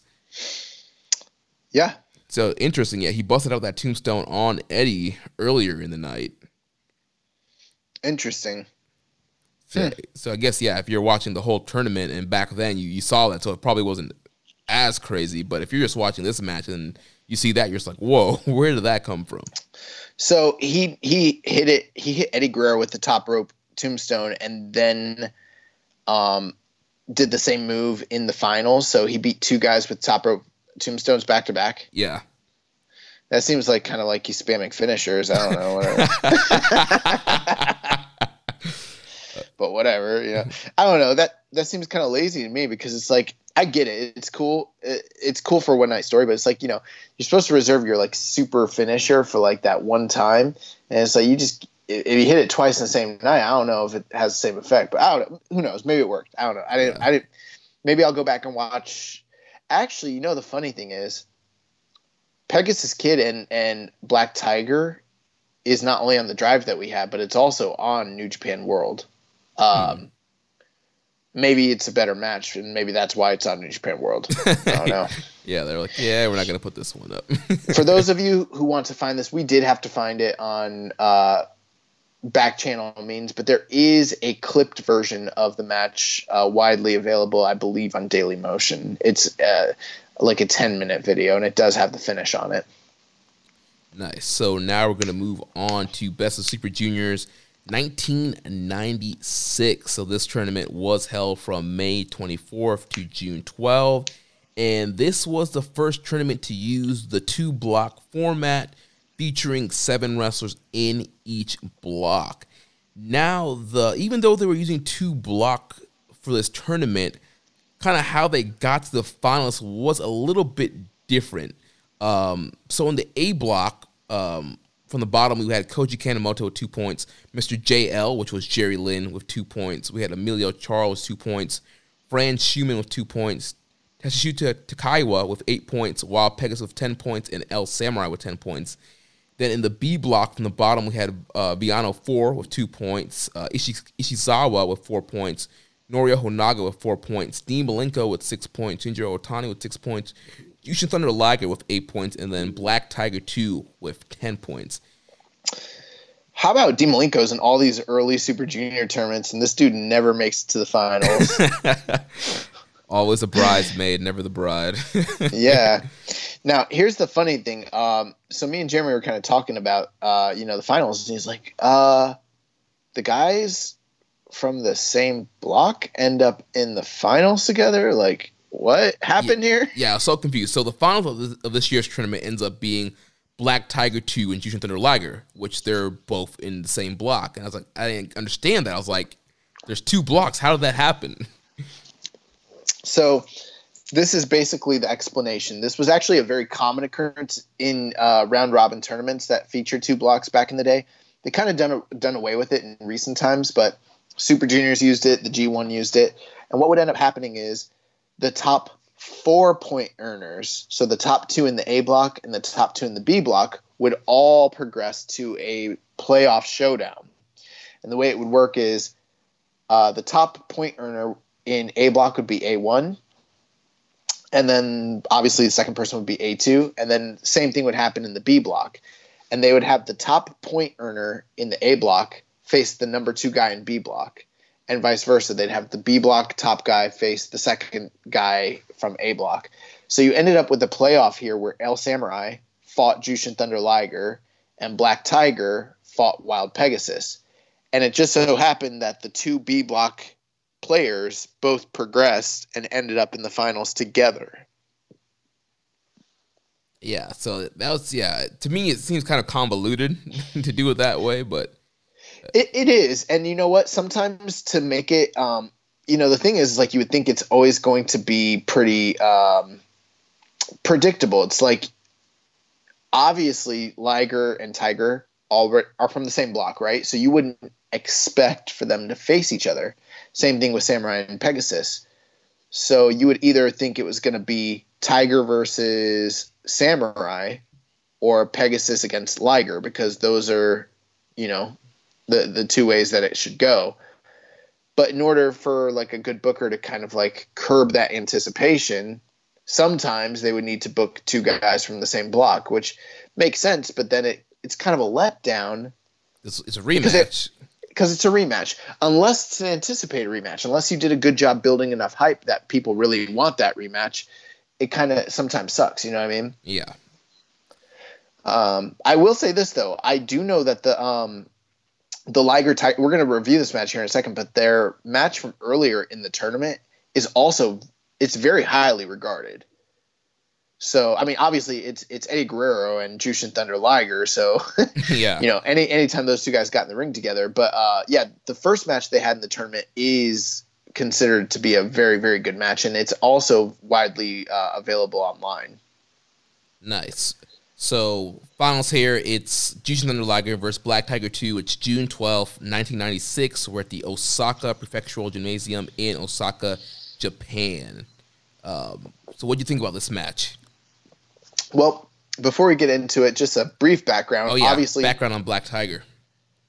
Speaker 4: Yeah.
Speaker 3: So interesting, yeah, he busted out that tombstone on Eddie earlier in the night.
Speaker 4: Interesting.
Speaker 3: So, so I guess yeah, if you're watching the whole tournament and back then you, you saw that, so it probably wasn't as crazy. But if you're just watching this match and you see that, you're just like, whoa, where did that come from?
Speaker 4: So he he hit it. He hit Eddie Guerrero with the top rope tombstone, and then um, did the same move in the finals. So he beat two guys with top rope tombstones back to back.
Speaker 3: Yeah.
Speaker 4: That seems like kind of like he's spamming finishers. I don't know. But whatever, you know. I don't know. That that seems kind of lazy to me because it's like I get it. It's cool. It's cool for one night story, but it's like you know you're supposed to reserve your like super finisher for like that one time, and it's like you just if you hit it twice in the same night, I don't know if it has the same effect. But I don't know. Who knows? Maybe it worked. I don't know. I didn't. I didn't. Maybe I'll go back and watch. Actually, you know the funny thing is, Pegasus Kid and and Black Tiger is not only on the drive that we have, but it's also on New Japan World. Um. Maybe it's a better match, and maybe that's why it's on New Japan World. I don't know.
Speaker 3: yeah, they're like, yeah, we're not going to put this one up.
Speaker 4: For those of you who want to find this, we did have to find it on uh, back channel means, but there is a clipped version of the match uh, widely available, I believe, on Daily Motion. It's uh, like a 10 minute video, and it does have the finish on it.
Speaker 3: Nice. So now we're going to move on to Best of Super Juniors 1996. So this tournament was held from May 24th to June 12th. And this was the first tournament to use the two block format featuring seven wrestlers in each block. Now, the even though they were using two block for this tournament, kind of how they got to the finals was a little bit different. Um, so in the A block, um, from the bottom, we had Koji Kanemoto with two points, Mr. JL, which was Jerry Lynn, with two points. We had Emilio Charles, two points, Fran Schumann with two points, Tatsuhito Takaiwa with eight points, Wild Pegasus with 10 points, and El Samurai with 10 points. Then in the B block from the bottom, we had uh, Villano 4 with two points, uh, Ishi- Ishizawa with four points, Norio Honaga with four points, Dean Malenko with six points, Shinjiro Otani with six points, Jushin Thunder Liger with eight points, and then Black Tiger 2 with 10 points.
Speaker 4: How about Dean Malenko's in all these early Super Junior tournaments, and this dude never makes it to the finals?
Speaker 3: Always a bridesmaid, never the bride.
Speaker 4: yeah. Now, here's the funny thing. Um, so me and Jeremy were kind of talking about, uh, you know, the finals, and he's like, uh, the guys from the same block end up in the finals together. Like, what happened
Speaker 3: yeah,
Speaker 4: here?
Speaker 3: Yeah, I was so confused. So the finals of this, of this year's tournament ends up being Black Tiger 2 and Jushin Thunder Liger, which they're both in the same block. And I was like, I didn't understand that. I was like, there's two blocks. How did that happen?
Speaker 4: So this is basically the explanation. This was actually a very common occurrence in uh, round robin tournaments that featured two blocks back in the day. They kind of done done away with it in recent times, but Super Juniors used it, the G1 used it, and what would end up happening is the top four point earners, so the top two in the A block and the top two in the B block, would all progress to a playoff showdown. And the way it would work is uh, the top point earner in A block would be A1. And then obviously the second person would be A2. And then same thing would happen in the B block. And they would have the top point earner in the A block face the number two guy in B block. And vice versa. They'd have the B block top guy face the second guy from A block. So you ended up with a playoff here where El Samurai fought Jushin Thunder Liger and Black Tiger fought Wild Pegasus. And it just so happened that the two B block players both progressed and ended up in the finals together.
Speaker 3: Yeah, so that was yeah. To me, it seems kind of convoluted to do it that way, but
Speaker 4: it, it is. And you know what? Sometimes to make it, um, you know, the thing is, like you would think it's always going to be pretty um, predictable. It's like obviously Liger and Tiger all are from the same block, right? So you wouldn't expect for them to face each other. Same thing with Samurai and Pegasus. So you would either think it was going to be Tiger versus Samurai or Pegasus against Liger because those are, you know, the the two ways that it should go. But in order for like a good booker to kind of like curb that anticipation, sometimes they would need to book two guys from the same block, which makes sense. But then it it's kind of a letdown.
Speaker 3: It's, it's a rematch
Speaker 4: because it's a rematch. Unless it's an anticipated rematch, unless you did a good job building enough hype that people really want that rematch, it kind of sometimes sucks. You know what I mean?
Speaker 3: Yeah.
Speaker 4: Um, I will say this though, I do know that the um, the Liger Tiger. We're going to review this match here in a second, but their match from earlier in the tournament is also it's very highly regarded. So I mean, obviously it's it's Eddie Guerrero and Jushin Thunder Liger. So
Speaker 3: Yeah.
Speaker 4: you know, any anytime those two guys got in the ring together. But uh, yeah, the first match they had in the tournament is considered to be a very very good match, and it's also widely uh, available online.
Speaker 3: Nice. So finals here, it's Jushin Thunder Liger versus Black Tiger 2. It's June 12th, 1996. We're at the Osaka Prefectural Gymnasium in Osaka, Japan. Um, so what do you think about this match?
Speaker 4: Well, before we get into it, just a brief background.
Speaker 3: Oh yeah,
Speaker 4: obviously,
Speaker 3: background on Black Tiger.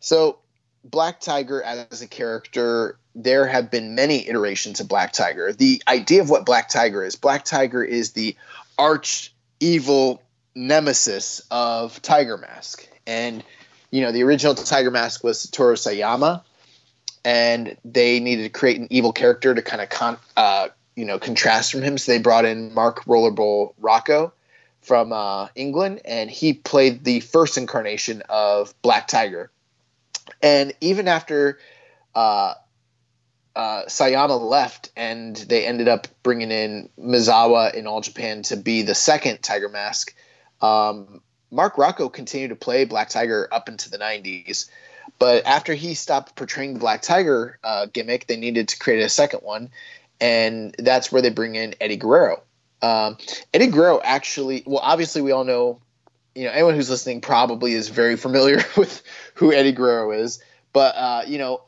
Speaker 4: So, Black Tiger as a character, there have been many iterations of Black Tiger. The idea of what Black Tiger is Black Tiger is the arch evil nemesis of Tiger Mask. And, you know, the original Tiger Mask was Satoru Sayama, and they needed to create an evil character to kind of, con- uh, you know, contrast from him. So they brought in Mark Rollerball Rocco from uh, England, and he played the first incarnation of Black Tiger. And even after uh, uh, Sayama left, and they ended up bringing in Misawa in All Japan to be the second Tiger Mask, um, Mark Rocco continued to play Black Tiger up into the 90s. But after he stopped portraying the Black Tiger uh, gimmick, they needed to create a second one, and that's where they bring in Eddie Guerrero. Um, Eddie Guerrero actually, well, obviously we all know, you know, anyone who's listening probably is very familiar with who Eddie Guerrero is. But uh, you know,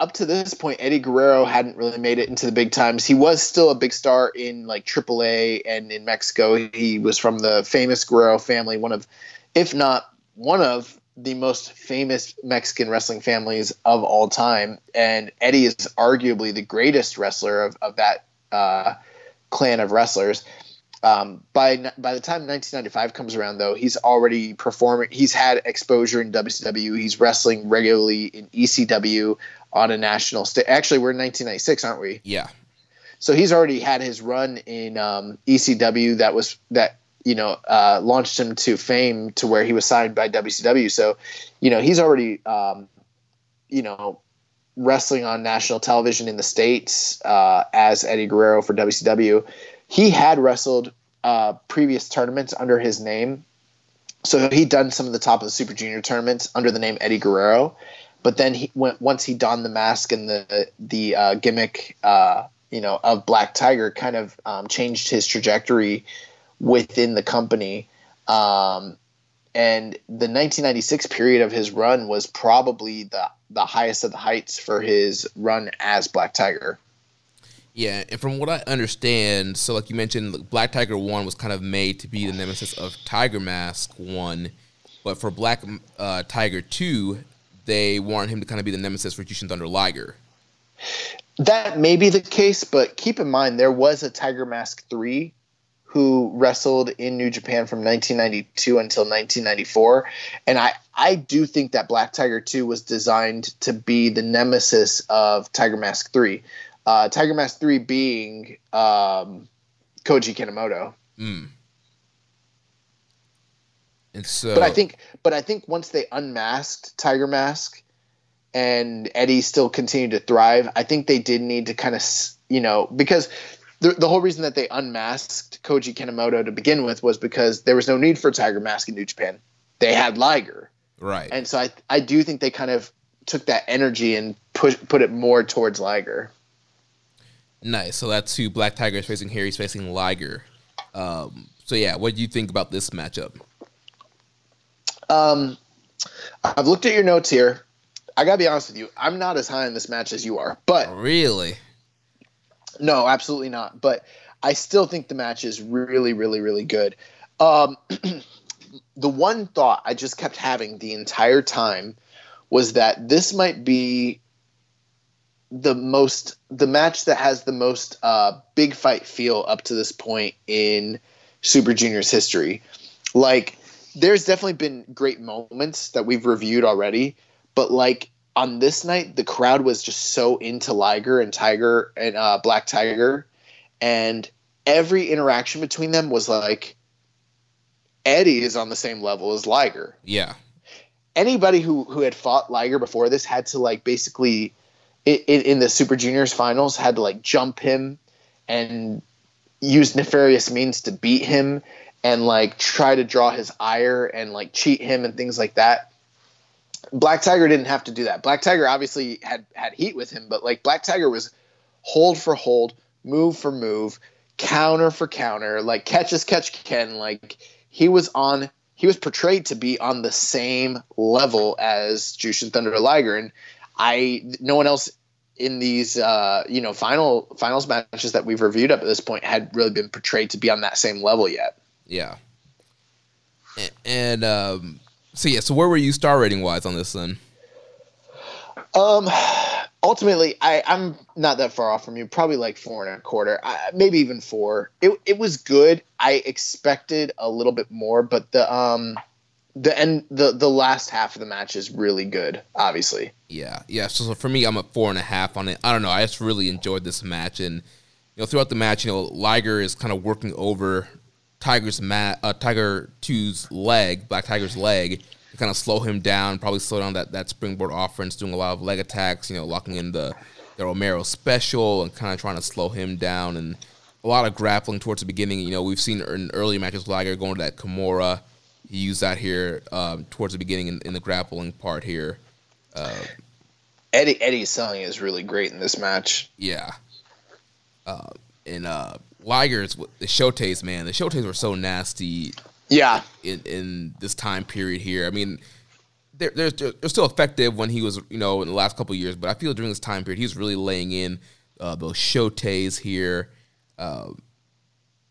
Speaker 4: up to this point, Eddie Guerrero hadn't really made it into the big times. He was still a big star in like AAA and in Mexico. He was from the famous Guerrero family, one of, if not one of the most famous Mexican wrestling families of all time. And Eddie is arguably the greatest wrestler of, of that uh, clan of wrestlers. Um, by by the time 1995 comes around, though, he's already performing. He's had exposure in WCW. He's wrestling regularly in ECW on a national stage. Actually, we're in 1996, aren't we?
Speaker 3: Yeah.
Speaker 4: So he's already had his run in um, ECW. That was that you know uh, launched him to fame to where he was signed by WCW. So you know he's already um, you know wrestling on national television in the states uh, as Eddie Guerrero for WCW. He had wrestled uh, previous tournaments under his name, so he'd done some of the top of the Super Junior tournaments under the name Eddie Guerrero. But then he went once he donned the mask and the the uh, gimmick, uh, you know, of Black Tiger, kind of um, changed his trajectory within the company. Um, and the 1996 period of his run was probably the the highest of the heights for his run as Black Tiger.
Speaker 3: Yeah, and from what I understand, so like you mentioned, Black Tiger One was kind of made to be the nemesis of Tiger Mask One, but for Black uh, Tiger Two, they want him to kind of be the nemesis for Jushin Thunder Liger.
Speaker 4: That may be the case, but keep in mind there was a Tiger Mask three who wrestled in New Japan from 1992 until 1994, and I I do think that Black Tiger two was designed to be the nemesis of Tiger Mask three. Uh, Tiger Mask three being um, Koji Kanemoto.
Speaker 3: Mm. And so,
Speaker 4: But I think, but I think once they unmasked Tiger Mask, and Eddie still continued to thrive, I think they did need to kind of, you know, because the the whole reason that they unmasked Koji Kanemoto to begin with was because there was no need for Tiger Mask in New Japan. They had Liger,
Speaker 3: right,
Speaker 4: and so I I do think they kind of took that energy and push put it more towards Liger.
Speaker 3: Nice. So that's who Black Tiger is facing here. He's facing Liger. Um, so yeah, what do you think about this matchup?
Speaker 4: Um, I've looked at your notes here. I gotta be honest with you. I'm not as high in this match as you are, but
Speaker 3: Really?
Speaker 4: no, absolutely not. But I still think the match is really, really, really good. Um, the one thought I just kept having the entire time was that this might be the most the match that has the most uh, big fight feel up to this point in Super Junior's history. Like, there's definitely been great moments that we've reviewed already, but like on this night, the crowd was just so into Liger and Tiger and uh, Black Tiger, and every interaction between them was like Eddie is on the same level as Liger.
Speaker 3: Yeah.
Speaker 4: Anybody who who had fought Liger before this had to like basically in, in the Super Juniors finals had to like jump him and use nefarious means to beat him and like try to draw his ire and like cheat him and things like that. Black Tiger didn't have to do that. Black Tiger obviously had had heat with him, but like Black Tiger was hold for hold, move for move, counter for counter, like catch as catch can. Like he was on, he was portrayed to be on the same level as Jushin Thunder Liger, and I no one else in these uh, you know final finals matches that we've reviewed up at this point had really been portrayed to be on that same level yet.
Speaker 3: Yeah. And, and um, so yeah, so where were you star rating wise on this then?
Speaker 4: Um, ultimately, I I'm not that far off from you. Probably like four and a quarter, I, maybe even four. It it was good. I expected a little bit more, but the um the end the the last half of the match is really good. Obviously.
Speaker 3: Yeah, yeah. So, so for me, I'm a four and a half on it. I don't know. I just really enjoyed this match, and you know, throughout the match, you know, Liger is kind of working over Tiger's mat, uh, Tiger 2's leg, Black Tiger's leg, to kind of slow him down, probably slow down that, that springboard offense, doing a lot of leg attacks, you know, locking in the, the Romero special and kind of trying to slow him down and a lot of grappling towards the beginning. You know, we've seen in early matches Liger going to that Kimura. He used that here um, towards the beginning in, in, the grappling part here. Uh,
Speaker 4: Eddie Eddie's selling is really great in this match.
Speaker 3: Yeah. Uh, and uh, Liger's the Shotes, man, the Shotes were so nasty.
Speaker 4: Yeah.
Speaker 3: In in this time period here, I mean, they're they're, they're still effective when he was you know in the last couple years, but I feel during this time period he's really laying in uh, those Shotes here. Uh,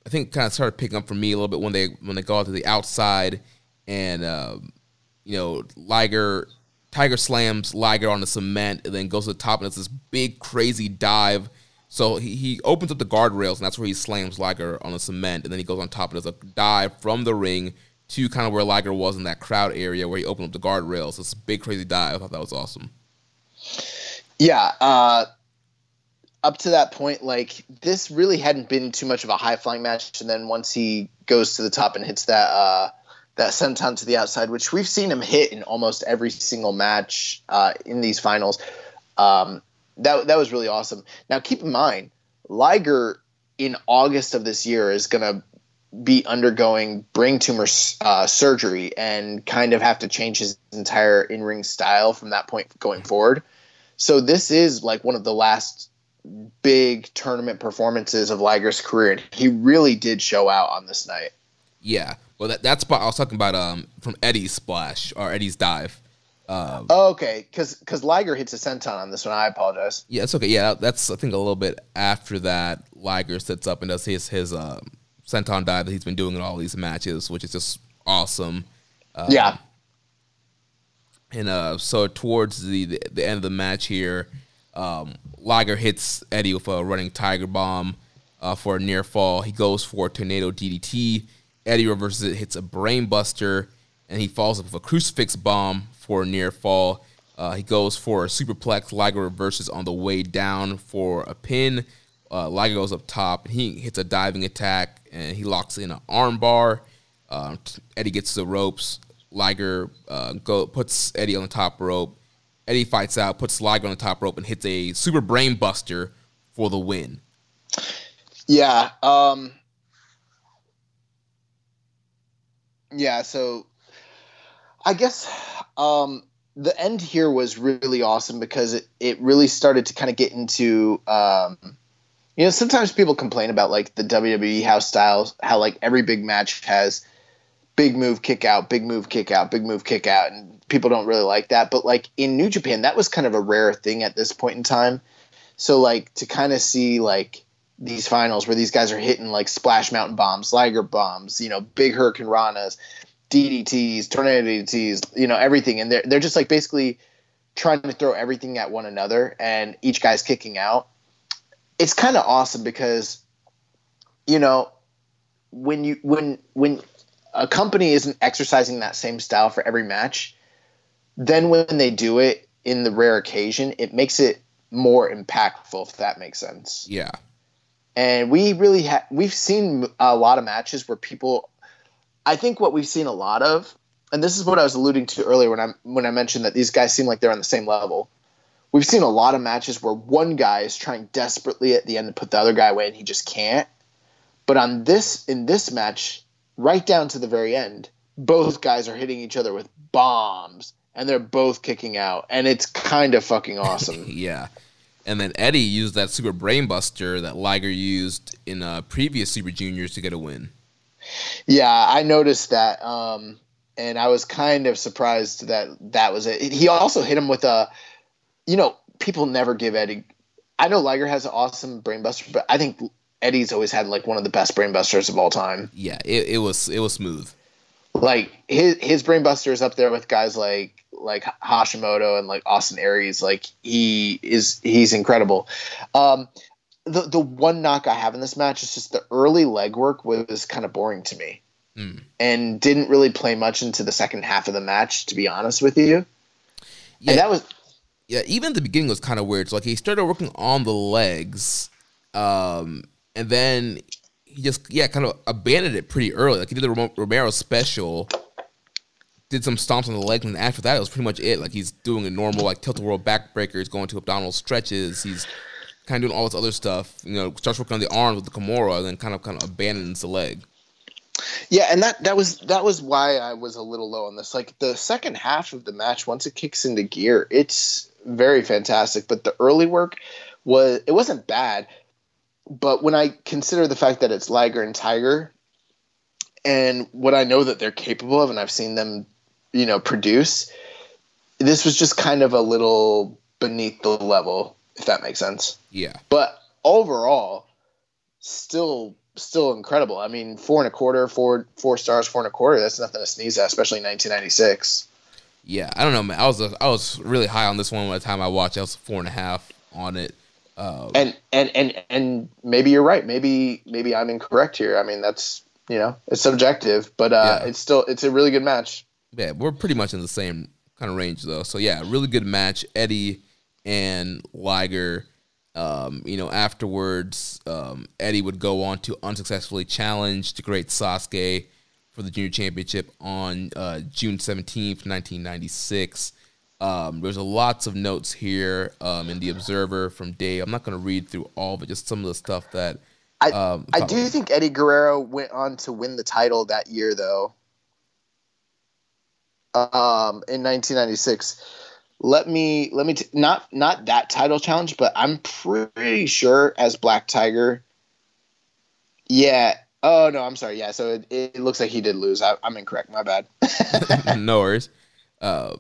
Speaker 3: I think kind of started picking up for me a little bit when they when they go out to the outside and uh, you know Liger Tiger slams Liger on the cement and then goes to the top and it's this big crazy dive so he, he opens up the guardrails, and that's where he slams Liger on the cement, and then he goes on top and does a dive from the ring to kind of where Liger was in that crowd area where he opened up the guardrails. It's a big, crazy dive. I thought that was awesome.
Speaker 4: Yeah. Uh, up to that point, like this really hadn't been too much of a high flying match, and then once he goes to the top and hits that uh, that senton to the outside, which we've seen him hit in almost every single match uh, in these finals. Um, that that was really awesome. Now keep in mind, Liger in August of this year is going to be undergoing brain tumor uh, surgery and kind of have to change his entire in ring style from that point going forward. So this is like one of the last big tournament performances of Liger's career, and he really did show out on this night.
Speaker 3: Yeah, well, that, that's I was talking about um from Eddie's splash or Eddie's dive.
Speaker 4: Um, oh, okay, because because Liger hits a senton on this one. I apologize.
Speaker 3: Yeah, it's okay. Yeah, that's I think a little bit after that. Liger sits up and does his his um, senton dive that he's been doing in all these matches, which is just awesome.
Speaker 4: Um, yeah.
Speaker 3: And uh, so towards the, the, the end of the match here, um, Liger hits Eddie with a running Tiger bomb uh, for a near fall. He goes for a tornado DDT. Eddie reverses it, hits a brainbuster, and he falls up with a crucifix bomb for a near fall. Uh, he goes for a superplex. Liger reverses on the way down for a pin. Uh, Liger goes up top and he hits a diving attack and he locks in an armbar. Uh, Eddie gets the ropes. Liger uh, go puts Eddie on the top rope. Eddie fights out, puts Liger on the top rope, and hits a super brain buster for the win.
Speaker 4: Yeah. Um, yeah. So I guess um, the end here was really awesome because it, it really started to kind of get into um, you know sometimes people complain about like the WWE house styles how like every big match has big move kick out big move kick out big move kick out and people don't really like that. But like in New Japan that was kind of a rare thing at this point in time. So like to kind of see like these finals where these guys are hitting like splash mountain bombs Liger bombs you know big hurricanranas DDTs, tornado DDTs, you know, everything. And they're, they're just like basically trying to throw everything at one another and each guy's kicking out. It's kind of awesome because, you know, when you, when, when a company isn't exercising that same style for every match, then when they do it, in the rare occasion, it makes it more impactful. If that makes sense.
Speaker 3: Yeah.
Speaker 4: And we really have we've seen a lot of matches where people. I think what we've seen a lot of, and this is what I was alluding to earlier when I when I mentioned that these guys seem like they're on the same level. We've seen a lot of matches where one guy is trying desperately at the end to put the other guy away and he just can't. But on this in this match, right down to the very end, both guys are hitting each other with bombs and they're both kicking out and it's kind of fucking awesome.
Speaker 3: yeah. And then Eddie used that super brainbuster that Liger used in uh, previous Super Juniors to get a win.
Speaker 4: Yeah, I noticed that, um, and I was kind of surprised that that was it. He also hit him with a, you know, people never give Eddie. I know Liger has an awesome brainbuster, but I think Eddie's always had like one of the best brainbusters of all time.
Speaker 3: Yeah, it, it was it was smooth.
Speaker 4: Like his his brainbuster is up there with guys like like Hashimoto and like Austin Aries. Like he is he's incredible. Um, the the one knock I have in this match is just the early legwork was kind of boring to me,
Speaker 3: mm.
Speaker 4: and didn't really play much into the second half of the match. To be honest with you, yeah, and that was
Speaker 3: yeah. Even the beginning was kind of weird. So like he started working on the legs, um, and then he just yeah kind of abandoned it pretty early. Like he did the Romero special did some stomps on the legs, and after that, it was pretty much it. Like he's doing a normal like tilt a whirl backbreaker. He's going to abdominal stretches. He's kind of doing all this other stuff. You know, starts working on the arms with the Kimura, and then kind of kind of abandons the leg.
Speaker 4: Yeah, and that that was that was why I was a little low on this. Like the second half of the match, once it kicks into gear, it's very fantastic. But the early work was it wasn't bad. But when I consider the fact that it's Liger and Tiger, and what I know that they're capable of, and I've seen them you know produce this was just kind of a little beneath the level if that makes sense.
Speaker 3: Yeah.
Speaker 4: But overall still still incredible. I mean four and a quarter four four stars four and a quarter that's nothing to sneeze at especially 1996
Speaker 3: yeah i don't know man. I was a, i was really high on this one by the time i watched i was four and a half on it.
Speaker 4: Um, and and and and maybe you're right. Maybe maybe i'm incorrect here. I mean that's you know it's subjective but uh, yeah. it's still it's a really good match.
Speaker 3: Yeah, we're pretty much in the same kind of range though. So yeah, really good match. Eddie and Liger. Um, you know, afterwards, um, Eddie would go on to unsuccessfully challenge the great Sasuke for the junior championship on uh, June seventeenth, nineteen ninety six. Um, there's a lots of notes here um, in the Observer from Dave. I'm not going to read through all, but just some of the stuff that
Speaker 4: I um, I do think Eddie Guerrero went on to win the title that year, though um, in 1996. Let me let me t- not not that title challenge, but I'm pretty sure as Black Tiger. Yeah. Oh no, I'm sorry. Yeah. So it, it looks like he did lose. I, am incorrect. My bad.
Speaker 3: no worries. Uh,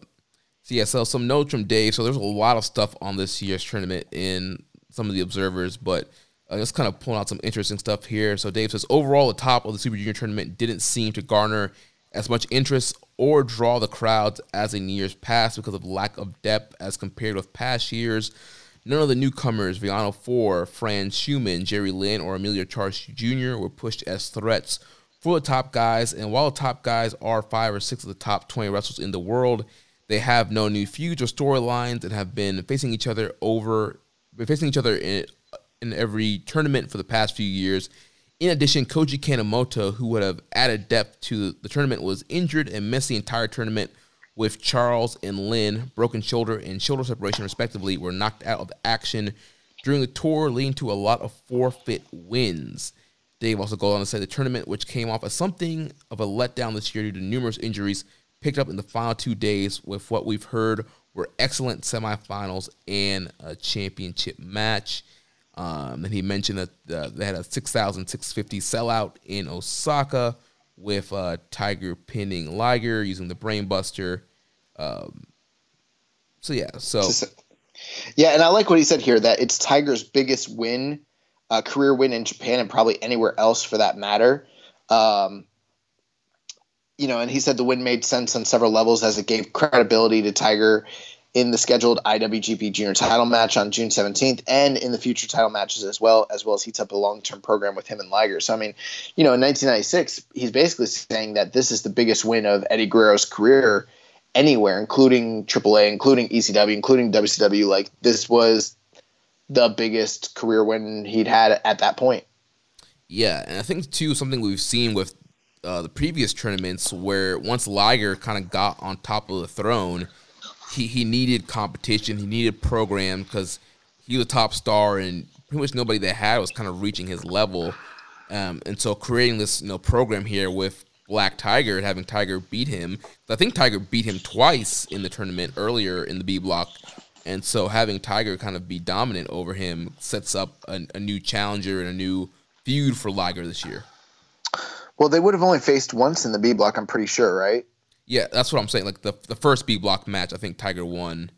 Speaker 3: so yeah. So some notes from Dave. So there's a lot of stuff on this year's tournament in some of the observers, but uh, just kind of pulling out some interesting stuff here. So Dave says overall, the top of the Super Junior tournament didn't seem to garner as much interest or draw the crowds as in years past because of lack of depth as compared with past years. None of the newcomers, Villano 4, Franz Schumann, Jerry Lynn, or Emilio Charles Jr., were pushed as threats for the top guys. And while the top guys are five or six of the top 20 wrestlers in the world, they have no new feuds or storylines and have been facing each other over, facing each other in, in every tournament for the past few years in addition, Koji Kanemoto, who would have added depth to the tournament, was injured and missed the entire tournament with Charles and Lynn, broken shoulder and shoulder separation respectively, were knocked out of action during the tour, leading to a lot of forfeit wins. Dave also goes on to say the tournament, which came off as something of a letdown this year due to numerous injuries, picked up in the final two days with what we've heard were excellent semifinals and a championship match. Um, and he mentioned that uh, they had a 6,650 sellout in Osaka with uh, Tiger pinning Liger using the Brainbuster. Um, so yeah, so
Speaker 4: yeah, and I like what he said here that it's Tiger's biggest win, uh, career win in Japan and probably anywhere else for that matter. Um, you know, and he said the win made sense on several levels as it gave credibility to Tiger in the scheduled IWGP Junior title match on June 17th and in the future title matches as well, as well as heats up a long term program with him and Liger. So, I mean, you know, in 1996, he's basically saying that this is the biggest win of Eddie Guerrero's career. anywhere, including AAA, including ECW, including WCW. Like this was the biggest career win he'd had at that point.
Speaker 3: Yeah, and I think too something we've seen with uh, the previous tournaments where once Liger kind of got on top of the throne, he, he needed competition, he needed program because he was a top star and pretty much nobody that had was kind of reaching his level. Um, and so creating this you know program here with Black Tiger having Tiger beat him, I think Tiger beat him twice in the tournament earlier in the B block. And so having Tiger kind of be dominant over him sets up a, a new challenger and a new feud for Liger this year.
Speaker 4: Well, they would have only faced once in the B block, I'm pretty sure, right?
Speaker 3: Yeah, that's what I'm saying. Like the the first B block match, I think Tiger won.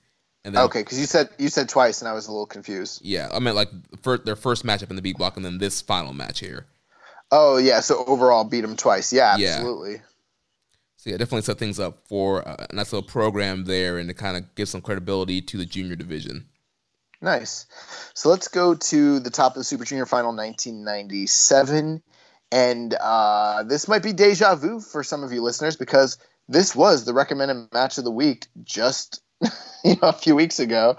Speaker 4: And then, okay, because you said you said twice, and I was a little confused.
Speaker 3: Yeah, I meant like for their first matchup in the B block, and then this final match here.
Speaker 4: Oh yeah, so overall beat them twice. Yeah, absolutely. Yeah.
Speaker 3: So yeah, definitely set things up for a nice little program there, and to kind of give some credibility to the junior division.
Speaker 4: Nice. So let's go to the top of the Super Junior Final 1997. And uh, this might be deja vu for some of you listeners because this was the recommended match of the week just you know a few weeks ago.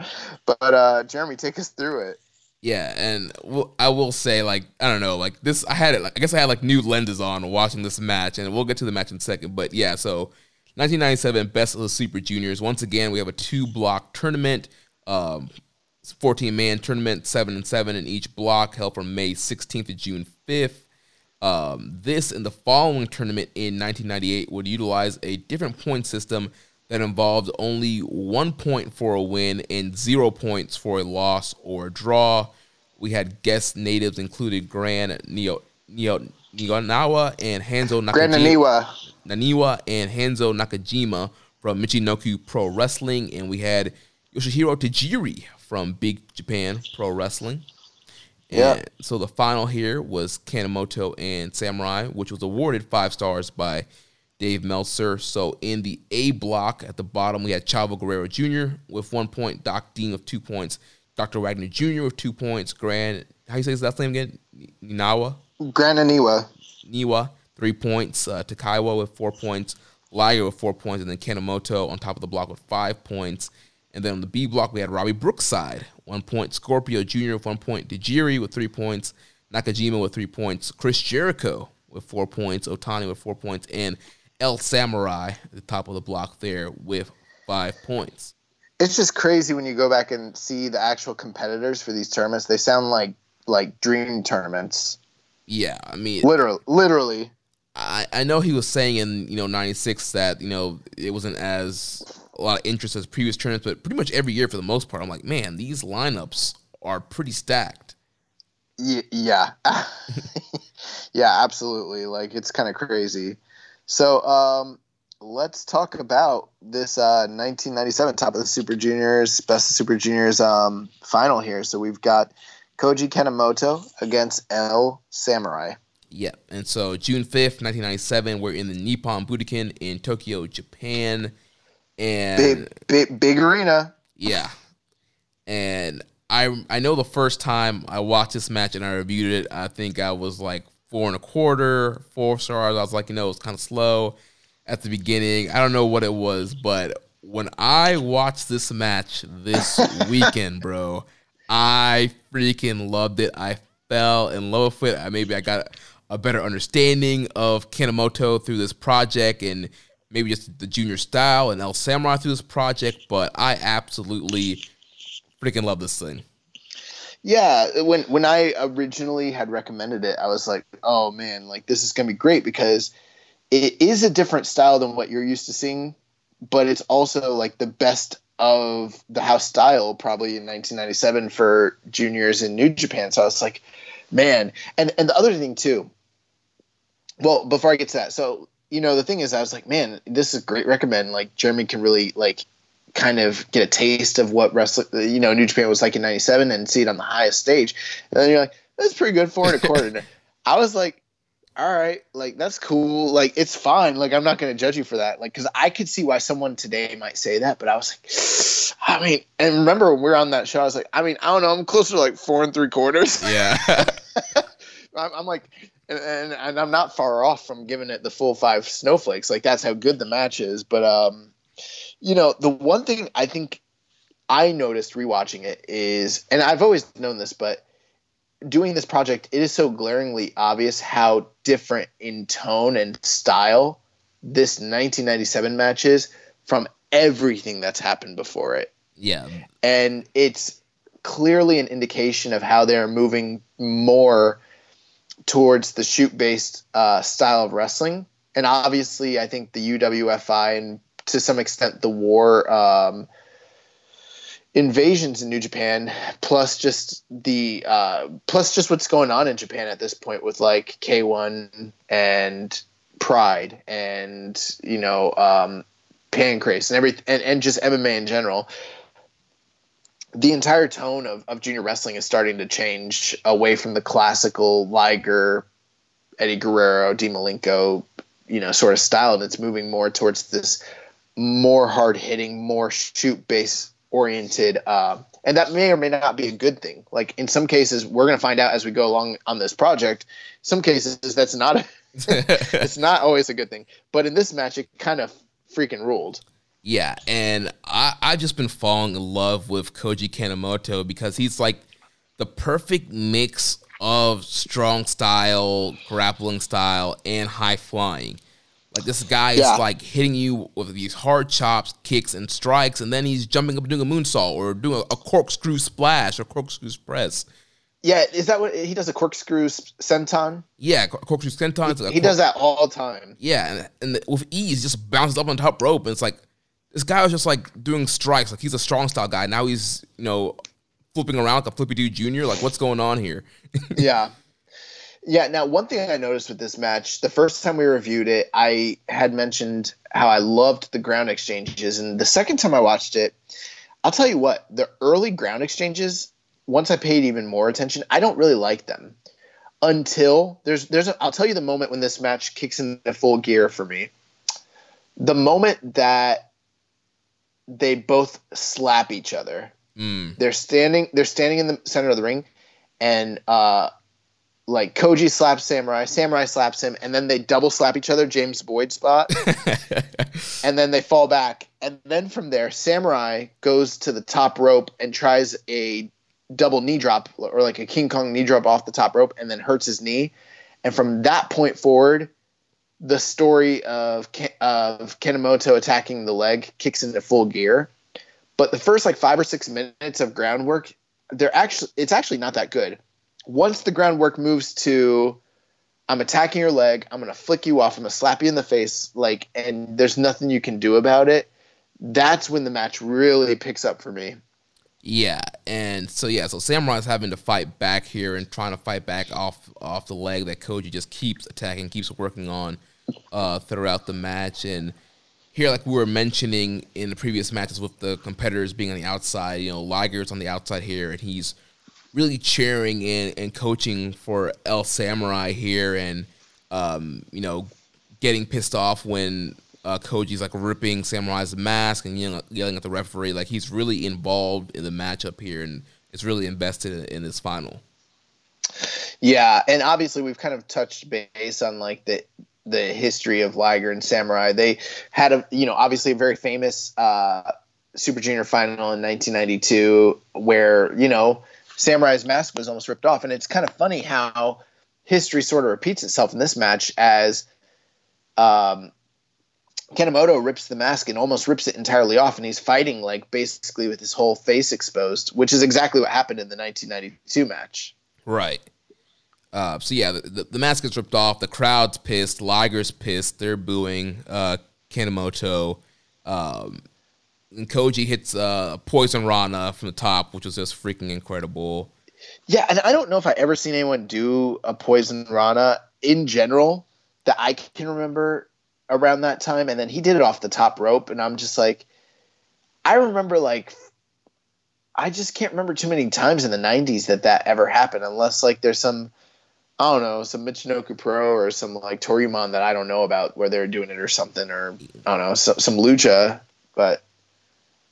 Speaker 4: But uh, Jeremy, take us through it.
Speaker 3: Yeah, and I will say, like, I don't know, like this. I had it. Like, I guess I had like new lenses on watching this match, and we'll get to the match in a second. But yeah, so 1997 Best of the Super Juniors. Once again, we have a two block tournament. Um, 14 man tournament, seven and seven in each block, held from May 16th to June 5th. Um, this and the following tournament in 1998 would utilize a different point system that involved only one point for a win and zero points for a loss or a draw. We had guest natives included Gran Neo, Neo, Nionawa and Hanzo Nakajima. Gran Naniwa. Naniwa and Hanzo Nakajima from Michinoku Pro Wrestling. And we had Yoshihiro Tajiri from Big Japan Pro Wrestling. Yeah. So the final here was Kanemoto and Samurai, which was awarded five stars by Dave Meltzer. So in the A block at the bottom, we had Chavo Guerrero Jr. with one point, Doc Dean with two points, Dr. Wagner Jr. with two points, Grand, how you say his last name again? Ninawa?
Speaker 4: Grand Aniwa.
Speaker 3: Niwa, three points, uh, Takaiwa with four points, Liger with four points, and then Kanemoto on top of the block with five points. And then on the B block, we had Robbie Brookside, one point. Scorpio Jr. with one point. Tajiri with three points. Nakajima with three points. Chris Jericho with four points. Otani with four points. And El Samurai at the top of the block there with five points.
Speaker 4: It's just crazy when you go back and see the actual competitors for these tournaments. They sound like like dream tournaments.
Speaker 3: Yeah, I mean,
Speaker 4: literally, literally.
Speaker 3: I, I know he was saying in you know '96 that you know it wasn't as a lot of interest as previous tournaments, but pretty much every year for the most part, I'm like, man, these lineups are pretty stacked.
Speaker 4: Yeah, yeah, yeah absolutely. Like it's kind of crazy. So um, let's talk about this uh, 1997 top of the Super Juniors, best of Super Juniors um, final here. So we've got Koji Kanemoto against El Samurai.
Speaker 3: Yep. And so June 5th, 1997, we're in the Nippon Budokan in Tokyo, Japan and
Speaker 4: big, big, big arena.
Speaker 3: Yeah, and I I know the first time I watched this match and I reviewed it, I think I was like four and a quarter, four stars. I was like, you know, it was kind of slow at the beginning. I don't know what it was, but when I watched this match this weekend, bro, I freaking loved it. I fell in love with it. maybe I got a better understanding of Kanemoto through this project and maybe just the junior style and El Samurai through this project, but I absolutely freaking love this thing.
Speaker 4: Yeah, when when I originally had recommended it, I was like, "Oh man, like this is gonna be great because it is a different style than what you're used to seeing, but it's also like the best of the house style probably in 1997 for juniors in New Japan." So I was like, "Man!" And and the other thing too. Well, before I get to that, so you know, the thing is, I was like, man, this is great recommend. Like Jeremy can really like kind of get a taste of what wrestling, you know, New Japan was like in '97 and see it on the highest stage. And then you're like, that's pretty good, four and a quarter. I was like, all right, like that's cool. Like it's fine. Like I'm not going to judge you for that. Like because I could see why someone today might say that, but I was like, I mean, and remember when we were on that show, I was like, I mean, I don't know, I'm closer to like four and three quarters.
Speaker 3: Yeah.
Speaker 4: I'm, I'm like, and, and I'm not far off from giving it the full five snowflakes. Like that's how good the match is. But um, You know, the one thing I think I noticed rewatching it is, and I've always known this, but doing this project, it is so glaringly obvious how different in tone and style this 1997 match is from everything that's happened before it.
Speaker 3: Yeah.
Speaker 4: And it's clearly an indication of how they're moving more towards the shoot based uh, style of wrestling. And obviously, I think the UWFI and to some extent the WAR um, invasions in New Japan, plus just the uh, plus just what's going on in Japan at this point with like K1 and Pride and you know um, Pancrase and every and, and just MMA in general. The entire tone of, of junior wrestling is starting to change away from the classical Liger, Eddie Guerrero, Malenko, you know, sort of style, and it's moving more towards this more hard hitting, more shoot based oriented uh, and that may or may not be a good thing. Like in some cases we're going to find out as we go along on this project. Some cases that's not a, it's not always a good thing. But in this match it kind of freaking ruled
Speaker 3: yeah and i i've just been falling in love with koji kanemoto because he's like the perfect mix of strong style grappling style and high flying like this guy
Speaker 4: Yeah.
Speaker 3: is like hitting you with these hard chops, kicks, and strikes, and then he's jumping up and doing a moonsault or doing a, corkscrew splash or corkscrew press.
Speaker 4: yeah is that what he does a corkscrew senton
Speaker 3: Yeah, cor- corkscrew senton.
Speaker 4: he does that all the time
Speaker 3: Yeah, and, and the, with ease, just bounces up on top rope, and it's like this guy was just like doing strikes. Like he's a strong style guy. Now he's you know flipping around like a flippy dude junior. Like what's going on here?
Speaker 4: yeah. Yeah. Now, one thing I noticed with this match, the first time we reviewed it, I had mentioned how I loved the ground exchanges. And the second time I watched it, I'll tell you what, the early ground exchanges, once I paid even more attention, I don't really like them until there's, there's, a, I'll tell you the moment when this match kicks into full gear for me. The moment that they both slap each other
Speaker 3: Mm.
Speaker 4: they're standing they're standing in the center of the ring and uh like Koji slaps Samurai, Samurai slaps him, and then they double slap each other, James Boyd spot, and then they fall back. And then from there, Samurai goes to the top rope and tries a double knee drop or like a King Kong knee drop off the top rope and then hurts his knee. And from that point forward, the story of of Kanemoto attacking the leg kicks into full gear. But the first like five or six minutes of groundwork, they're actually it's actually not that good. Once the groundwork moves to I'm attacking your leg, I'm gonna flick you off, I'm gonna slap you in the face, like and there's nothing you can do about it, that's when the match really picks up for me.
Speaker 3: Yeah, and so yeah, so Samurai's having to fight back here and trying to fight back off off the leg that Koji just keeps attacking, keeps working on uh, throughout the match. And here, like we were mentioning in the previous matches with the competitors being on the outside, you know, Liger's on the outside here, and he's really cheering and, and coaching for El Samurai here, and um, you know, getting pissed off when uh, Koji's like ripping Samurai's mask and yelling, yelling at the referee. Like he's really involved in the matchup here, and is really invested in, in this final.
Speaker 4: Yeah, and obviously we've kind of touched base on like the the history of Liger and Samurai. They had a you know obviously a very famous uh, Super Junior final in 1992 where you know Samurai's mask was almost ripped off, and it's kind of funny how history sort of repeats itself in this match as um, Kanemoto rips the mask and almost rips it entirely off, and he's fighting like basically with his whole face exposed, which is exactly what happened in the 1992 match.
Speaker 3: Right. Uh, so yeah, the, the, the mask gets ripped off. The crowd's pissed. Liger's pissed. They're booing uh, Kanemoto. Um, and Koji hits uh, Poison Rana from the top, which was just freaking incredible.
Speaker 4: Yeah, and I don't know if I ever seen anyone do a poison rana in general that I can remember around that time. And then he did it off the top rope, and I'm just like, I remember like, I just can't remember too many times in the '90s that that ever happened, unless like there's some, I don't know, some Michinoku Pro or some like Toryumon that I don't know about where they're doing it or something, or I don't know, some, some lucha, but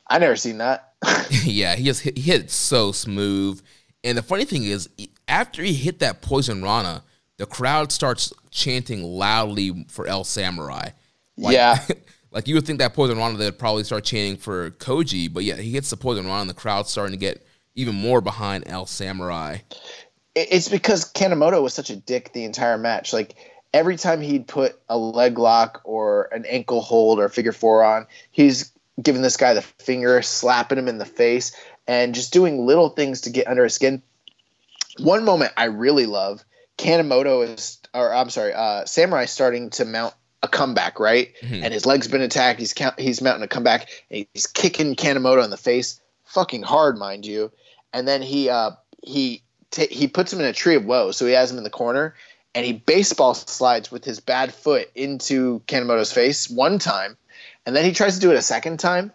Speaker 4: I never seen that.
Speaker 3: yeah, he just hit, he hit so smooth. And the funny thing is, after he hit that poison rana, the crowd starts chanting loudly for El Samurai.
Speaker 4: Yeah.
Speaker 3: Like you would think that Poison Rana they'd probably start chanting for Koji, but yeah, he hits the Poison Rana, and the crowd's starting to get even more behind El Samurai.
Speaker 4: It's because Kanemoto was such a dick the entire match. Like every time he'd put a leg lock or an ankle hold or figure four on, he's giving this guy the finger, slapping him in the face, and just doing little things to get under his skin. One moment I really love, Kanemoto is, or I'm sorry, uh, Samurai starting to mount a comeback, right? Mm-hmm. And his leg's been attacked. He's he's mounting a comeback. And he's kicking Kanemoto in the face, fucking hard, mind you. And then he uh, he t- he puts him in a tree of woe. So he has him in the corner, and he baseball slides with his bad foot into Kanemoto's face one time, and then he tries to do it a second time,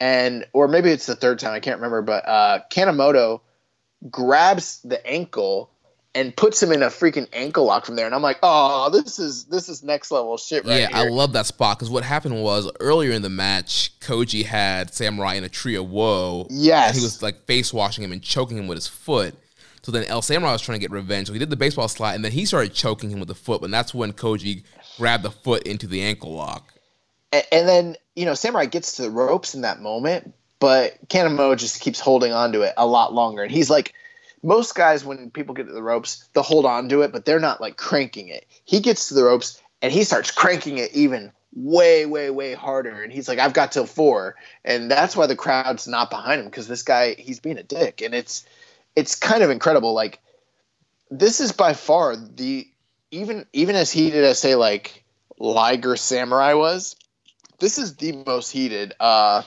Speaker 4: and or maybe it's the third time. I can't remember, but uh, Kanemoto grabs the ankle and puts him in a freaking ankle lock from there. And I'm like, oh, this is this is next level shit right
Speaker 3: Yeah,
Speaker 4: here.
Speaker 3: I love that spot because what happened was earlier in the match, Koji had Samurai in a tree of woe.
Speaker 4: Yes,
Speaker 3: he was like face washing him and choking him with his foot. So then El Samurai was trying to get revenge. So he did the baseball slide, and then he started choking him with the foot. And that's when Koji grabbed the foot into the ankle lock.
Speaker 4: And, and then you know Samurai gets to the ropes in that moment, but Kanemo just keeps holding on to it a lot longer, and he's like most guys when people get to the ropes they'll hold on to it but they're not like cranking it he gets to the ropes and he starts cranking it even way way way harder and he's like i've got till four and that's why the crowd's not behind him because this guy he's being a dick and it's it's kind of incredible like this is by far the even even as heated as say like liger samurai was this is the most heated uh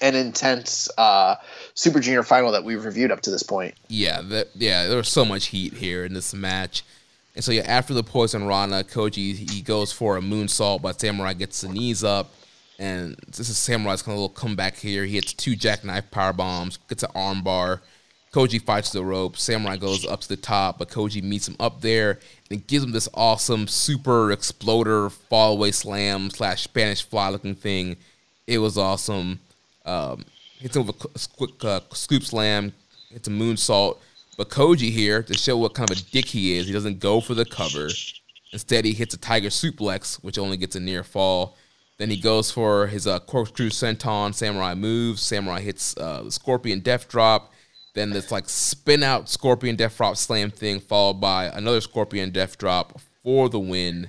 Speaker 4: an intense uh, Super Junior final that we've reviewed up to this point.
Speaker 3: Yeah, that, yeah, there was so much heat here in this match. And so yeah, after the poison Rana, Koji he goes for a moonsault, but Samurai gets the knees up, and this is Samurai's kind of little comeback here. He hits two jackknife power bombs, gets an armbar. Koji fights the rope. Samurai goes up to the top, but Koji meets him up there and gives him this awesome super exploder fall away slam slash Spanish fly looking thing. It was awesome. Um, hits him with a quick uh, scoop slam, hits a moonsault. But Koji here, to show what kind of a dick he is, he doesn't go for the cover. Instead, he hits a tiger suplex, which only gets a near fall. Then he goes for his uh, corkscrew senton samurai moves. Samurai hits uh, scorpion death drop. Then this like spin out scorpion death drop slam thing, followed by another scorpion death drop for the win.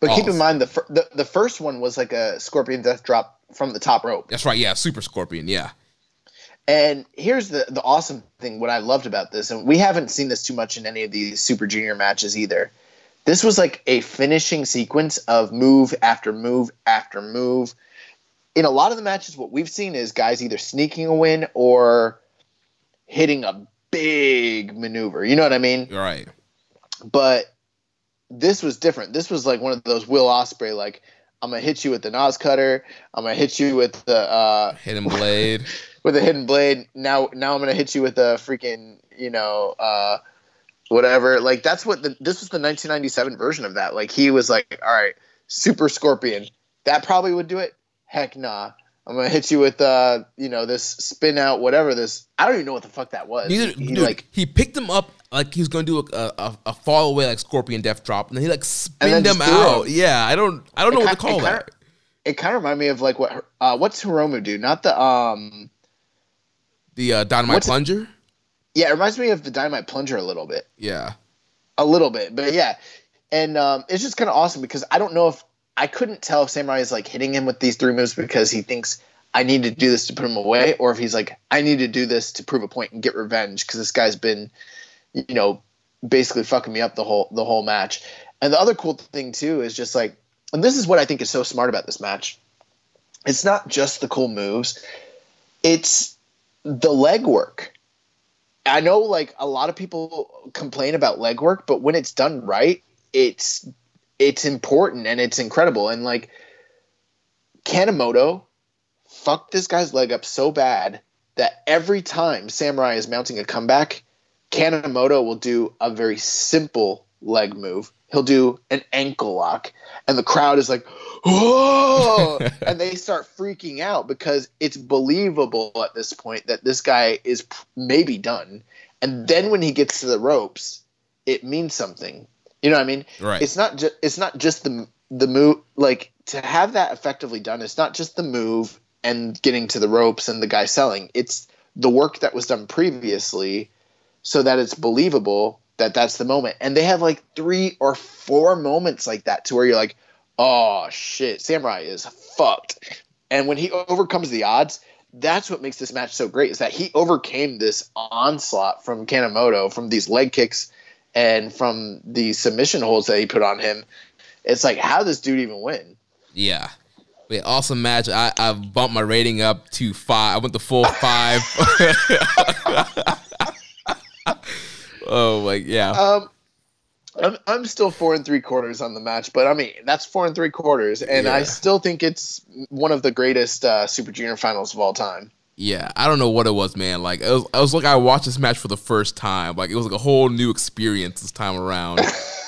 Speaker 4: But awesome. keep in mind the, fir- the the first one was like a scorpion death drop from the top rope.
Speaker 3: That's right. Yeah, Super Scorpion. Yeah.
Speaker 4: And here's the the awesome thing. What I loved about this, and we haven't seen this too much in any of these Super Junior matches either. This was like a finishing sequence of move after move after move. In a lot of the matches, what we've seen is guys either sneaking a win or hitting a big maneuver. You know what I mean?
Speaker 3: Right.
Speaker 4: But this was different. This was like one of those Will Ospreay like I'm gonna hit you with the OsCutter. I'm gonna hit you with the uh,
Speaker 3: hidden blade.
Speaker 4: with a hidden blade. Now, now I'm gonna hit you with a freaking, you know, uh, whatever. Like that's what the, this was the 1997 version of that. Like he was like, all right, Super Scorpion. That probably would do it. Heck nah. I'm gonna hit you with uh, you know, this spin out, whatever this. I don't even know what the fuck that was.
Speaker 3: Neither, he, dude, like he picked him up like he's gonna do a, a, a fall away like scorpion death drop, and then he like spinned him out. Him. Yeah, I don't I don't it know what to call
Speaker 4: it
Speaker 3: that.
Speaker 4: Kinda, it kind of reminded me of like what uh, what's Hiromu do? Not the um
Speaker 3: the uh, dynamite plunger.
Speaker 4: It? Yeah, it reminds me of the dynamite plunger a little bit.
Speaker 3: Yeah,
Speaker 4: a little bit, but yeah, and um, it's just kind of awesome because I don't know if I couldn't tell if Samurai is like hitting him with these three moves because he thinks I need to do this to put him away, or if he's like I need to do this to prove a point and get revenge because this guy's been you know, basically fucking me up the whole the whole match. And the other cool thing too is just like, and this is what I think is so smart about this match. It's not just the cool moves; it's the leg work. I know like a lot of people complain about leg work, but when it's done right, it's it's important and it's incredible. And like Kanemoto fucked this guy's leg up so bad that every time Samurai is mounting a comeback, Kanemoto will do a very simple leg move. He'll do an ankle lock, and the crowd is like, "Whoa!" and they start freaking out because it's believable at this point that this guy is maybe done. And then when he gets to the ropes, it means something. You know what I mean?
Speaker 3: Right.
Speaker 4: It's not just it's not just the the move like to have that effectively done, it's not just the move and getting to the ropes and the guy selling. It's the work that was done previously so that it's believable that that's the moment. And they have like three or four moments like that to where you're like, oh shit, Samurai is fucked. And when he overcomes the odds, that's what makes this match so great is that he overcame this onslaught from Kanemoto, from these leg kicks and from the submission holds that he put on him. It's like, how does this dude even win?
Speaker 3: Yeah. Wait, awesome match. I, I bumped my rating up to five. I went the full five. oh, like, yeah.
Speaker 4: Um, I'm, I'm still four and three quarters on the match, but I mean that's four and three quarters, and yeah. I still think it's one of the greatest uh, Super Junior finals of all time.
Speaker 3: Yeah, I don't know what it was, man. Like it was, it was like I watched this match for the first time. Like it was like a whole new experience this time around.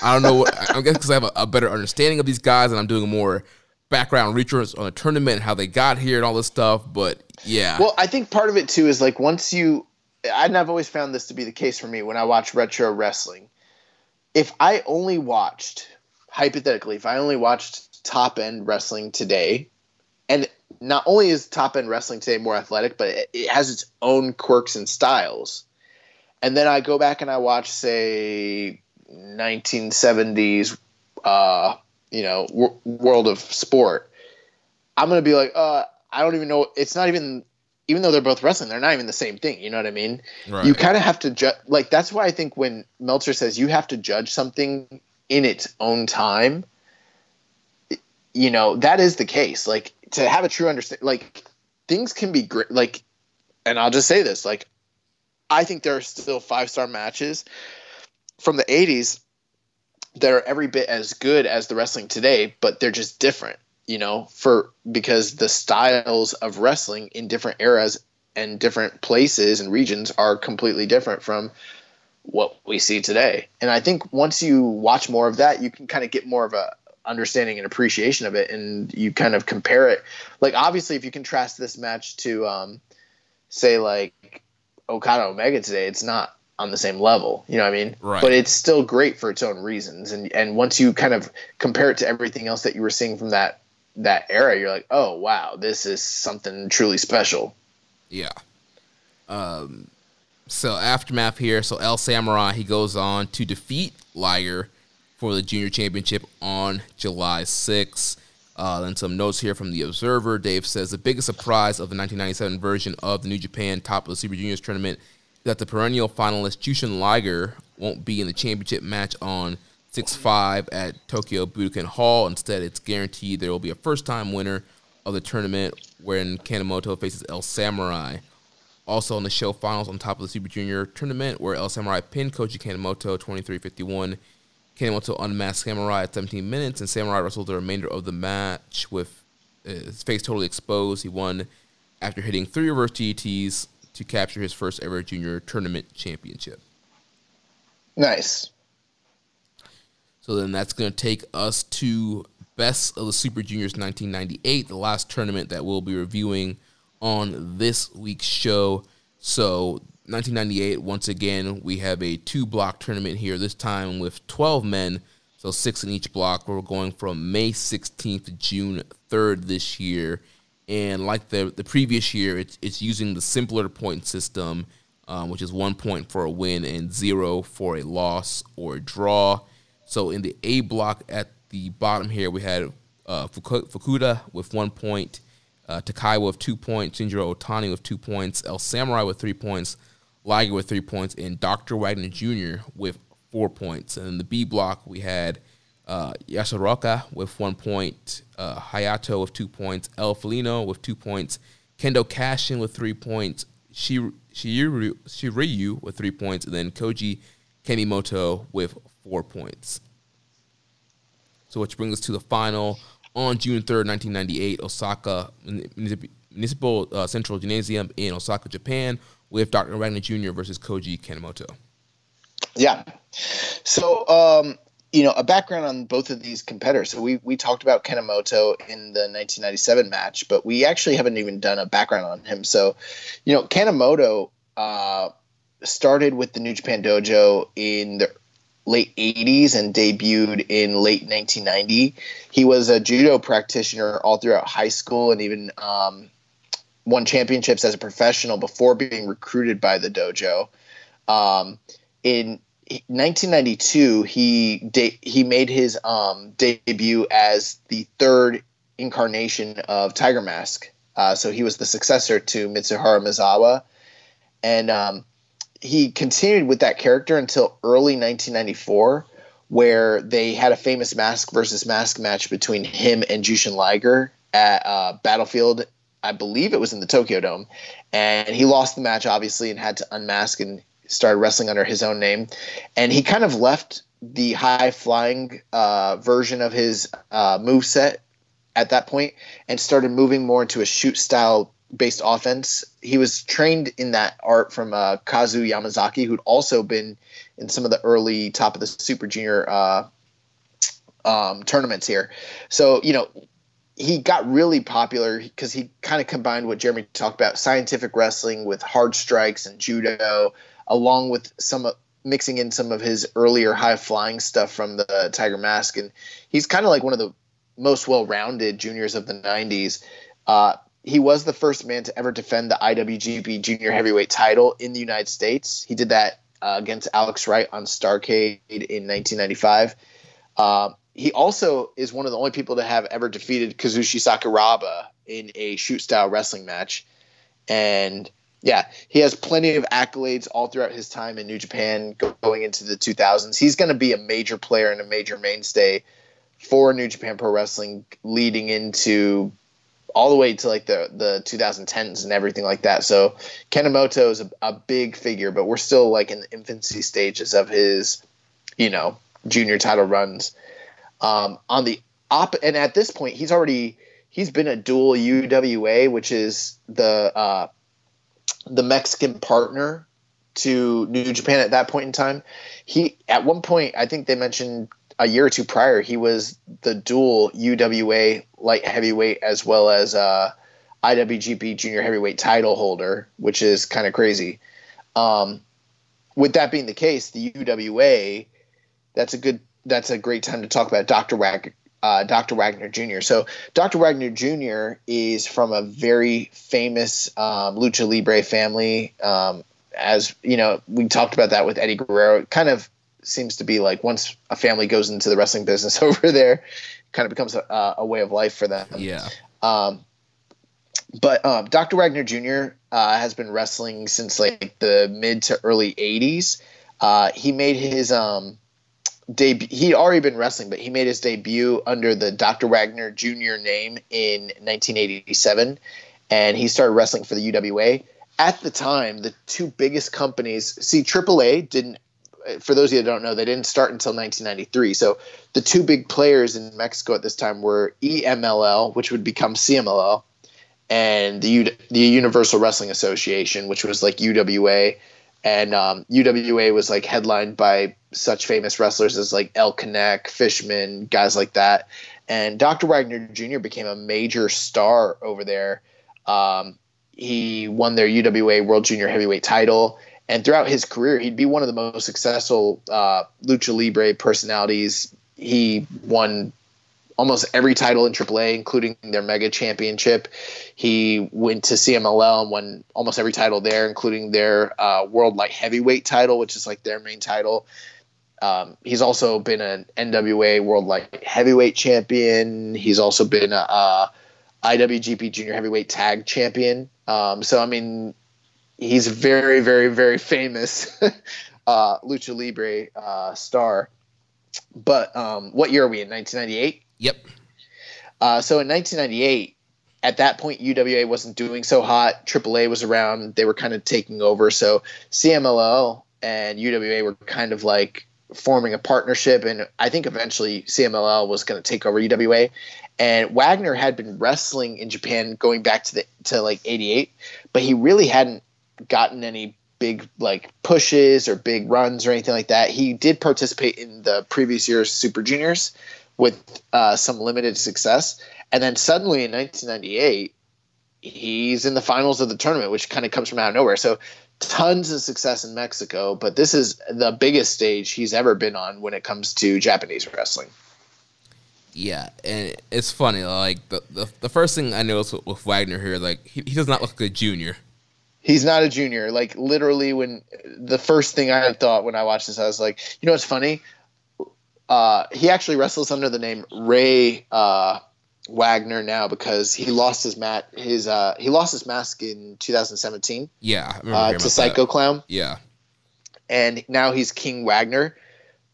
Speaker 3: I don't know. What, I guess because I have a, a, better understanding of these guys, and I'm doing more background research on the tournament and how they got here and all this stuff. But yeah,
Speaker 4: well, I think part of it too is like once you, and I've always found this to be the case for me when I watch retro wrestling if I only watched hypothetically, if I only watched top end wrestling today, and not only is top end wrestling today more athletic, but it, it, has its own quirks and styles. And then I go back and I watch, say, 1970s, uh, you know, w- world of sport. I'm gonna be like, uh, I don't even know. It's not even even though they're both wrestling, they're not even the same thing. You know what I mean? Right. You kind of have to judge. Like that's why I think when Meltzer says you have to judge something in its own time, you know that is the case. Like to have a true understanding, like things can be great. Like, and I'll just say this: like, I think there are still five star matches from the '80s that are every bit as good as the wrestling today, but they're just different you know, for because the styles of wrestling in different eras and different places and regions are completely different from what we see today. And I think once you watch more of that, you can kind of get more of a understanding and appreciation of it and you kind of compare it. Like obviously if you contrast this match to um say like Okada Omega today, it's not on the same level. You know what I mean?
Speaker 3: Right.
Speaker 4: But it's still great for its own reasons. And and once you kind of compare it to everything else that you were seeing from that that era, you're like, oh wow, this is something truly special.
Speaker 3: Yeah. Um. So aftermath here. So El Samurai he goes on to defeat Liger for the junior championship on July 6th. Uh, then some notes here from the Observer. Dave says the biggest surprise of the 1997 version of the New Japan Top of the Super Juniors tournament is that the perennial finalist Jushin Liger won't be in the championship match on 6 5 at Tokyo Budokan Hall. Instead, it's guaranteed there will be a first time winner of the tournament when Kanemoto faces El Samurai. Also on the show finals on top of the Super Junior tournament where El Samurai pinned Koji Kanemoto 23 51. Kanemoto unmasked Samurai at 17 minutes, and Samurai wrestled the remainder of the match with uh, his face totally exposed. He won after hitting three reverse DDTs to capture his first ever junior tournament championship.
Speaker 4: Nice.
Speaker 3: So then that's going to take us to Best of the Super Juniors 1998, the last tournament that we'll be reviewing on this week's show. So 1998, once again, we have a two block tournament here, this time with 12 men, so six in each block. We're going from May 16th to June 3rd this year. And like the, the previous year, it's, it's using the simpler point system, um, which is one point for a win and zero for a loss or a draw. So in the A block at the bottom here, we had uh, Fukuda with one point, uh, with two points, Shinjiro Otani with two points, El Samurai with three points, Liger with three points, and Dr. Wagner Jr. with four points. And in the B block, we had uh, with one point, uh, Hayato with two points, El Felino with two points, Kendo Kashin with three points, Shiryu, Shiryu with three points, and then Koji Kanemoto with four points. So, which brings us to the final on June 3rd, 1998, Osaka Municipal uh, Central Gymnasium in Osaka, Japan, with Dr. Wagner Jr. versus Koji Kanemoto.
Speaker 4: Yeah. So, um, you know, a background on both of these competitors. So we we talked about Kanemoto in the 1997 match, but we actually haven't even done a background on him. So, you know, Kanemoto uh, started with the New Japan Dojo in the late 80s and debuted in late 1990. He was a judo practitioner all throughout high school and even um, won championships as a professional before being recruited by the dojo. Um, in 1992, he de- he made his um, debut as the third incarnation of Tiger Mask. Uh, so he was the successor to Mitsuharu Misawa, and um, he continued with that character until early 1994, where they had a famous mask versus mask match between him and Jushin Liger at uh, Battlefield. I believe it was in the Tokyo Dome, and he lost the match obviously and had to unmask and started wrestling under his own name. And he kind of left the high flying uh, version of his uh, move set at that point and started moving more into a shoot style based offense. He was trained in that art from uh, Kazuo Yamazaki, who'd also been in some of the early top of the Super Junior uh, um, tournaments here. So you know, he got really popular because he kind of combined what Jeremy talked about: scientific wrestling with hard strikes and judo, along with some mixing in some of his earlier high flying stuff from the Tiger Mask, and he's kind of like one of the most well-rounded juniors of the 90s. Uh, he was the first man to ever defend the IWGP Junior Heavyweight title in the United States. He did that uh, against Alex Wright on Starcade in 1995. He also is one of the only people to have ever defeated Kazushi Sakuraba in a shoot style wrestling match. And yeah, he has plenty of accolades all throughout his time in New Japan going into the 2000s. He's going to be a major player and a major mainstay for New Japan Pro Wrestling leading into all the way to like the the 2010s and everything like that. So Kanemoto is a, a big figure, but we're still like in the infancy stages of his, you know, junior title runs. Um, on the op, and at this point, he's already he's been a dual UWA, which is the uh, the Mexican partner to New Japan at that point in time. He at one point, I think they mentioned a year or two prior, he was the dual UWA light heavyweight as well as uh, IWGP Junior Heavyweight title holder, which is kind of crazy. Um, with that being the case, the UWA, that's a good, that's a great time to talk about Dr. Wagner, uh, Dr. Wagner Jr. So Dr. Wagner Jr. is from a very famous um, lucha libre family. Um, as you know, we talked about that with Eddie Guerrero. It kind of seems to be like once a family goes into the wrestling business over there, it kind of becomes a, a way of life for them.
Speaker 3: Yeah.
Speaker 4: Um, but um, Dr. Wagner Jr. Uh, has been wrestling since like the mid to early '80s. Uh, he made his um, debut. He'd already been wrestling, but he made his debut under the Dr. Wagner Jr. name in 1987, and he started wrestling for the UWA. At the time, the two biggest companies, see, AAA didn't for those of you that don't know, they didn't start until 1993. So the two big players in Mexico at this time were EMLL, which would become CMLL, and the U- the Universal Wrestling Association, which was like UWA. And um, UWA was like headlined by such famous wrestlers as like El Canek, Fishman, guys like that. And Dr. Wagner Jr. became a major star over there. Um, he won their UWA World Junior Heavyweight title and throughout his career, he'd be one of the most successful uh, lucha libre personalities. He won almost every title in AAA, including their Mega Championship. He went to CMLL and won almost every title there, including their uh, World Light Heavyweight title, which is like their main title. Um, he's also been an NWA World Light Heavyweight Champion. He's also been a, a IWGP Junior Heavyweight Tag Champion. Um, so I mean, he's very, very, very famous uh, lucha libre uh, star. But um, what year are we in? 1998.
Speaker 3: Yep.
Speaker 4: Uh, so in 1998, at that point, UWA wasn't doing so hot. AAA was around; they were kind of taking over. So CMLL and UWA were kind of like forming a partnership, and I think eventually CMLL was going to take over UWA. And Wagner had been wrestling in Japan going back to the to like '88, but he really hadn't gotten any big like pushes or big runs or anything like that. He did participate in the previous year's Super Juniors with uh, some limited success, and then suddenly in 1998, he's in the finals of the tournament, which kind of comes from out of nowhere. So tons of success in Mexico, but this is the biggest stage he's ever been on when it comes to Japanese wrestling.
Speaker 3: Yeah, and it's funny. Like the the, the first thing I noticed with, with Wagner here, like he, he does not look like a junior.
Speaker 4: He's not a junior. Like literally, when the first thing I thought when I watched this, I was like, you know, what's funny. Uh, he actually wrestles under the name Rey uh, Wagner now because he lost his mat his uh, he lost his mask in 2017.
Speaker 3: Yeah,
Speaker 4: uh, to Psycho
Speaker 3: that.
Speaker 4: Clown.
Speaker 3: Yeah,
Speaker 4: and now he's King Wagner,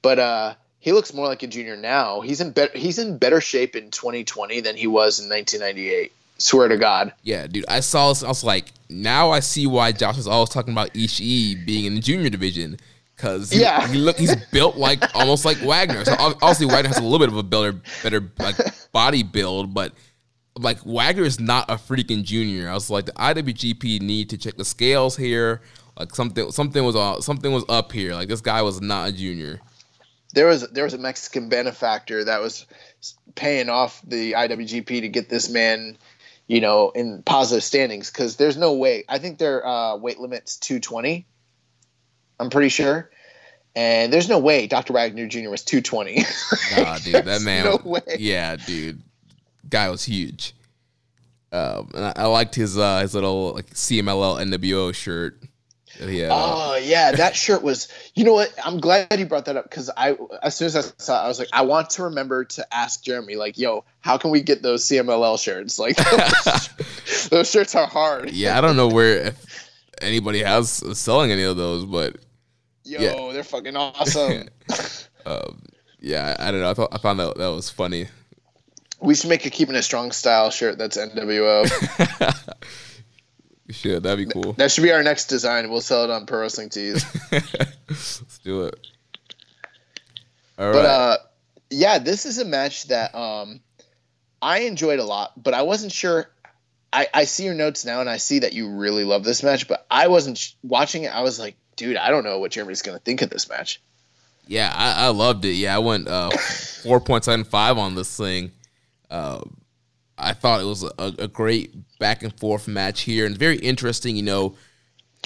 Speaker 4: but uh, he looks more like a junior now. He's in better he's in better shape in 2020 than he was in 1998. Swear to God.
Speaker 3: Yeah, dude. I saw this. I was like, now I see why Josh was always talking about Ishii being in the junior division because he,
Speaker 4: yeah,
Speaker 3: he look he's built like almost like Wagner. So obviously Wagner has a little bit of a better better like body build, but like Wagner is not a freaking junior. I was like the IWGP need to check the scales here. Like something something was uh, something was up here. Like this guy was not a junior.
Speaker 4: There was there was a Mexican benefactor that was paying off the IWGP to get this man, you know, in positive standings because there's no way. I think their uh, weight limit's 220 I'm pretty sure. And there's no way Dr. Wagner Jr. was 220.
Speaker 3: nah, dude, that man. no way. Yeah, dude, guy was huge. Um, and I, I, liked his uh, his little like CMLL NWO shirt.
Speaker 4: Yeah. Oh yeah, that shirt was. You know what? I'm glad you brought that up because I, as soon as I saw, it, I was like, I want to remember to ask Jeremy, like, yo, how can we get those CMLL shirts? Like, those, those shirts are hard.
Speaker 3: Yeah, I don't know where anybody has selling any of those, but
Speaker 4: Yo, yeah. they're fucking awesome.
Speaker 3: um, yeah, I, I, don't know. I thought I found that that was funny.
Speaker 4: We should make a keeping it strong style shirt that's NWO.
Speaker 3: should. That'd be cool.
Speaker 4: That should be our next design. We'll sell it on Pro Wrestling Tees.
Speaker 3: Let's do it.
Speaker 4: All but right. uh, yeah, this is a match that um, I enjoyed a lot, but I wasn't sure. I, I see your notes now, and I see that you really love this match, but I wasn't sh- watching it. I was like, dude, I don't know what Jeremy's going to think of this match.
Speaker 3: Yeah, I, I loved it. Yeah, I went uh, four point seven five on this thing. Uh, I thought it was a, a, great back and forth match here, and very interesting. You know,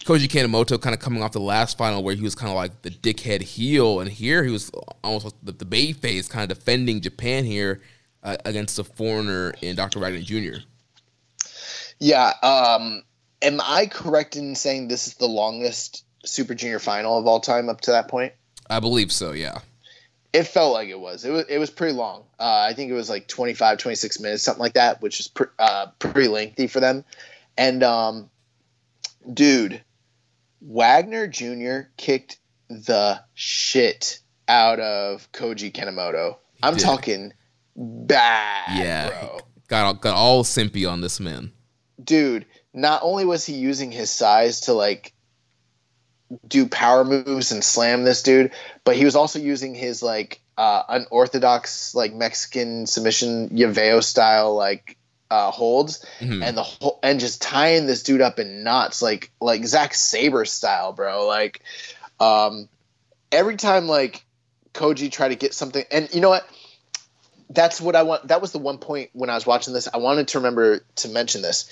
Speaker 3: Koji Kanemoto kind of coming off the last final where he was kind of like the dickhead heel, and here he was almost the, the babyface, kind of defending Japan here uh, against the foreigner in Dr. Wagner Jr.
Speaker 4: Yeah. Um, am I correct in saying this is the longest Super Junior final of all time up to that point?
Speaker 3: I believe so, yeah.
Speaker 4: It felt like it was. It was, it was pretty long. Uh, I think it was like 25, 26 minutes, something like that, which is pre- uh, pretty lengthy for them. And, um, dude, Wagner Jr. kicked the shit out of Koji Kanemoto. I'm did. talking bad, yeah, bro.
Speaker 3: Got, got all simpy on this man.
Speaker 4: Dude, not only was he using his size to like do power moves and slam this dude, but he was also using his like uh, unorthodox like Mexican submission Llaveo style like uh, holds mm-hmm. and the whole and just tying this dude up in knots like like Zack Sabre style, bro. Like um, every time like Koji tried to get something, and you know what? That's what I want. That was the one point when I was watching this. I wanted to remember to mention this.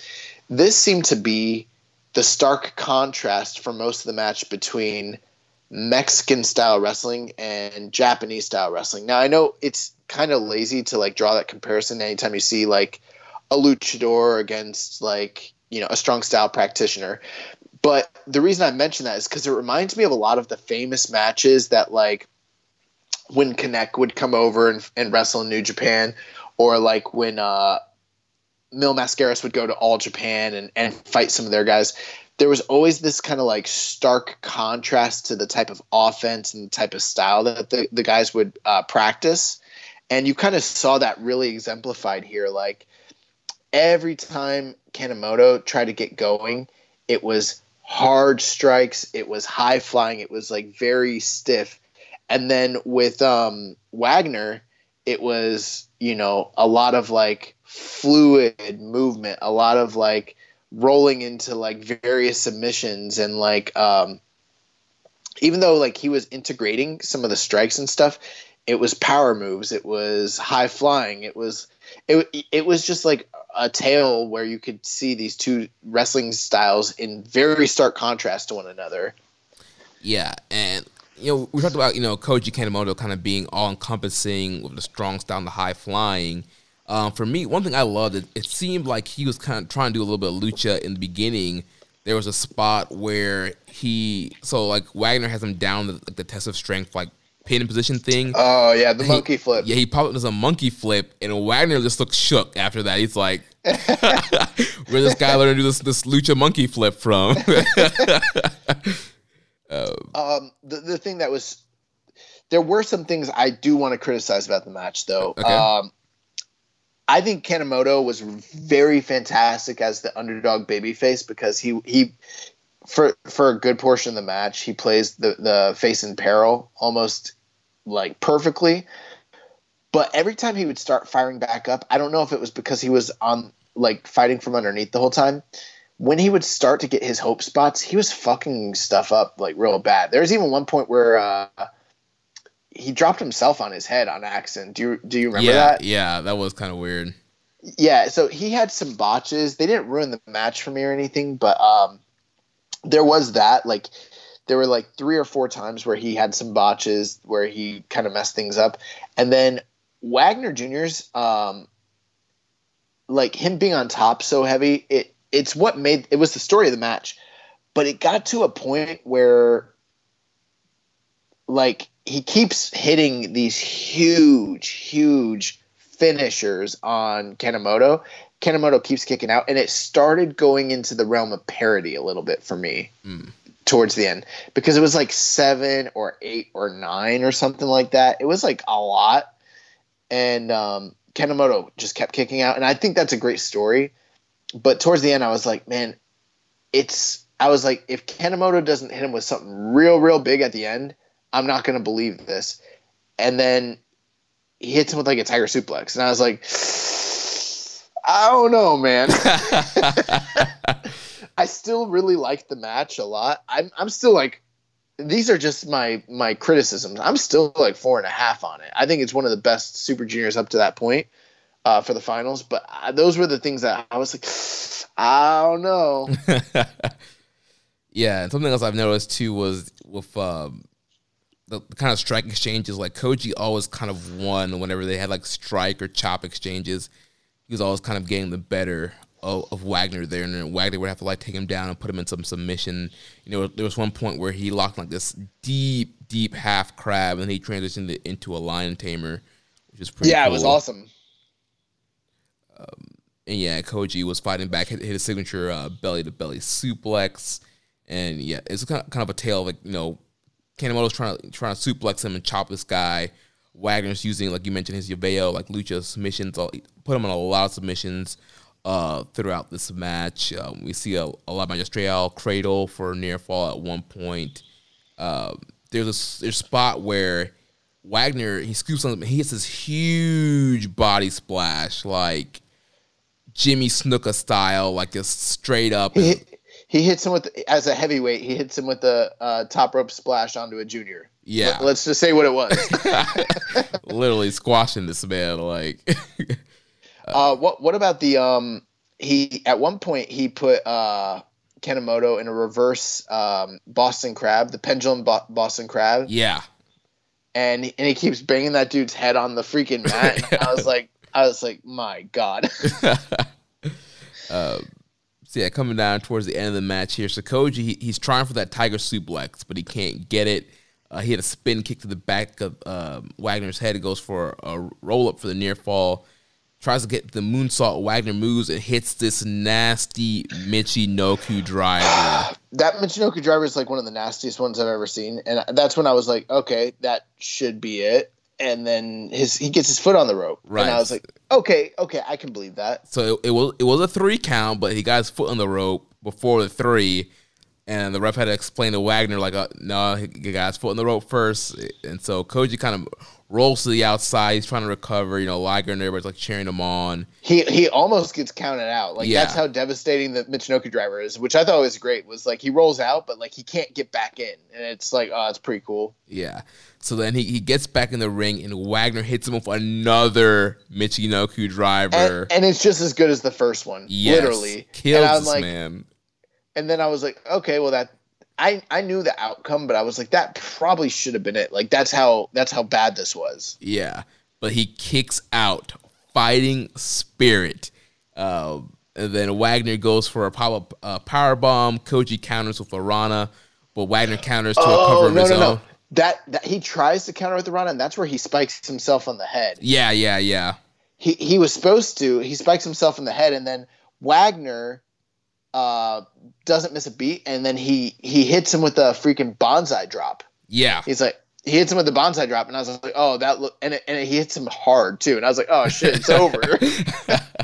Speaker 4: This seemed to be the stark contrast for most of the match between Mexican style wrestling and Japanese style wrestling. Now I know it's kind of lazy to like draw that comparison anytime you see like a luchador against like you know a strong style practitioner. But the reason I mention that is because it reminds me of a lot of the famous matches that like when Canek would come over and, and wrestle in New Japan, or like when uh, Mil Mascaras would go to All Japan and, and fight some of their guys, there was always this kind of like stark contrast to the type of offense and the type of style that the, the guys would uh, practice. And you kind of saw that really exemplified here. Like every time Kanemoto tried to get going, it was hard strikes, it was high flying, it was like very stiff. And then with um, Wagner, it was, you know, a lot of like fluid movement, a lot of like rolling into like various submissions and like um even though like he was integrating some of the strikes and stuff, it was power moves, it was high flying, it was it it was just like a tale where you could see these two wrestling styles in very stark contrast to one another.
Speaker 3: Yeah, and you know we talked about you know Koji Kanemoto kind of being all encompassing with the strong style and the high flying. Um, for me, one thing I loved it, it seemed like he was kind of trying to do a little bit of lucha in the beginning. There was a spot where he so like Wagner has him down the, like the test of strength like pin in position thing.
Speaker 4: Oh yeah, the monkey flip.
Speaker 3: Yeah, he probably does a monkey flip, and Wagner just looks shook after that. He's like, "Where this guy learn to do this this lucha monkey flip from?"
Speaker 4: um, the the thing that was there were some things I do want to criticize about the match though.
Speaker 3: Okay.
Speaker 4: Um, I think Kanemoto was very fantastic as the underdog babyface because he he for for a good portion of the match he plays the the face in peril almost like perfectly. But every time he would start firing back up, I don't know if it was because he was on like fighting from underneath the whole time. When he would start to get his hope spots, he was fucking stuff up like real bad. There's even one point where uh, he dropped himself on his head on accident. Do you do you remember
Speaker 3: yeah,
Speaker 4: that?
Speaker 3: yeah, that was kind of weird.
Speaker 4: Yeah, so he had some botches. They didn't ruin the match for me or anything, but um, there was that. Like, there were like three or four times where he had some botches where he kind of messed things up, and then Wagner Jr.'s um, like him being on top so heavy. It it's what made it was the story of the match, but it got to a point where like he keeps hitting these huge, huge finishers on Kanemoto. Kanemoto keeps kicking out, and it started going into the realm of parody a little bit for me towards the end because it was like seven or eight or nine or something like that. It was like a lot, and um, Kanemoto just kept kicking out, and I think that's a great story. But towards the end, I was like, man, it's. I was like, if Kanemoto doesn't hit him with something real, real big at the end, I'm not going to believe this. And then he hits him with like a tiger suplex, and I was like, I don't know, man. I still really like the match a lot. I'm I'm still like, these are just my my criticisms. I'm still like four and a half on it. I think it's one of the best Super Juniors up to that point uh, for the finals. But uh, those were the things that I was like, I don't know.
Speaker 3: Yeah, and something else I've noticed too was with um, the, the kind of strike exchanges. Like Koji always kind of won whenever they had like strike or chop exchanges. He was always kind of getting the better of, of Wagner there, and then Wagner would have to like take him down and put him in some submission. You know, there was one point where he locked like this deep, deep half crab, and then he transitioned it into a lion tamer, which is pretty.
Speaker 4: yeah,
Speaker 3: cool.
Speaker 4: it was awesome.
Speaker 3: And yeah, Koji was fighting back, hit, hit a signature uh, belly to belly suplex, and yeah, it's kind of, kind of a tale of like you know, Kanemoto's trying to trying to suplex him and chop this guy. Wagner's using like you mentioned his Llaveo like lucha submissions, put him on a lot of submissions uh, throughout this match. Um, we see a, a La Magistral cradle for near fall at one point. Uh, there's a there's a spot where Wagner he scoops on he hits this huge body splash like Jimmy Snuka style, like just straight up.
Speaker 4: He, he hits him with as a heavyweight. He hits him with the uh, top rope splash onto a junior.
Speaker 3: Yeah.
Speaker 4: Let, us just say what it was.
Speaker 3: literally squashing this man like
Speaker 4: uh, what What about the um? He at one point he put uh Kanemoto in a reverse um Boston Crab, the pendulum Bo- Boston Crab,
Speaker 3: yeah
Speaker 4: and and he keeps banging that dude's head on the freaking mat. And I was like, I was like, my god.
Speaker 3: so yeah coming down towards the end of the match here. So Koji he, he's trying for that tiger suplex but he can't get it. Uh, he had a spin kick to the back of um Wagner's head. It goes for a roll up for the near fall. Tries to get the moonsault Wagner moves and hits this nasty Michinoku driver.
Speaker 4: That Michinoku driver is like one of the nastiest ones I've ever seen, and that's when I was like, okay, that should be it. And then his he gets his foot on the rope,
Speaker 3: Right.
Speaker 4: and I was like, okay, okay, I can believe that.
Speaker 3: So it, it was it was a three count, but he got his foot on the rope before the three, and the ref had to explain to Wagner like, uh, no, he got his foot on the rope first, and so Koji kind of rolls to the outside. He's trying to recover. You know, Liger and everybody's like cheering him on.
Speaker 4: He he almost gets counted out. Like
Speaker 3: Yeah.
Speaker 4: that's how devastating the Michinoku driver is, which I thought was great. Was like he rolls out, but like he can't get back in, and it's like oh, it's pretty cool.
Speaker 3: Yeah. So then he, he gets back in the ring and Wagner hits him with another Michinoku driver.
Speaker 4: And, and it's just as good as the first one,
Speaker 3: yes.
Speaker 4: literally.
Speaker 3: Kills
Speaker 4: and
Speaker 3: this
Speaker 4: like,
Speaker 3: man.
Speaker 4: and then I was like, okay, well that I I knew the outcome, but I was like, that probably should have been it. Like that's how that's how bad this was.
Speaker 3: Yeah. But he kicks out fighting spirit. Uh, and then Wagner goes for a power uh, power bomb. Koji counters with a Rana, but Wagner counters to a cover
Speaker 4: Oh
Speaker 3: of
Speaker 4: no
Speaker 3: his
Speaker 4: no
Speaker 3: own.
Speaker 4: no! That that he tries to counter with the run, and that's where he spikes himself on the head.
Speaker 3: Yeah, yeah, yeah.
Speaker 4: He he was supposed to. He spikes himself in the head, and then Wagner uh, doesn't miss a beat, and then he he hits him with a freaking bonsai drop.
Speaker 3: Yeah.
Speaker 4: He's like. He hits him with the bonsai drop, and I was like, "Oh, that look!" And it, and he hits him hard too, and I was like, "Oh shit, it's over."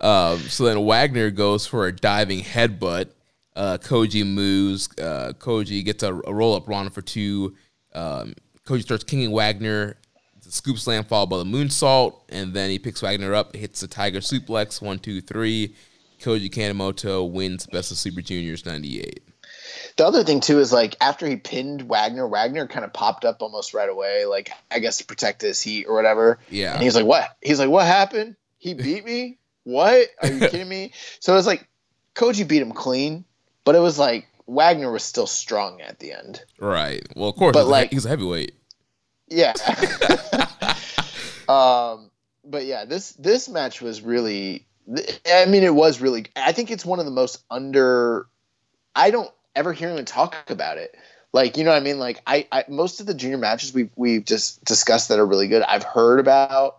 Speaker 3: Um, so then Wagner goes for a diving headbutt. Uh, Koji moves. Uh, Koji gets a, a roll up Rana for two. Um, Koji starts kicking Wagner. The scoop slam followed by the moonsault, and then he picks Wagner up, hits the tiger suplex. One, two, three. Koji Kanemoto wins Best of Super Juniors '98.
Speaker 4: The other thing too is like after he pinned Wagner, Wagner kind of popped up almost right away, like I guess to protect his heat or whatever.
Speaker 3: Yeah.
Speaker 4: And he's like, "What?" He's like, "What happened? He beat me? What? Are you kidding me?" So it was like Koji beat him clean, but it was like Wagner was still strong at the end.
Speaker 3: Right. Well, of course,
Speaker 4: But
Speaker 3: he's, a,
Speaker 4: like-
Speaker 3: he's a heavyweight.
Speaker 4: Yeah. um, but yeah, this this match was really. I mean, it was really. I think it's one of the most under. I don't ever hear anyone talk about it. Like you know what I mean? Like I, I most of the junior matches we've we've just discussed that are really good. I've heard about.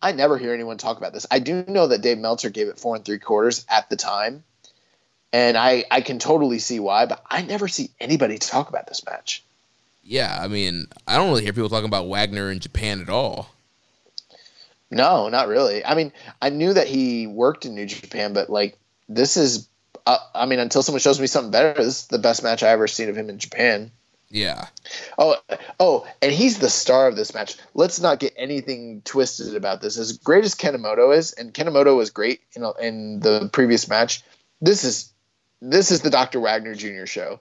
Speaker 4: I never hear anyone talk about this. I do know that Dave Meltzer gave it four and three quarters at the time, and I I can totally see why. But I never see anybody talk about this match.
Speaker 3: Yeah, I mean, I don't really hear people talking about Wagner in Japan at all.
Speaker 4: No, not really. I mean, I knew that he worked in New Japan, but like this is, uh, I mean, until someone shows me something better, this is the best match I ever seen of him in Japan.
Speaker 3: Yeah.
Speaker 4: Oh, oh, and he's the star of this match. Let's not get anything twisted about this. As great as Kanemoto is, and Kanemoto was great in in the previous match. This is this is the Dr. Wagner Jr. show.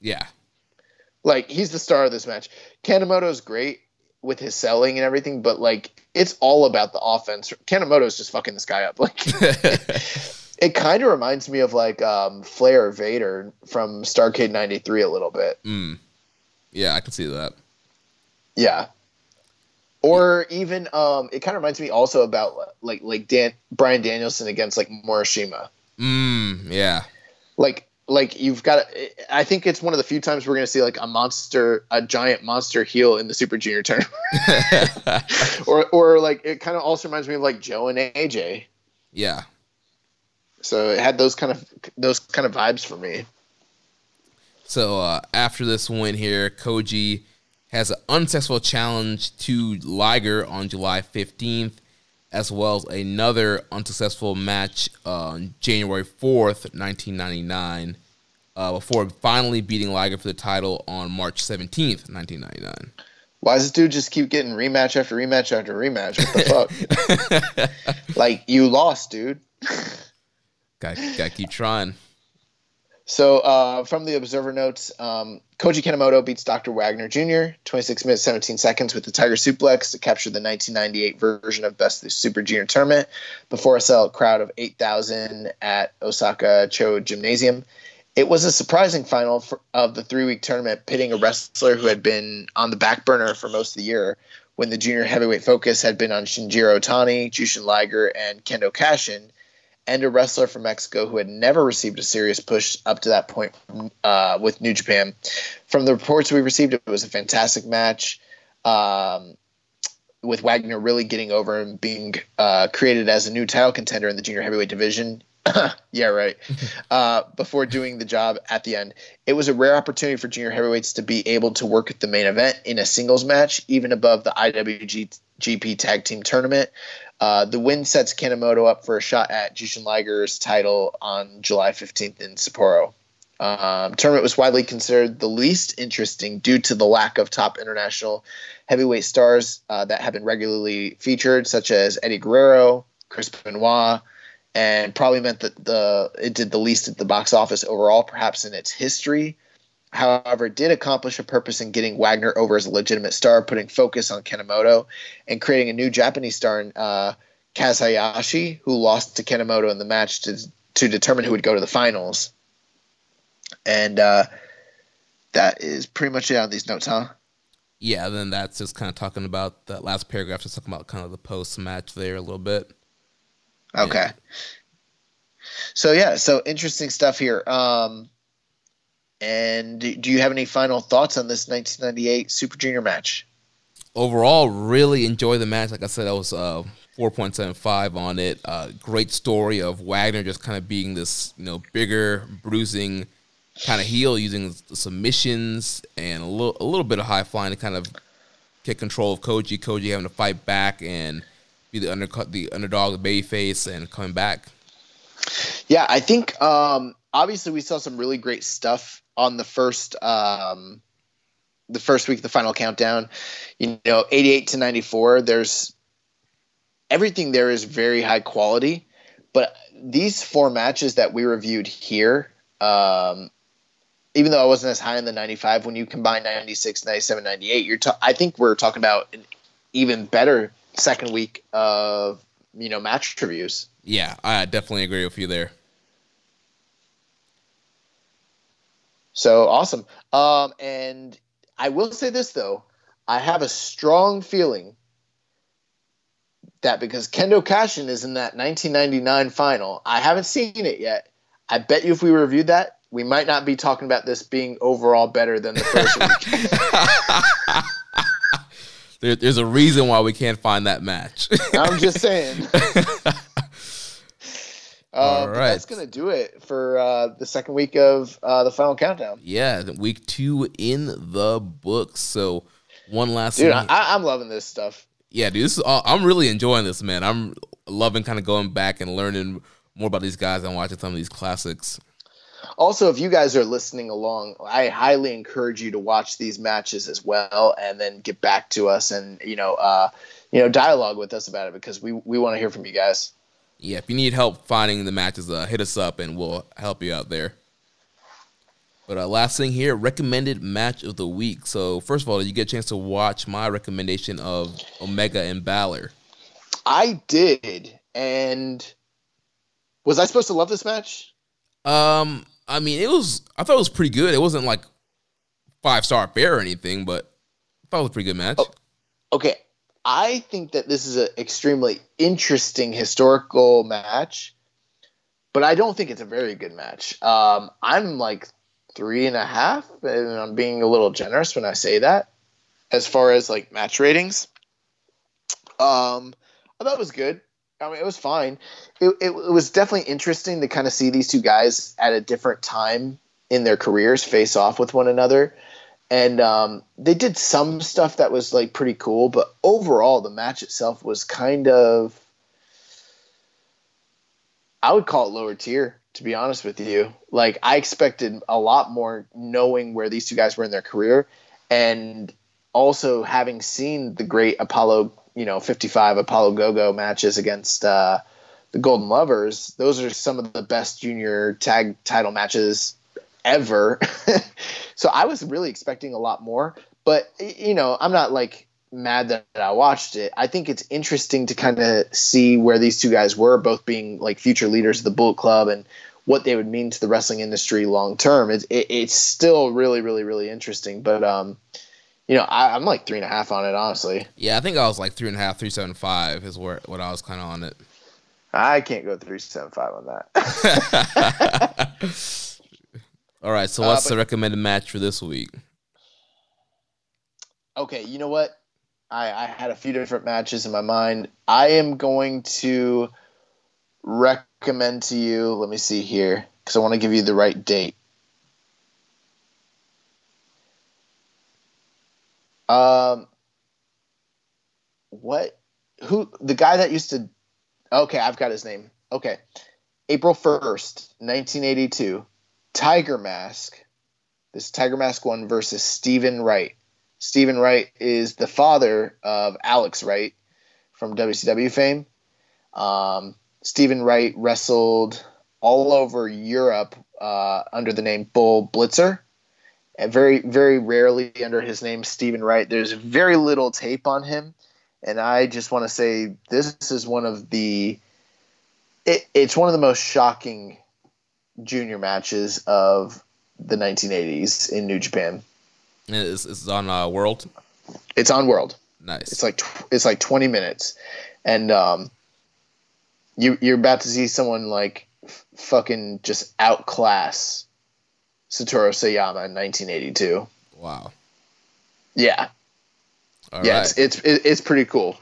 Speaker 3: Yeah.
Speaker 4: Like he's the star of this match. Kanemoto's great with his selling and everything, but like it's all about the offense. Kanemoto's just fucking this guy up. Like it kind of reminds me of like um, Flair or Vader from Starcade '93 a little bit.
Speaker 3: mm. Yeah, I can see that.
Speaker 4: Yeah. Or even um, it kind of reminds me also about like like Dan Brian Danielson against like Morishima.
Speaker 3: Mm, yeah.
Speaker 4: Like like you've got I think it's one of the few times we're going to see like a monster a giant monster heel in the Super Junior tournament. or or like it kind of also reminds me of like Joe and AJ.
Speaker 3: yeah.
Speaker 4: So it had those kind of those kind of vibes for me.
Speaker 3: So uh, after this win here, Koji has an unsuccessful challenge to Liger on July 15th, as well as another unsuccessful match on January 4th, 1999, uh, before finally beating Liger for the title on March 17th, 1999.
Speaker 4: Why does this dude just keep getting rematch after rematch after rematch? What the fuck? like you lost, dude.
Speaker 3: Got to keep trying.
Speaker 4: So uh, from the Observer notes, um, Koji Kanemoto beats Dr. Wagner Jr. 26 minutes 17 seconds with the Tiger Suplex to capture the 1998 version of Best of the Super Junior Tournament before a sellout crowd of 8,000 at Osaka Cho Gymnasium. It was a surprising final for, of the three-week tournament, pitting a wrestler who had been on the back burner for most of the year when the junior heavyweight focus had been on Shinjiro Tani, Jushin Liger, and Kendo Kashin, and a wrestler from Mexico who had never received a serious push up to that point uh, with New Japan. From the reports we received, it was a fantastic match. Um, with Wagner really getting over and being uh, created as a new title contender in the junior heavyweight division. yeah, right. Uh, before doing the job at the end, it was a rare opportunity for junior heavyweights to be able to work at the main event in a singles match, even above the IWGP Tag Team Tournament. Uh, the win sets Kanemoto up for a shot at Jushin Liger's title on July 15th in Sapporo. Um, tournament was widely considered the least interesting due to the lack of top international heavyweight stars uh, that have been regularly featured, such as Eddie Guerrero, Chris Benoit, and probably meant that the it did the least at the box office overall, perhaps in its history. However, did accomplish a purpose in getting Wagner over as a legitimate star, putting focus on Kanemoto and creating a new Japanese star in uh, Kaz Hayashi, who lost to Kanemoto in the match to to determine who would go to the finals. And uh, that is pretty much it on these notes, huh?
Speaker 3: Yeah, then that's just kind of talking about that last paragraph, just talking about kind of the post match there a little bit.
Speaker 4: Okay. Yeah. So yeah, so interesting stuff here. Um, and do you have any final thoughts on this 1998 Super Junior match?
Speaker 3: Overall, really enjoy the match. Like I said, I was uh, 4.75 on it. Uh, great story of Wagner just kind of being this, you know, bigger, bruising kind of heel, using submissions and a little, a little bit of high flying to kind of get control of Koji. Koji having to fight back and be the undercut, the underdog, the baby face, and coming back.
Speaker 4: Yeah, I think um, obviously we saw some really great stuff on the first um, the first week of the final countdown. You know, 88 to 94. There's everything there is very high quality, but these four matches that we reviewed here, um, even though I wasn't as high in the 95, when you combine 96, 97, 98, you're ta- I think we're talking about an even better second week of you know match reviews.
Speaker 3: Yeah, I definitely agree with you there.
Speaker 4: So awesome. Um, and I will say this though, I have a strong feeling that because Kendo Kashin is in that 1999 final, I haven't seen it yet. I bet you if we reviewed that, we might not be talking about this being overall better than the first week.
Speaker 3: there, there's a reason why we can't find that match.
Speaker 4: I'm just saying. Uh, right. That's going to do it for uh, the second week of uh, the final countdown.
Speaker 3: Yeah, week two in the books. So one last
Speaker 4: dude, I, am loving this stuff.
Speaker 3: Yeah, dude, this is all, I'm really enjoying this, man. I'm loving kind of going back and learning more about these guys and watching some of these classics.
Speaker 4: Also, if you guys are listening along, I highly encourage you to watch these matches as well, and then get back to us and you know, uh, you know, dialogue with us about it because we we want to hear from you guys.
Speaker 3: Yeah, if you need help finding the matches, uh, hit us up and we'll help you out there. But uh, last thing here, recommended match of the week. So first of all, did you get a chance to watch my recommendation of Omega and Balor?
Speaker 4: I did, and was I supposed to love this match?
Speaker 3: Um, I mean, it was. I thought it was pretty good. It wasn't like five star fair or anything, but I thought it was a pretty good match. Oh,
Speaker 4: okay, I think that this is an extremely interesting historical match, but I don't think it's a very good match. Um, I'm like three and a half, and I'm being a little generous when I say that. As far as like match ratings, um, I thought it was good. I mean, it was fine. It, it, it was definitely interesting to kind of see these two guys at a different time in their careers face off with one another. And um, they did some stuff that was like pretty cool, but overall, the match itself was kind of, I would call it lower tier, to be honest with you. Like, I expected a lot more knowing where these two guys were in their career. And also having seen the great Apollo you know 55 Apollo Go-Go matches against uh, the Golden Lovers. Those are some of the best junior tag title matches ever. so I was really expecting a lot more, but you know, I'm not like mad that I watched it. I think it's interesting to kind of see where these two guys were, both being like future leaders of the Bullet Club and what they would mean to the wrestling industry long term. It, it, it's still really, really, really interesting. But um, you know, I, am like three and a half on it, honestly.
Speaker 3: Yeah, I think I was like three and a half, three seven five is where what I was kind of on it.
Speaker 4: I can't go three seven five on that.
Speaker 3: All right, so uh, what's uh, but, the recommended match for this week?
Speaker 4: Okay, you know what? I, I had a few different matches in my mind. I am going to recommend to you. Let me see here because I want to give you the right date. Um, what? Who? The guy that used to? Okay, I've got his name. Okay, April first, nineteen eighty-two. Tiger Mask. This Tiger Mask one versus Stephen Wright. Stephen Wright is the father of Alex Wright from WCW fame. Um, Stephen Wright wrestled all over Europe uh, under the name Bull Blitzer. And very, very rarely under his name Stephen Wright. There's very little tape on him. And I just want to say this is one of the it, it's one of the most shocking junior matches of the 1980s in New Japan.
Speaker 3: It's on uh, World.
Speaker 4: It's on World.
Speaker 3: Nice.
Speaker 4: It's like tw- it's like 20 minutes, and um, you you're about to see someone like f- fucking just outclass Satoru Sayama in 1982.
Speaker 3: wow.
Speaker 4: Yeah,
Speaker 3: All
Speaker 4: yeah,
Speaker 3: right.
Speaker 4: it's, it's it's pretty cool.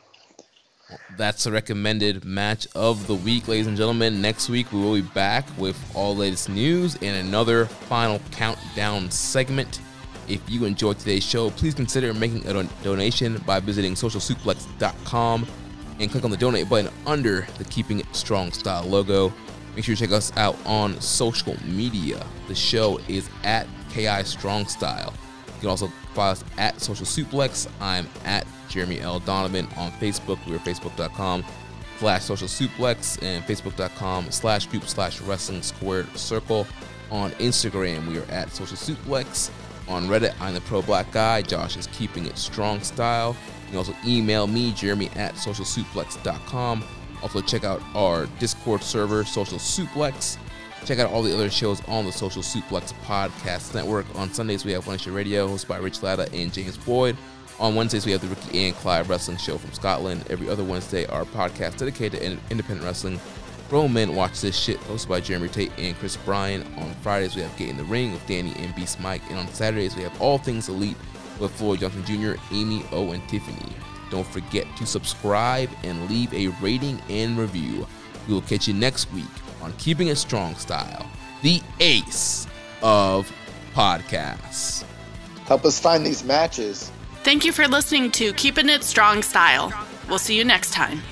Speaker 3: That's the recommended match of the week, ladies and gentlemen. Next week, we will be back with all the latest news and another final countdown segment. If you enjoyed today's show, please consider making a don- donation by visiting socialsuplex.com and click on the donate button under the Keeping It Strong Style logo. Make sure you check us out on social media. The show is at KI Strong Style. You can also follow us at Social Suplex. I'm at Jeremy L. Donovan on Facebook. We are facebook.com slash social suplex and facebook.com slash group slash wrestling squared circle. On Instagram, we are at social suplex. On Reddit, I'm the pro black guy. Josh is keeping it strong style. You can also email me, Jeremy at socialsuplex.com. Also, check out our Discord server, Social Suplex. Check out all the other shows on the Social Suplex Podcast Network. On Sundays, we have One Nation Radio, hosted by Rich Latta and James Boyd. On Wednesdays, we have the Ricky and Clive Wrestling Show from Scotland. Every other Wednesday, our podcast dedicated to independent wrestling. Grown Men Watch This Shit, hosted by Jeremy Tate and Chris Bryan. On Fridays, we have Get in the Ring with Danny and Beast Mike. And on Saturdays, we have All Things Elite with Floyd Johnson Jr., Amy O, and Tiffany. Don't forget to subscribe and leave a rating and review. We will catch you next week on Keeping It Strong Style, the ace of podcasts.
Speaker 4: Help us find these matches.
Speaker 1: Thank you for listening to Keeping It Strong Style. We'll see you next time.